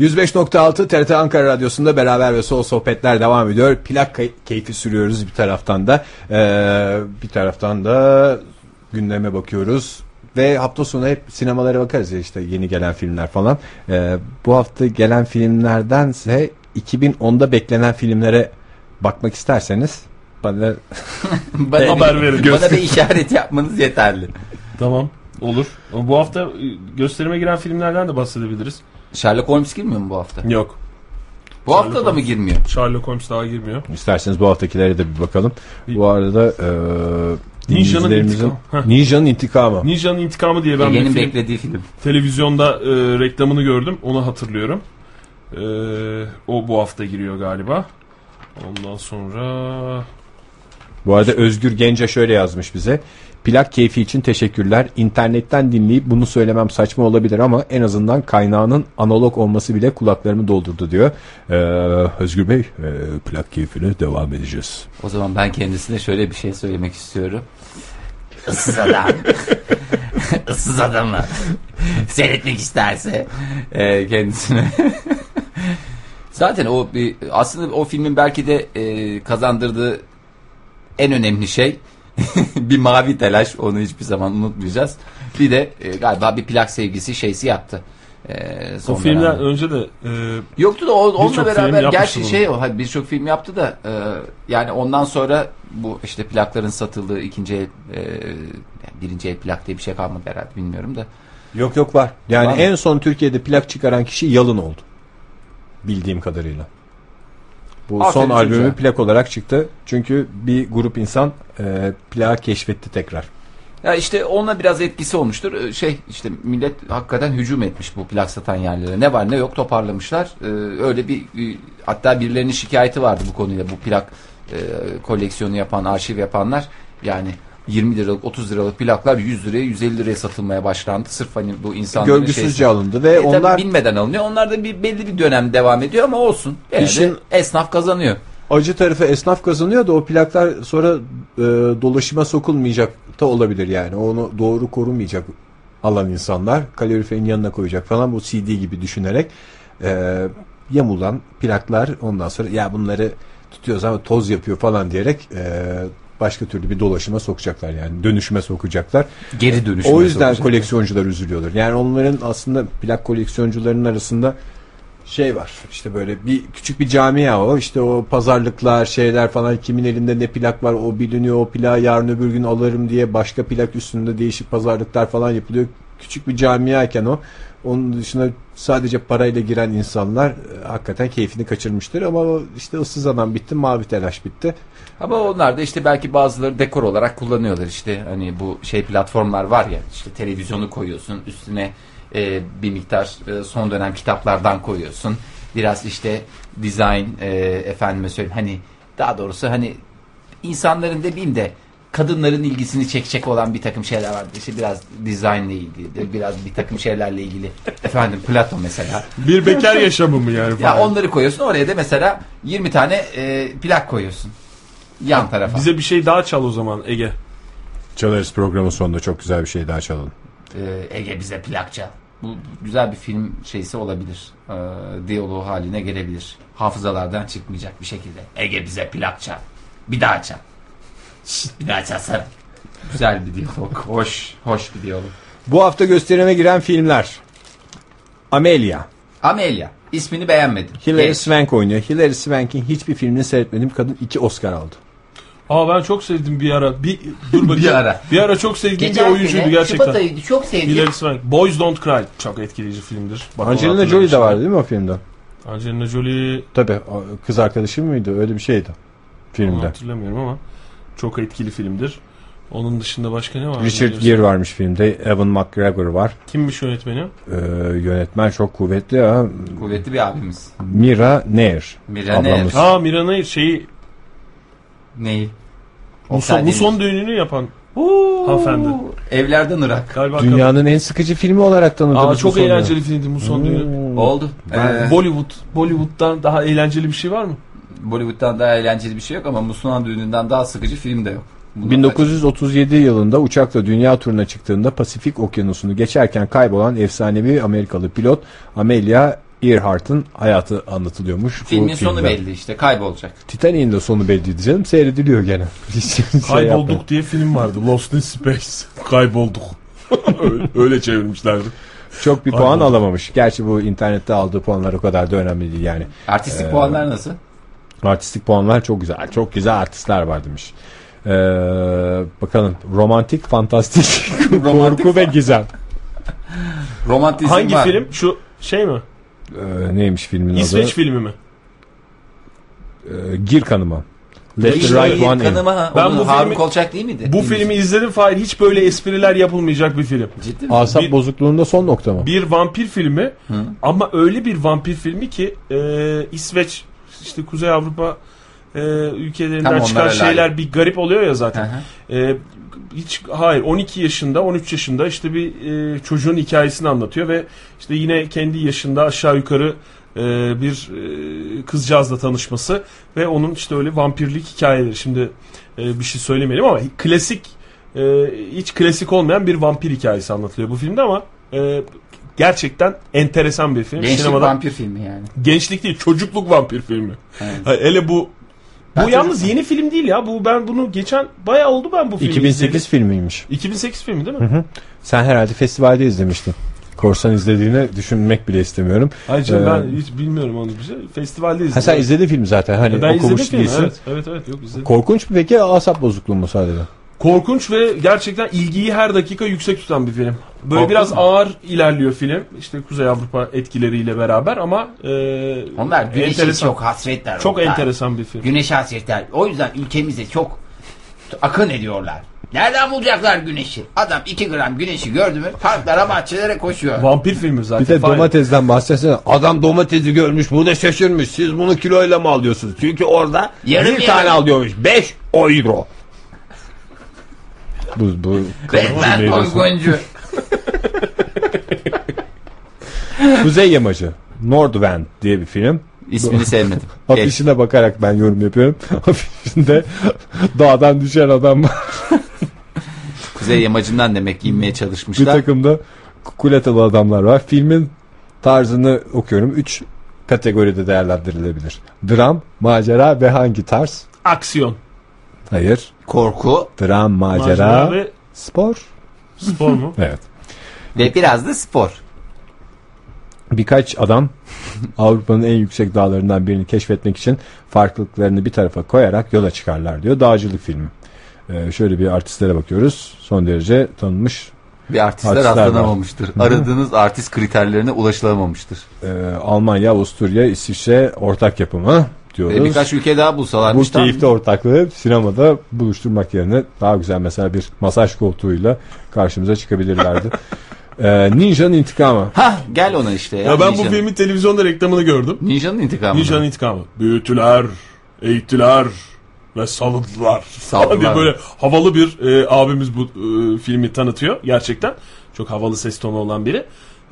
105.6 TRT Ankara Radyosu'nda beraber ve sol sohbetler devam ediyor. Plak keyfi sürüyoruz bir taraftan da. Ee, bir taraftan da gündeme bakıyoruz. Ve hafta sonu hep sinemalara bakarız ya işte yeni gelen filmler falan. Ee, bu hafta gelen filmlerdense 2010'da beklenen filmlere bakmak isterseniz bana Bana Haber bir, verin. Bana bir işaret yapmanız yeterli. Tamam olur. Ama bu hafta gösterime giren filmlerden de bahsedebiliriz. Sherlock Holmes girmiyor mu bu hafta? Yok. Bu hafta da mı girmiyor? Sherlock Holmes daha girmiyor. isterseniz bu haftakilere de bir bakalım. Bu arada e, Ninja'nın intikamı. Ninja'nın intikamı. Ninja'nın İntikamı diye ben bir Ege'nin film, beklediği film. televizyonda e, reklamını gördüm. Onu hatırlıyorum. E, o bu hafta giriyor galiba. Ondan sonra Bu arada Özgür Gence şöyle yazmış bize. Plak keyfi için teşekkürler. İnternetten dinleyip bunu söylemem saçma olabilir ama en azından kaynağının analog olması bile kulaklarımı doldurdu diyor. Ee, Özgür Bey, e, plak keyfine devam edeceğiz. O zaman ben kendisine şöyle bir şey söylemek istiyorum. Issız adam. Issız adamı. Seyretmek isterse e, kendisine. Zaten o bir, aslında o filmin belki de e, kazandırdığı en önemli şey bir mavi telaş. Onu hiçbir zaman unutmayacağız. Bir de e, galiba bir plak sevgisi şeysi yaptı. E, son o filmden dönemde. önce de e, Yoktu da o, onunla beraber gerçi bunu. şey o hani birçok film yaptı da e, yani ondan sonra bu işte plakların satıldığı ikinci el e, birinci el plak diye bir şey kalmadı herhalde bilmiyorum da. Yok yok var. Yani Var mı? en son Türkiye'de plak çıkaran kişi Yalın oldu. Bildiğim kadarıyla. Bu Aferin son albümü çocuğa. plak olarak çıktı. Çünkü bir grup insan e, plağı keşfetti tekrar. Ya işte onunla biraz etkisi olmuştur. E, Şey işte millet hakikaten hücum etmiş bu plak satan yerlere. Ne var ne yok toparlamışlar. E, öyle bir hatta birilerinin şikayeti vardı bu konuyla. Bu plak e, koleksiyonu yapan, arşiv yapanlar yani 20 liralık 30 liralık plaklar 100 liraya 150 liraya satılmaya başlandı. Sırf hani bu insanların Görgüsüzce şeysi- alındı ve E, onlar bilmeden alınıyor. Onlar da bir belli bir dönem devam ediyor ama olsun. Gene de İşin- esnaf kazanıyor. acı tarafı esnaf kazanıyor da o plaklar sonra e, dolaşıma sokulmayacak da olabilir yani. Onu doğru korumayacak alan insanlar kaloriferin yanına koyacak falan bu CD gibi düşünerek e, yamulan plaklar ondan sonra ya bunları tutuyoruz ama toz yapıyor falan diyerek e, başka türlü bir dolaşıma sokacaklar yani dönüşüme sokacaklar. Geri dönüşüm. O yüzden koleksiyoncular üzülüyordur. Yani onların aslında plak koleksiyoncularının arasında şey var. İşte böyle bir küçük bir camia o. İşte o pazarlıklar, şeyler falan kimin elinde ne plak var o biliniyor. O plağı yarın öbür gün alırım diye başka plak üstünde değişik pazarlıklar falan yapılıyor. Küçük bir camiayken o. Onun dışında sadece parayla giren insanlar e, hakikaten keyfini kaçırmıştır ama o işte ıssız adam bitti, mavi telaş bitti. Ama onlar da işte belki bazıları dekor olarak kullanıyorlar işte hani bu şey platformlar var ya işte televizyonu koyuyorsun üstüne e, bir miktar e, son dönem kitaplardan koyuyorsun biraz işte design e, efendime söyleyeyim hani daha doğrusu hani insanların demeyeyim de kadınların ilgisini çekecek olan bir takım şeyler var işte biraz dizaynla ilgili biraz bir takım şeylerle ilgili efendim Plato mesela bir bekar yaşamı mı yani? ya falan? onları koyuyorsun oraya da mesela 20 tane e, plak koyuyorsun yan tarafa. Bize bir şey daha çal o zaman Ege. Çalarız programın sonunda çok güzel bir şey daha çalalım. Ee, Ege bize plak çal. Bu güzel bir film şeysi olabilir. Ee, diyaloğu haline gelebilir. Hafızalardan çıkmayacak bir şekilde. Ege bize plak çal. Bir daha çal. Şşt, bir daha çalsana. Güzel bir diyalog. Hoş, hoş bir diyalog. Bu hafta gösterime giren filmler. Amelia. Amelia. ismini beğenmedim. Hilary Genç. Swank oynuyor. Hilary Swank'in hiçbir filmini seyretmedim. Kadın iki Oscar aldı. Aa ben çok sevdim bir ara. Bir dur bakayım. Bir ara. Bir ara çok sevdiğim Geçen bir oyuncuydu sene gerçekten. Şubat ayıydı. Çok sevdim. Hilary Swank. Boys Don't Cry. Çok etkileyici filmdir. Bak, onu Angelina Jolie de vardı değil mi o filmde? Angelina Jolie Tabii kız arkadaşı mıydı? Öyle bir şeydi onu filmde. hatırlamıyorum ama çok etkili filmdir. Onun dışında başka ne var? Richard Gere varmış filmde. Evan McGregor var. Kimmiş yönetmeni? Ee, yönetmen çok kuvvetli ya. Kuvvetli bir abimiz. Mira Nair. Mira Nair. Ablamız. Aa Mira Nair şeyi Neyi? bu son, bu son düğününü yapan Oo, Hanımefendi. Evlerden Irak. galiba Dünyanın en sıkıcı filmi olarak kadın. tanıdığımız Aa çok eğlenceli filmdi bu son düğünü. Hmm. Oldu. Ee, Bollywood. Bollywood'dan daha eğlenceli bir şey var mı? Bollywood'dan daha eğlenceli bir şey yok ama Musluhan düğününden daha sıkıcı film de yok. Bunu 1937 yılında uçakla dünya turuna çıktığında Pasifik Okyanusu'nu geçerken kaybolan efsanevi Amerikalı pilot Amelia Earhart'ın hayatı anlatılıyormuş. Filmin sonu belli işte kaybolacak. Titanic'in de sonu belliydi canım. Seyrediliyor gene. Şey Kaybolduk diye film vardı. Lost in Space. Kaybolduk. öyle, öyle çevirmişlerdi. Çok bir puan Kaybolduk. alamamış. Gerçi bu internette aldığı puanlar o kadar da önemli değil yani. Artistik Ee, puanlar nasıl? Artistik puanlar çok güzel. Çok güzel artistler var demiş. Ee, bakalım romantik, fantastik, Romantik korku ve gizem. Romantizm Hangi var. film? Şu şey mi? Ee, neymiş filmin İsveç adı? filmi mi? Ee, Gir kanıma. Let the right one in. Ben bu Harun filmi- Kolçak değil miydi? Bu filmi izledim Fahir. Hiç böyle espriler yapılmayacak bir film. Ciddi mi? Asap Bir- bozukluğunda son nokta mı? Bir vampir filmi ama öyle bir vampir filmi ki e, İsveç işte Kuzey Avrupa e, ülkelerinden Tam çıkan şeyler layık. bir garip oluyor ya Hı zaten. hı. E, hiç hayır 12 yaşında 13 yaşında işte bir e, çocuğun hikayesini anlatıyor ve işte yine kendi yaşında aşağı yukarı e, bir e, kızcağızla tanışması ve onun işte öyle vampirlik hikayeleri. Şimdi e, bir şey söylemeyelim ama klasik e, hiç klasik olmayan bir vampir hikayesi anlatılıyor bu filmde ama e, gerçekten enteresan bir film. Gençlik Sinemada vampir filmi yani. gençlik değil çocukluk vampir filmi. Evet. Hele bu Ben bu yalnız yeni film değil ya. Bu ben bunu geçen bayağı oldu ben bu filmi 2008 izledim. filmiymiş. 2008 filmi değil mi? Sen herhalde festivalde izlemiştin. Korsan izlediğini düşünmek bile istemiyorum. Hayır canım Ee, ben hiç bilmiyorum onu bir şey. Festivalde izledim. Ha sen izledin filmi zaten. Hani ben izledim okumuş filmi. değilsin. Evet, evet evet yok izledim. Korkunç mu peki asap bozukluğu mu sadece? Korkunç ve gerçekten ilgiyi her dakika yüksek tutan bir film. Böyle Korkunç biraz mu? ağır ilerliyor film. İşte Kuzey Avrupa etkileriyle beraber ama e, Onlar güneşe enteresan. çok hasretler. çok onlar. enteresan bir film. Güneş hasretler. O yüzden ülkemize çok akın ediyorlar. Nereden bulacaklar güneşi? Adam 2 gram güneşi gördü mü parklara bahçelere koşuyor. Vampir filmi zaten. Bir de Fahir. domatesden bahsetsene. Adam domatesi görmüş bu da şaşırmış. Siz bunu kiloyla mı alıyorsunuz? Çünkü orada Yarım bir yarım. tane alıyormuş. 5 euro. Bu, bu meyvesi. soyguncu. Kuzey Yamacı. Nordwind diye bir film. İsmini sevmedim. Geç. Afişine bakarak ben yorum yapıyorum. Afişinde dağdan düşen adam var. Kuzey yamacından demek ki inmeye bir çalışmışlar. takım da kuletalı adamlar var. Filmin tarzını okuyorum. 3 kategoride değerlendirilebilir. Dram, macera ve hangi tarz? Aksiyon. Hayır. Korku Dram, macera, Macera ve spor. spor mu? Evet. ve biraz da spor. Birkaç adam Avrupa'nın en yüksek dağlarından birini keşfetmek için farklılıklarını bir tarafa koyarak yola çıkarlar diyor. Dağcılık filmi. Ee, şöyle bir artistlere bakıyoruz. Son derece tanınmış. Bir artistler Artistler var. rastlanamamıştır. Aradığınız artist kriterlerine ulaşılamamıştır. Ee, Almanya, Avusturya, İsviçre ortak yapımı diyoruz. Ve birkaç ülke daha Bu bulsalarmış. tam- keyifli ortaklığı sinemada buluşturmak yerine daha güzel mesela bir masaj koltuğuyla karşımıza çıkabilirlerdi. Ee, Ninja'nın intikamı. Hah gel ona işte ya. Ya ben bu filmin televizyonda reklamını gördüm. Ninja'nın intikamı. Ninja'nın intikamı. Büyütüler, eğittiler ve salındılar. Saldılar. diye böyle havalı bir e, abimiz bu e, filmi tanıtıyor gerçekten. Çok havalı ses tonu olan biri.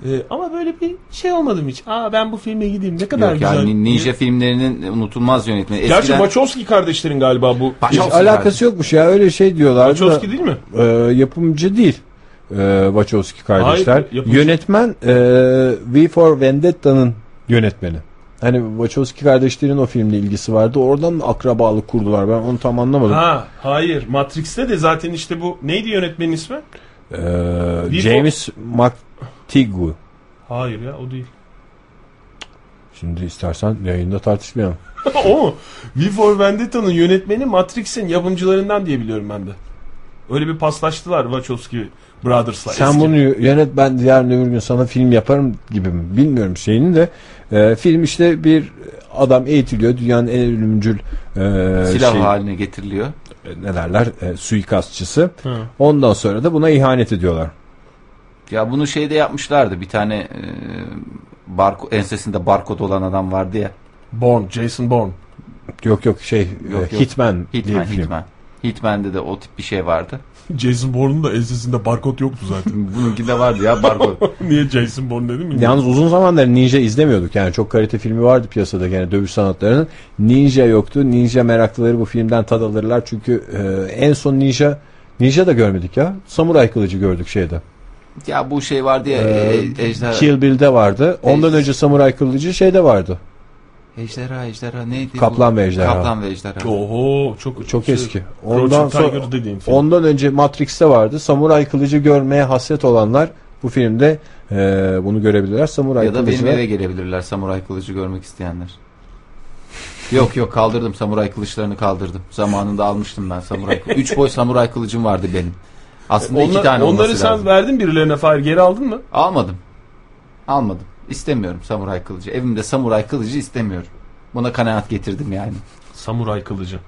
E, ama böyle bir şey olmadım hiç. Aa ben bu filme gideyim ne kadar Yok güzel. yani ninja filmlerinin unutulmaz yönetmeni. Gerçi Eskiden Wachowski kardeşlerin galiba bu. Hiç alakası yokmuş ya öyle şey diyorlardı da Wachowski değil mi? e, yapımcı değil. E, Wachowski kardeşler. Hayır, yapımcı. Yönetmen e, V for Vendetta'nın yönetmeni. Hani Wachowski kardeşlerin o filmle ilgisi vardı. Oradan mı akrabalık kurdular? Ben onu tam anlamadım. Ha hayır Matrix'te de zaten işte bu neydi yönetmenin ismi? E, for- James McTigu. Hayır ya o değil. Şimdi istersen yayında tartışmayalım. o mu? V for Vendetta'nın yönetmeni Matrix'in yapımcılarından diye biliyorum ben de. Öyle bir paslaştılar Wachowski Brothers'la. Sen eski. bunu yönet ben yarın öbür gün sana film yaparım gibi mi? Bilmiyorum şeyini de. E, film işte bir adam eğitiliyor. Dünyanın en ölümcül e, silah şey- haline getiriliyor. ne derler e, suikastçısı. Ha. Ondan sonra da buna ihanet ediyorlar. Ya bunu şeyde yapmışlardı. Bir tane e, barko, ensesinde barkod olan adam vardı ya. Bourne, Jason Bourne. Yok yok şey Yok, e, yok. Hitman, diye Hitman, bir film. Hitman. Hitman'de de o tip bir şey vardı. Jason Bourne'un da ensesinde barkod yoktu zaten. Bununkinde vardı ya barkod. Niye Jason Bourne dedim mi? Yalnız uzun zamandır Ninja izlemiyorduk. Yani çok kalite filmi vardı piyasada gene dövüş sanatlarının. Ninja yoktu. Ninja meraklıları bu filmden tad alırlar. Çünkü e, en son Ninja Ninja da görmedik ya. Samuray kılıcı gördük şeyde. Ya bu şey vardı ya e, ejderha. Kill Bill'de vardı. Ondan önce Samuray Kılıcı şeyde vardı. Ejderha ejderha neydi? bu? Kaplan ve ejderha. Kaplan ve ejderha. Oho çok Çok şey, eski. Ondan sonra ondan önce Matrix'te vardı. Samuray Kılıcı görmeye hasret olanlar bu filmde e, bunu görebilirler. Samuray Ya da benim Kılıcı eve gelebilirler samuray kılıcı görmek isteyenler. Yok yok kaldırdım samuray kılıçlarını kaldırdım. Zamanında almıştım ben samuray kılıcı. Üç boy samuray kılıcım vardı benim. Aslında iki Onlar- tane olması onları sen lazım. verdin birilerine Fahir geri aldın mı? Almadım. Almadım. İstemiyorum samuray kılıcı. Evimde samuray kılıcı istemiyorum. Buna kanaat getirdim yani. Samuray kılıcı.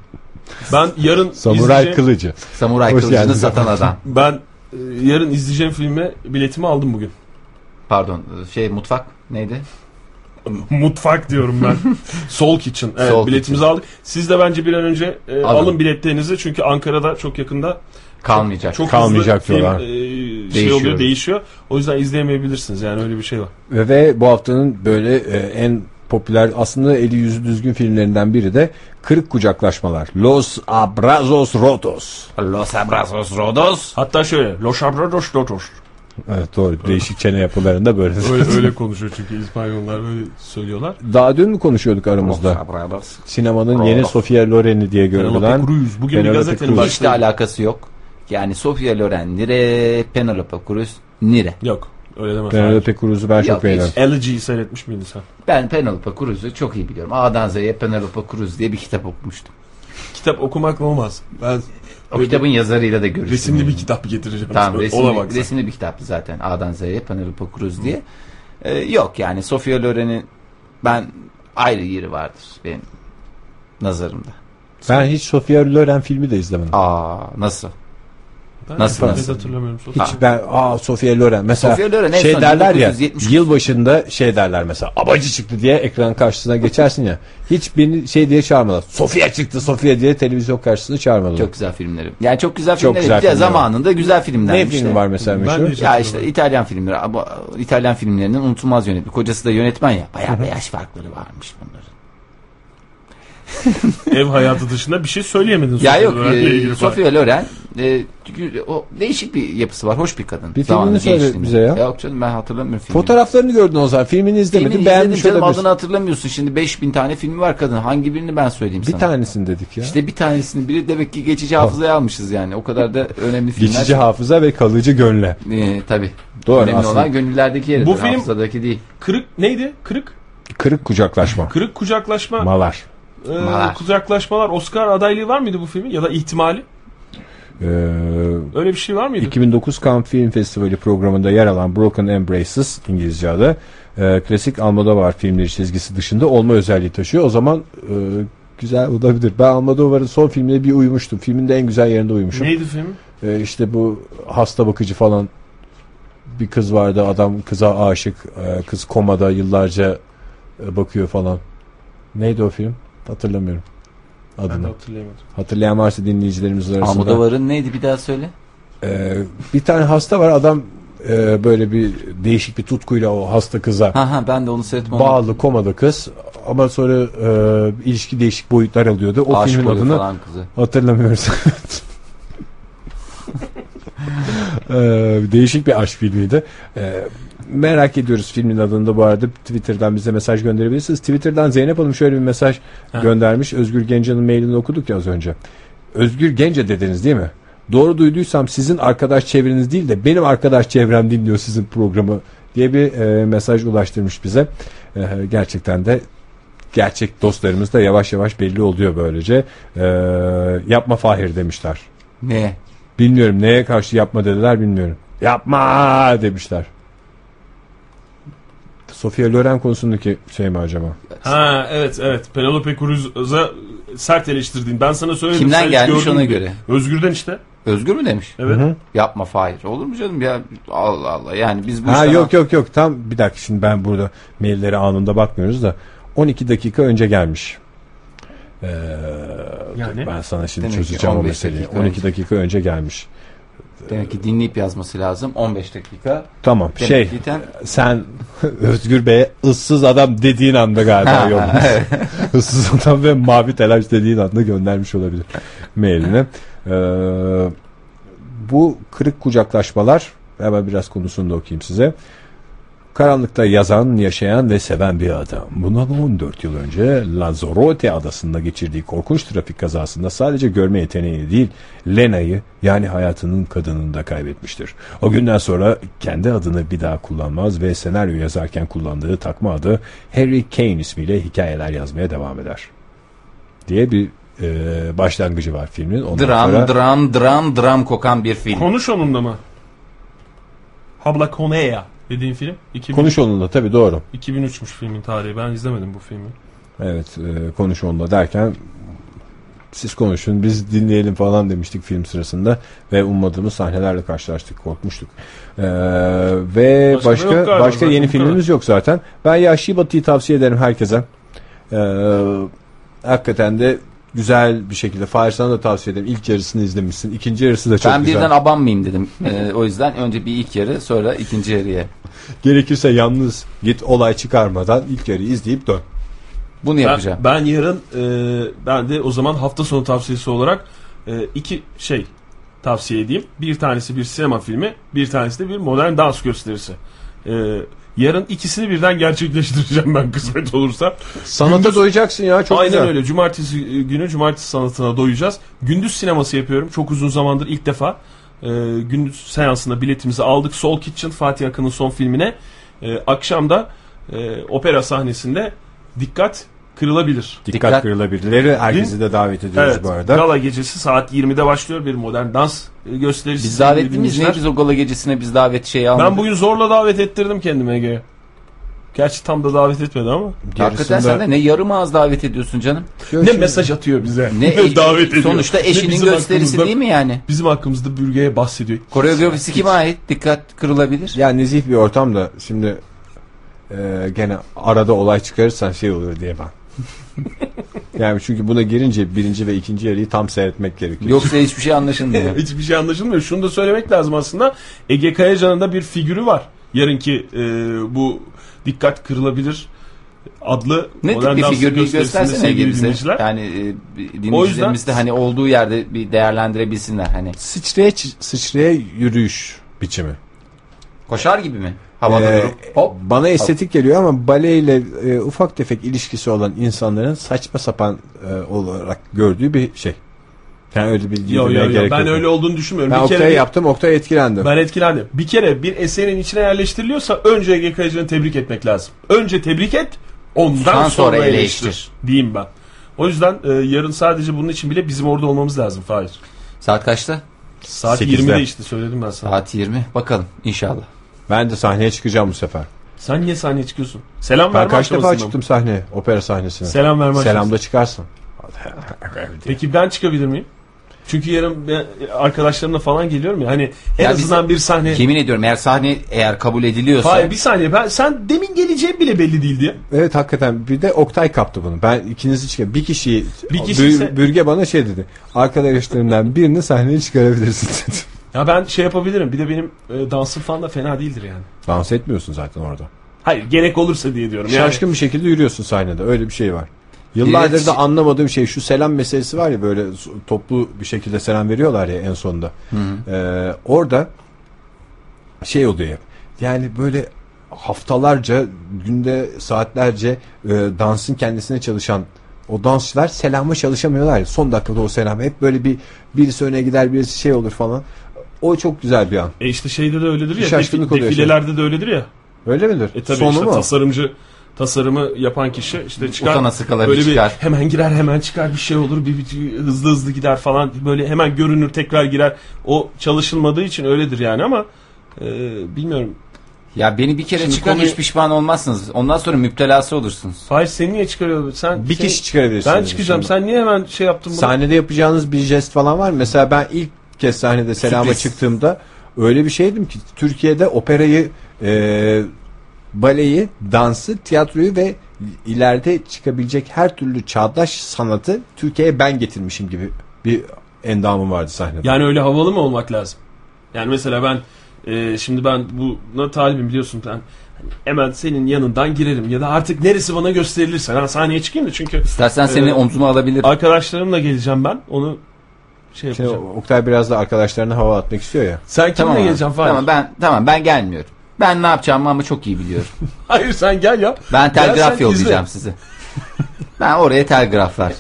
Ben yarın Samuray izleyeceğim, Kılıcı. Samuray Hoş kılıcını geldin. satan adam. ben e, yarın izleyeceğim filme biletimi aldım bugün. Pardon şey mutfak neydi? Mutfak diyorum ben. Soul Kitchen. Evet, Soul biletimizi aldık. Siz de bence bir an önce e, alın biletlerinizi çünkü Ankara'da çok yakında Kalmayacak. çok Kalmayacak hızlı film diyorlar. e, şey Değişiyor. oluyor, değişiyor. O yüzden izleyemeyebilirsiniz. Yani öyle bir şey var. Ve, ve bu haftanın böyle e, en popüler aslında eli yüzü düzgün filmlerinden biri de Kırık Kucaklaşmalar. Los Abrazos Rotos. Los abrazos rodos. Hatta şöyle Los Abrados Lotos. Evet doğru. Değişik çene yapılarında böyle. Öyle, öyle konuşuyor çünkü İspanyollar böyle söylüyorlar. Daha dün mü konuşuyorduk Los aramızda? abrazos. Sinemanın yeni Sofia Loren'i diye Penelope görülen Cruz. Bugün bir Penelope gazetenin Cruz. Hiç de başlığı. alakası yok. Yani Sofia Loren nire, Penelope Cruz nire. Yok. Öyle demez. Penelope Cruz'u ben Yok, çok beğeniyorum. hiç. Elegy'yi seyretmiş miydin sen? Ben Penelope Cruz'u çok iyi biliyorum. A'dan Z'ye Penelope Cruz diye bir kitap okumuştum. Kitap okumakla olmaz. Ben O kitabın yazarıyla da görüştüm. resimli yani. bir kitap getireceğim. Tamam Ona resimli, resimli bir kitaptı zaten. A'dan Z'ye Penelope Cruz diye. Ee, yok yani Sofia Loren'in ben ayrı yeri vardır benim nazarımda. Ben hiç Sofia Loren filmi de izlemedim. Aa nasıl? Ben Nasıl, nasıl? hatırlamıyorum. Hiç ben aa Sofia Loren mesela Sofia Loren en şey son derler ya 1970 yıl başında şey derler mesela abacı çıktı diye ekran karşısına geçersin ya hiç beni şey diye çağırmadılar. Sofia çıktı Sofia diye televizyon karşısına çağırmadılar. Çok güzel filmleri. Yani çok güzel Çok filmleri. güzel bir de filmler var. zamanında güzel filmler. ne filmi var mesela Ben meşhur? de hiç- Ya işte İtalyan filmleri ama İtalyan filmlerinin unutulmaz yönetmeni. Kocası da yönetmen ya. Bayağı bir yaş farkları varmış bunların. Ev hayatı dışında bir şey söyleyemedin. Ya Sofia yok Loren'le e, ilgili falan. Sofia Loren e, o değişik bir yapısı var. Hoş bir kadın. Bir Zamanında filmini söyle bize ya. Yok canım ben hatırlamıyorum filmini. Fotoğraflarını gördün o zaman filmini izlemedin Filmini beğenmiş izledim canım adını hatırlamıyorsun. Şimdi 5000 tane filmi var kadın. Hangi birini ben söyleyeyim Bir sana? tanesini dedik ya. İşte bir tanesini biri demek ki geçici hafızaya almışız yani. O kadar da önemli filmler. Geçici hafıza ve kalıcı gönle. Ee, tabii. Doğru önemli aslında. olan gönüllerdeki yeridir. Bu film- Hafızadaki değil. Kırık neydi? Kırık? Kırık kucaklaşma. Kırık kucaklaşma. Malar. e, Malar. kucaklaşmalar. Oscar adaylığı var mıydı bu filmin? Ya da ihtimali? Ee, Öyle bir şey var mıydı? 2009 Cannes Film Festivali programında yer alan Broken Embraces İngilizce adı e, klasik Almodovar filmleri çizgisi dışında olma özelliği taşıyor. O zaman e, güzel olabilir. Ben Almodovar'ın son filmine bir uyumuştum. Filmin de en güzel yerinde uyumuşum. Neydi film? E, işte bu hasta bakıcı falan bir kız vardı. Adam kıza aşık. E, kız komada yıllarca e, bakıyor falan. Neydi o film? Hatırlamıyorum. Ben de Adını. hatırlayamadım. Hatırlayan varsa dinleyicilerimiz arasında. Almodovar'ın neydi bir daha söyle. Ee, bir tane hasta var adam e, böyle bir değişik bir tutkuyla o hasta kıza Ha ha ben de onu seyretmem. bağlı komada kız ama sonra e, ilişki değişik boyutlar alıyordu. O Aşık filmin adını falan kızı. hatırlamıyoruz. Ee, değişik bir aşk filmiydi. Ee, merak ediyoruz filmin adını da bu arada Twitter'dan bize mesaj gönderebilirsiniz. Twitter'dan Zeynep Hanım şöyle bir mesaj Ha. göndermiş. Özgür Gence'nin mailini okuduk ya az önce. Özgür Gence dediniz değil mi? Doğru duyduysam sizin arkadaş çevreniz değil de benim arkadaş çevrem dinliyor sizin programı diye bir e, mesaj ulaştırmış bize. E, gerçekten de gerçek dostlarımız da yavaş yavaş belli oluyor böylece. E, yapma Fahir demişler. Ne? Bilmiyorum neye karşı yapma dediler bilmiyorum. Yapma demişler. Sofia Loren konusundaki şey mi acaba? Ha evet evet. Penelope Cruz'a sert eleştirdiğin. Ben sana söyledim. Kimden sen gelmiş ona göre. Özgür'den işte. Özgür mü demiş? Evet. Hı hı. Yapma Fahir. Olur mu canım ya? Allah Allah. Yani biz bu Ha işten- yok yok yok tam bir dakika şimdi ben burada maillere anında bakmıyoruz da 12 dakika önce gelmiş. Ee, Yani? ben sana şimdi çözeceğim o 15 meseleyi. dakika 12 önce. dakika önce gelmiş. Demek ki dinleyip yazması lazım. 15 dakika. Tamam Demek şey ki ten- sen Özgür Bey'e ıssız adam dediğin anda galiba yollamış. ıssız adam ve mavi telaş dediğin anda göndermiş olabilir mailini. Ee, bu kırık kucaklaşmalar Hemen biraz konusunu da okuyayım size. Karanlıkta yazan, yaşayan ve seven bir adam. Bundan 14 yıl önce Lanzarote adasında geçirdiği korkunç trafik kazasında sadece görme yeteneği değil, Lena'yı yani hayatının kadınını da kaybetmiştir. O günden sonra kendi adını bir daha kullanmaz ve senaryo yazarken kullandığı takma adı Harry Kane ismiyle hikayeler yazmaya devam eder. Diye bir e, başlangıcı var filmin. Ondan Dram, sonra- dram, dram, dram kokan bir film. Konuş onunla mı? Habla Conea dediğin film. 2000, Konuş onunla tabii doğru. 2003'müş filmin tarihi. Ben izlemedim bu filmi. Evet e, konuş onunla derken siz konuşun biz dinleyelim falan demiştik film sırasında ve ummadığımız sahnelerle karşılaştık korkmuştuk. E, ve Başka başka başka, galiba zaten, yeni filmimiz yok zaten. Ben Yahşi Batı'yı tavsiye ederim herkese. E, hakikaten de güzel bir şekilde Fahir sana da tavsiye ederim. İlk yarısını izlemişsin. İkinci yarısı da çok Ben güzel. birden abanmayayım dedim. Ee, o yüzden önce bir ilk yarı sonra ikinci yarıya. Gerekirse yalnız git olay çıkarmadan ilk yarıyı izleyip dön. Bunu Ben, yapacağım. ben yarın e, ben de o zaman hafta sonu tavsiyesi olarak e, iki şey tavsiye edeyim. Bir tanesi bir sinema filmi, bir tanesi de bir modern dans gösterisi. E, yarın ikisini birden gerçekleştireceğim ben kısmet olursa. Sanata Gündüz- doyacaksın ya çok Aynen güzel. öyle. Cumartesi günü cumartesi sanatına doyacağız. Gündüz sineması yapıyorum. Çok uzun zamandır ilk defa. E, gündüz seansında biletimizi aldık. Soul Kitchen Fatih Akın'ın son filmine. E, akşamda e, opera sahnesinde dikkat kırılabilir. Dikkat, Dikkat. kırılabilirleri herkesi de davet ediyoruz Evet. bu arada. Gala gecesi saat 20'de başlıyor bir modern dans gösterisi. Biz davetli miyiz? Dinleyiciler. Ne biz o gala gecesine biz davet şeyi almadık. Ben bugün zorla davet ettirdim kendime Ege'ye. Gerçi tam da davet etmedi ama. Hakikaten Gerisinde- sen de ne yarım ağız davet ediyorsun canım. Yok Ne mesaj atıyor bize. Ne davet ediyor. Sonuçta Ne eşinin gösterisi değil mi yani? Bizim hakkımızda bürgeye bahsediyor. Koreografisi kime ait? Dikkat kırılabilir. Ya nezih bir ortam da şimdi e, gene arada olay çıkarırsan şey olur diye ben. yani çünkü buna girince birinci ve ikinci yarıyı tam seyretmek gerekiyor. Yoksa hiçbir şey anlaşılmıyor. Hiçbir şey anlaşılmıyor. Şunu da söylemek lazım aslında. Ege Kayacan'ın da bir figürü var. Yarınki e, bu dikkat kırılabilir adlı ne tip modern bir figür bir gösterisinde göstersene Ege bize. Yani e, dinleyicilerimiz de hani olduğu yerde bir değerlendirebilsinler hani. Sıçraya, sıçraya yürüyüş biçimi. Koşar gibi mi? Havada Ee, durup hop. bana estetik geliyor ama baleyle e, ufak tefek ilişkisi olan insanların saçma sapan e, olarak gördüğü bir şey. Yani öyle bir Yo, yo, yo. gerek Ben yok. öyle olduğunu düşünmüyorum. Ben bir kere Oktay'a bir- yaptım Oktay etkilendi. Ben etkilendim. Bir kere bir eserin içine yerleştiriliyorsa önce Ege tebrik etmek lazım. Önce tebrik et, ondan sonra, sonra eleştir. eleştir. Diyeyim ben. O yüzden e, yarın sadece bunun için bile bizim orada olmamız lazım Fahir. Saat kaçta? Saat Sekizde. 20'de işte söyledim ben sana. Saat 20. Bakalım inşallah. Ben de sahneye çıkacağım bu sefer. Sen niye sahneye çıkıyorsun? Selam Ben verme kaç defa aşamasında mı? çıktım sahneye, opera sahnesine. Selam verme. Selamda çıkarsın. Peki ben çıkabilir miyim? Çünkü yarın ben arkadaşlarımla falan geliyorum ya hani en Ya azından biz- bir sahne. Yemin ediyorum eğer sahne eğer kabul ediliyorsa Hayır bir saniye ben sen demin geleceğim bile belli değildi ya. Evet hakikaten bir de Oktay kaptı bunu. Ben ikinizi çıkar. Bir kişiyi Bir kişi Bür- Bürge bana şey dedi. Arkadaşlarımdan birini sahneye çıkarabilirsin dedi. Ya ben şey yapabilirim. Bir de benim e, dansım falan da fena değildir yani. Dans etmiyorsun zaten orada. Hayır gerek olursa diye diyorum. Yani Şaşkın bir şekilde yürüyorsun sahnede. Öyle bir şey var. Yıllardır Evet. da anlamadığım şey şu selam meselesi var ya böyle toplu bir şekilde selam veriyorlar ya en sonunda. Ee, orada şey oluyor hep. Yani böyle haftalarca günde saatlerce e, dansın kendisine çalışan o dansçılar selama çalışamıyorlar ya. Son dakikada o selam hep böyle bir birisi öne gider birisi şey olur falan. O çok güzel bir an. E işte şeyde de öyledir ya. Şaşkınlık defi- oluyor defilelerde de öyledir ya. Öyle midir? E tabii Sonu işte mu? tasarımcı tasarımı yapan kişi işte çıkar. Utana sıkıla bir böyle çıkar. hemen girer hemen çıkar bir şey olur bir, bir hızlı hızlı gider falan böyle hemen görünür tekrar girer. O çalışılmadığı için öyledir yani ama e, bilmiyorum. ya beni bir kere Şimdi çıkar konuyu- hiç pişman olmazsınız. Ondan sonra müptelası olursunuz. Faiz seni niye çıkarıyor? Sen Bir sen- kişi çıkarabilirsiniz. Ben çıkacağım. şimdi. Sen niye hemen şey yaptın bunu? Sahnede yapacağınız bir jest falan var mı? Mesela ben ilk kez sahnede selama Sürpriz. çıktığımda öyle bir şeydim ki Türkiye'de operayı, e, baleyi, dansı, tiyatroyu ve ileride çıkabilecek her türlü çağdaş sanatı Türkiye'ye ben getirmişim gibi bir endamım vardı sahnede. Yani öyle havalı mı olmak lazım? Yani mesela ben e, şimdi ben buna talibim biliyorsun ben hani hemen senin yanından girerim ya da artık neresi bana gösterilirse ben sahneye çıkayım da çünkü İstersen seni Ee, omzuma alabilir. arkadaşlarımla geleceğim ben onu şey Şimdi yapacağım. Oktay biraz da arkadaşlarına hava atmak istiyor ya. Sen kimle Tamam, geleceksin Fahir? tamam ben tamam ben gelmiyorum. Ben ne yapacağımı ama çok iyi biliyorum. Hayır sen gel ya. Ben Gel telgraf sen yollayacağım izle. size. Ben oraya telgraflar.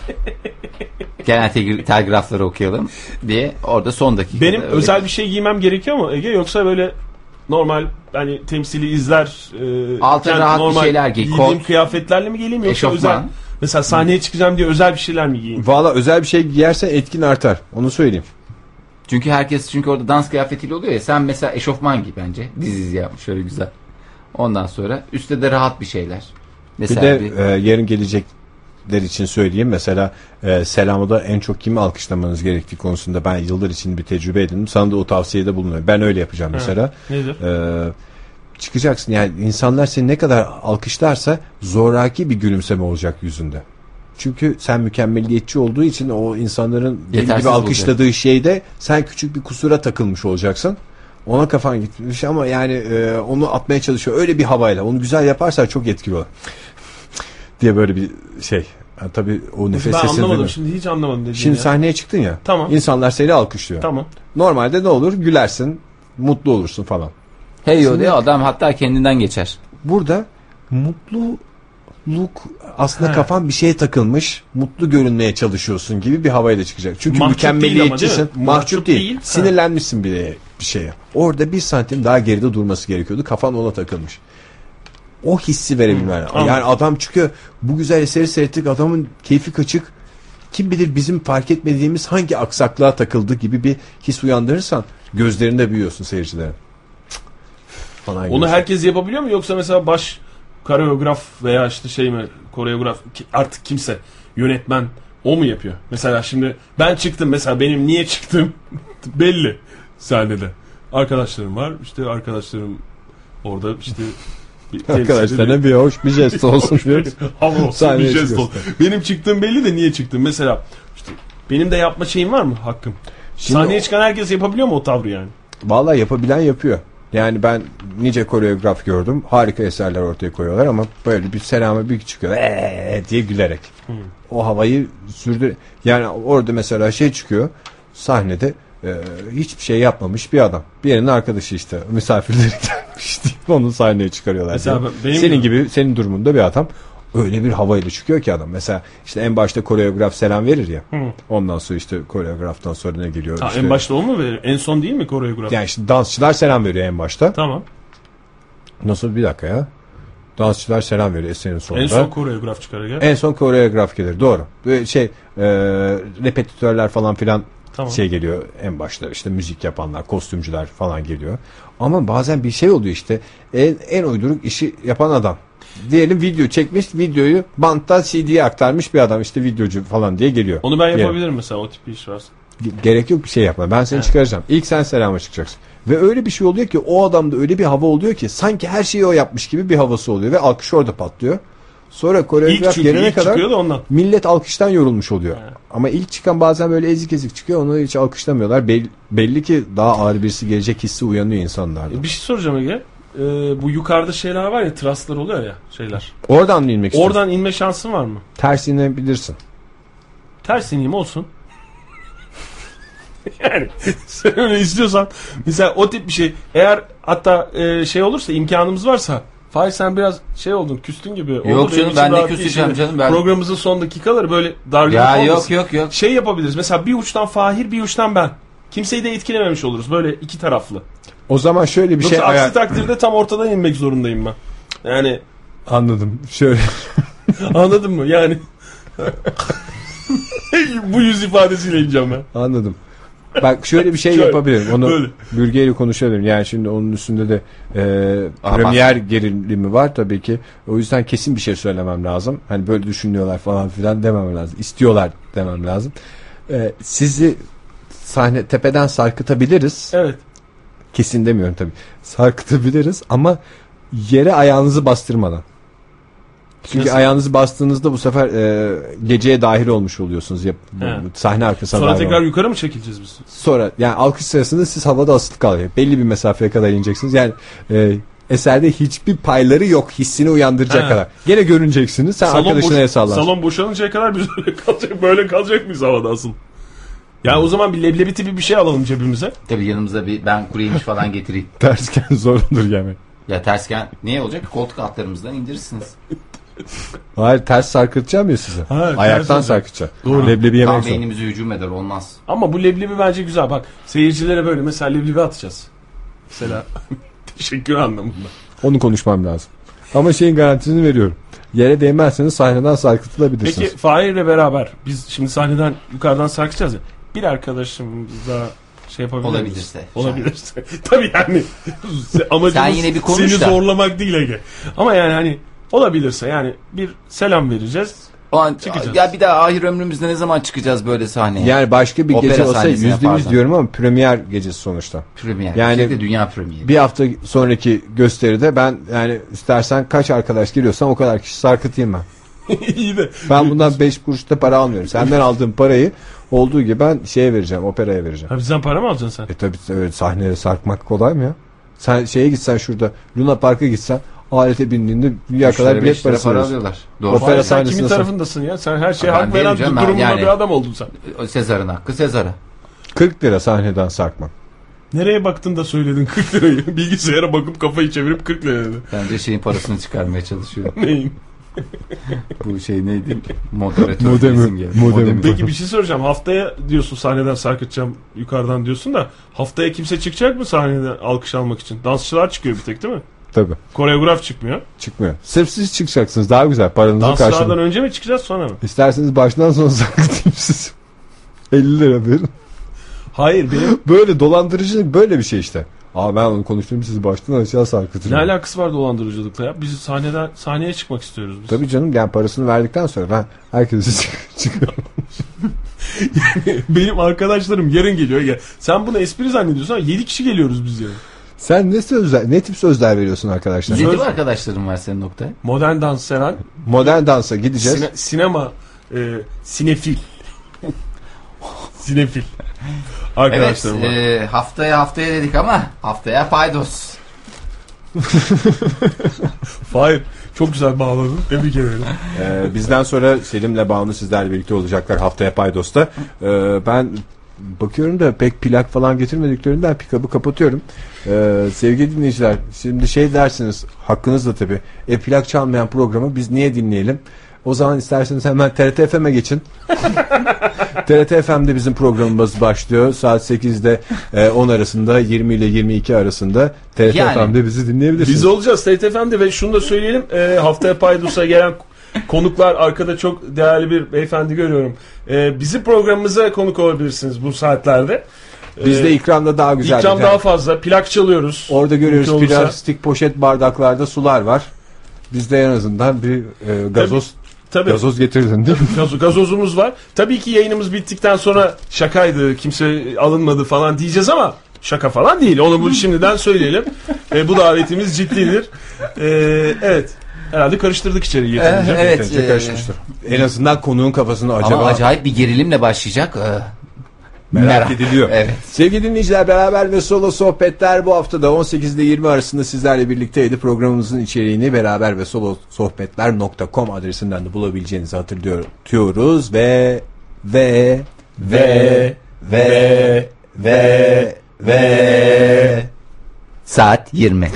Gelen tel- telgrafları okuyalım diye orada son dakika. Benim özel bir şey giymem gerekiyor mu Ege yoksa böyle normal hani temsili izler e, Altın rahat bir normal şeyler giy, giydiğim kıyafetlerle mi geleyim yoksa Eşofman. özel mesela sahneye çıkacağım diye özel bir şeyler mi giyeyim? Valla özel bir şey giyersen etkin artar. Onu söyleyeyim. Çünkü herkes çünkü orada dans kıyafetiyle oluyor ya. Sen mesela eşofman giy bence. Diz diz yapmış şöyle güzel. Ondan sonra üstte de rahat bir şeyler. Bir Mesela de bir, e, yarın gelecekler için söyleyeyim. Mesela e, Selama'da en çok kimi alkışlamanız gerektiği konusunda ben yıllar için bir tecrübe edindim. Sana da o tavsiyede bulunuyor. Ben öyle yapacağım mesela. Nedir? E, çıkacaksın yani insanlar seni ne kadar alkışlarsa zoraki bir gülümseme olacak yüzünde. Çünkü sen mükemmeliyetçi olduğu için o insanların deli Yetersiz gibi alkışladığı şeyde sen küçük bir kusura takılmış olacaksın. Ona kafan gitmiş ama yani e, onu atmaya çalışıyor. Öyle bir havayla. Onu güzel yaparsan çok etkili olur. diye böyle bir şey. Yani tabii o nefes ben sesini anlamadım şimdi hiç anlamadım dediğini Şimdi ya. sahneye çıktın ya. Tamam. İnsanlar seni alkışlıyor. Tamam. Normalde ne olur? Gülersin, mutlu olursun falan. Hey yo diye adam hatta kendinden geçer. Burada mutluluk aslında He. kafan bir şeye takılmış, mutlu görünmeye çalışıyorsun gibi bir havayla çıkacak. Çünkü Mahcup değil ama mükemmeliyetçisin. değil? Mahcup, Mahcup değil. değil. Sinirlenmişsin bile bir şeye. Orada bir santim daha geride durması gerekiyordu. Kafan ona takılmış. O hissi verebilmen. anladım. yani adam çıkıyor. Bu güzel eseri seyrettik. Adamın keyfi kaçık. Kim bilir bizim fark etmediğimiz hangi aksaklığa takıldı gibi bir his uyandırırsan gözlerinde büyüyorsun seyircilerin. Falan Onu gibi. herkes yapabiliyor mu yoksa mesela baş koreograf veya işte şey mi koreograf artık kimse yönetmen o mu yapıyor? Mesela şimdi ben çıktım mesela benim niye çıktım belli sahnede. Arkadaşlarım var işte arkadaşlarım orada işte Arkadaşlarına bir hoş bir jest olsun. Hava olsun Sahneye bir jest çıkıyorsun. ol. Benim çıktığım belli de niye çıktım? Mesela işte benim de yapma şeyim var mı hakkım? Şimdi Sahneye o- çıkan herkes yapabiliyor mu o tavrı yani? Vallahi yapabilen yapıyor. Yani ben nice koreograf gördüm. Harika eserler ortaya koyuyorlar ama böyle bir selama bir çıkıyor. Eee diye gülerek. O havayı sürdü. Yani orada mesela şey çıkıyor. Sahnede e, hiçbir şey yapmamış bir adam. Bir yerinin arkadaşı işte. Misafirleri gelmiş deyip onu sahneye çıkarıyorlar. Mesela diye. benim senin gibi senin durumunda bir adam öyle bir havayla çıkıyor ki adam. Mesela işte en başta koreograf selam verir ya. Ondan sonra işte koreograftan sonra ne geliyor? Ha, işte, en başta o mu verir? En son değil mi koreograf? yani işte dansçılar selam veriyor en başta. Tamam. Nasıl bir dakika ya? Dansçılar selam veriyor eserin sonunda. En son koreograf çıkar ya. En son koreograf gelir. Doğru. Böyle şey e, repetitörler falan filan Tamam. şey geliyor en başta işte müzik yapanlar, kostümcüler falan geliyor. Ama bazen bir şey oluyor işte en, en uyduruk işi yapan adam. Diyelim video çekmiş videoyu banttan CD'ye aktarmış bir adam işte videocu falan diye geliyor. Onu ben Diyelim. yapabilirim mesela o tip bir iş varsa. Ge- Gerek yok bir şey yapma. Ben seni çıkaracağım. İlk sen selama çıkacaksın. Ve öyle bir şey oluyor ki o adamda öyle bir hava oluyor ki sanki her şeyi o yapmış gibi bir havası oluyor ve alkış orada patlıyor. Sonra koreograf çünkü gelene kadar ondan. millet alkıştan yorulmuş oluyor. Evet. Ama ilk çıkan bazen böyle ezik ezik çıkıyor. Onu hiç alkışlamıyorlar. Bel- belli ki daha ağır birisi gelecek hissi uyanıyor insanlarda. E, Bir şey soracağım Ege. Ee, bu yukarıda şeyler var ya traslar oluyor ya şeyler. Oradan mı inmek istiyorsun? Oradan inme şansın var mı? Ters inebilirsin. Ters ineyim olsun. yani sen öyle istiyorsan mesela o tip bir şey eğer hatta e, şey olursa imkanımız varsa Fahir sen biraz şey oldun küstün gibi. Yok benim canım, ben küseceğim Şimdi canım, ben- Programımızın son dakikaları böyle dargın Ya olmasın. yok yok yok. Şey yapabiliriz mesela bir uçtan Fahir bir uçtan ben. Kimseyi de etkilememiş oluruz böyle iki taraflı. O zaman şöyle bir Yoksa şey aksi ayar... takdirde tam ortadan inmek zorundayım ben. Yani Anladım. Şöyle anladın mı yani? Bu yüz ifadesiyle ineceğim ben. Anladım. Bak şöyle bir şey Şöyle, yapabilirim. Onu böyle. bürgeyle konuşabilirim. Yani şimdi onun üstünde de e, premier gerilimi var tabii ki. O yüzden kesin bir şey söylemem lazım. Hani böyle düşünüyorlar falan filan demem lazım. İstiyorlar demem lazım. E, sizi sahne tepeden sarkıtabiliriz. Evet. Kesin demiyorum tabii. Sarkıtabiliriz ama yere ayağınızı bastırmadan. Çünkü Nasıl? ayağınızı bastığınızda bu sefer e, geceye dahil olmuş oluyorsunuz. Yap, He. sahne arkasına Sonra tekrar olmuş. yukarı mı çekileceğiz biz? Sonra yani alkış sırasında siz havada asılı kalıyor. Belli bir mesafeye kadar ineceksiniz. Yani e, eserde hiçbir payları yok hissini uyandıracak He. kadar. Gene görüneceksiniz. Sen arkadaşına el sallarsın. salon boşalıncaya kadar biz öyle kalacak, böyle kalacak mıyız havada asıl? Ya o zaman bir leblebi tipi bir şey alalım cebimize. Tabii yanımıza bir ben kuru yemiş falan getireyim. Tersken zorundur yemek. Ya tersken niye olacak? Koltuk altlarımızdan indirirsiniz. Hayır ters sarkıtacağım ya size. Ha, ters Ayaktan olacak. sarkıtacağım. Doğru. Leblebi Tam yemek zor. beynimize hücum eder olmaz. Ama bu leblebi bence güzel. Bak seyircilere böyle mesela leblebi atacağız. Mesela teşekkür anlamında. Onu konuşmam lazım. Ama şeyin garantisini veriyorum. Yere değmezseniz sahneden sarkıtılabilirsiniz. Peki Fahir'le beraber biz şimdi sahneden yukarıdan sarkacağız ya. Bir arkadaşımıza şey yapabilir miyiz? Olabilirse. Olabilirse. Tabii yani amacımız Sen yine bir konuş seni da. zorlamak değil Ege. Ama yani hani olabilirse yani bir selam vereceğiz. O an, Çıkacağız. ya bir daha ahir ömrümüzde ne zaman çıkacağız böyle sahneye? Yani başka bir Opera gece olsa yüzde yüz diyorum ama premier gecesi sonuçta. Premier. Yani- Yani dünya premieri. Bir hafta sonraki gösteride ben yani istersen kaç arkadaş geliyorsan o kadar kişi sarkıtayım ben. İyi de. Ben bundan 5 kuruş da para almıyorum. Senden aldığım parayı olduğu gibi ben şeye vereceğim, operaya vereceğim. Ha bizden para mı alacaksın sen? E tabi sahneye sarkmak kolay mı ya? Sen şeye gitsen şurada Luna Park'a gitsen alete bindiğinde dünya kadar bilet parası para alıyorlar. Doğru. Opera Fahir, sen kimin tarafındasın ya? Sen her şeye Ben hak veren ben durumunda yani- bir adam oldun sen. O Sezar'ın hakkı Sezar'a. 40 lira sahneden sarkmak. Nereye baktın da söyledin 40 lirayı? Bilgisayara bakıp kafayı çevirip 40 lira dedi. Bence şeyin parasını çıkarmaya çalışıyor. Neyin? Bu şey neydi? Moderatör. Modemi- geldi. modemi. Peki bir şey soracağım. Haftaya diyorsun sahneden sarkıtacağım yukarıdan diyorsun da haftaya kimse çıkacak mı sahneden alkış almak için? Dansçılar çıkıyor bir tek değil mi? Tabi Koreograf çıkmıyor. çıkmıyor. Sırf siz çıkacaksınız daha güzel paranızı Dansçılardan karşılığında. önce mi çıkacağız sonra mı? İsterseniz baştan sona sarkıtayım siz. 50 lira verin. Hayır benim Böyle dolandırıcılık böyle bir şey işte. Aa ben onu konuştum siz baştan aşağı ne sarkıtırım. alakası var dolandırıcılıkla ya? Biz sahneden sahneye çıkmak istiyoruz biz. Tabii canım yani parasını verdikten sonra ben herkesi çık çıkarım. benim arkadaşlarım yarın geliyor. Ya. Sen bunu espri zannediyorsun ama 7 kişi geliyoruz biz yarın. Sen ne sözler, ne tip sözler veriyorsun arkadaşlar? Ne Söz- tip arkadaşların var senin nokta? Modern dans seven, Modern dansa gideceğiz. sine- sinema, e, sinefil. sinefil. Evet Arkadaşlarım var. e, haftaya haftaya dedik ama haftaya paydos. Hayır. Çok güzel bağladın. Tebrik ederim. Ee, bizden sonra Selim'le Banu sizlerle birlikte olacaklar haftaya Paydos'ta. Ee, ben bakıyorum da pek plak falan getirmediklerinden pikabı kapatıyorum. Ee, sevgili dinleyiciler şimdi şey dersiniz hakkınızla tabii. E plak çalmayan programı biz niye dinleyelim? O zaman isterseniz hemen TRT FM'e geçin. TRT FM'de bizim programımız başlıyor. Saat 8'de e, 10 arasında 20 ile 22 arasında TRT Yani. FM'de bizi dinleyebilirsiniz. Biz olacağız TTFM'de ve şunu da söyleyelim. E, haftaya Paydos'a gelen konuklar arkada çok değerli bir beyefendi görüyorum. E, bizim programımıza konuk olabilirsiniz bu saatlerde. Bizde ikramda daha güzel. ikram daha fazla. Plak çalıyoruz. Orada görüyoruz olursa. plastik poşet bardaklarda sular var. Bizde en azından bir e, gazoz Tabii. Gazoz getirdin değil mi? Gazo- gazozumuz var. Tabii ki yayınımız bittikten sonra şakaydı, kimse alınmadı falan diyeceğiz ama şaka falan değil. Onu bu şimdiden söyleyelim. E, bu davetimiz ciddidir. E, evet. Herhalde karıştırdık içeriği yeterince. Eh, evet. Yeterince e, karışmıştır. En azından konuğun kafasını acaba Ama acayip bir gerilimle başlayacak. e, merak, ediliyor. Evet. Sevgili dinleyiciler beraber ve solo sohbetler bu hafta da 18 ile 20 arasında sizlerle birlikteydi. Programımızın içeriğini beraber ve solo sohbetler.com adresinden de bulabileceğinizi hatırlıyoruz ve ve ve ve ve ve Saat 20.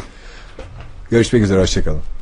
görüşmek üzere hoşçakalın.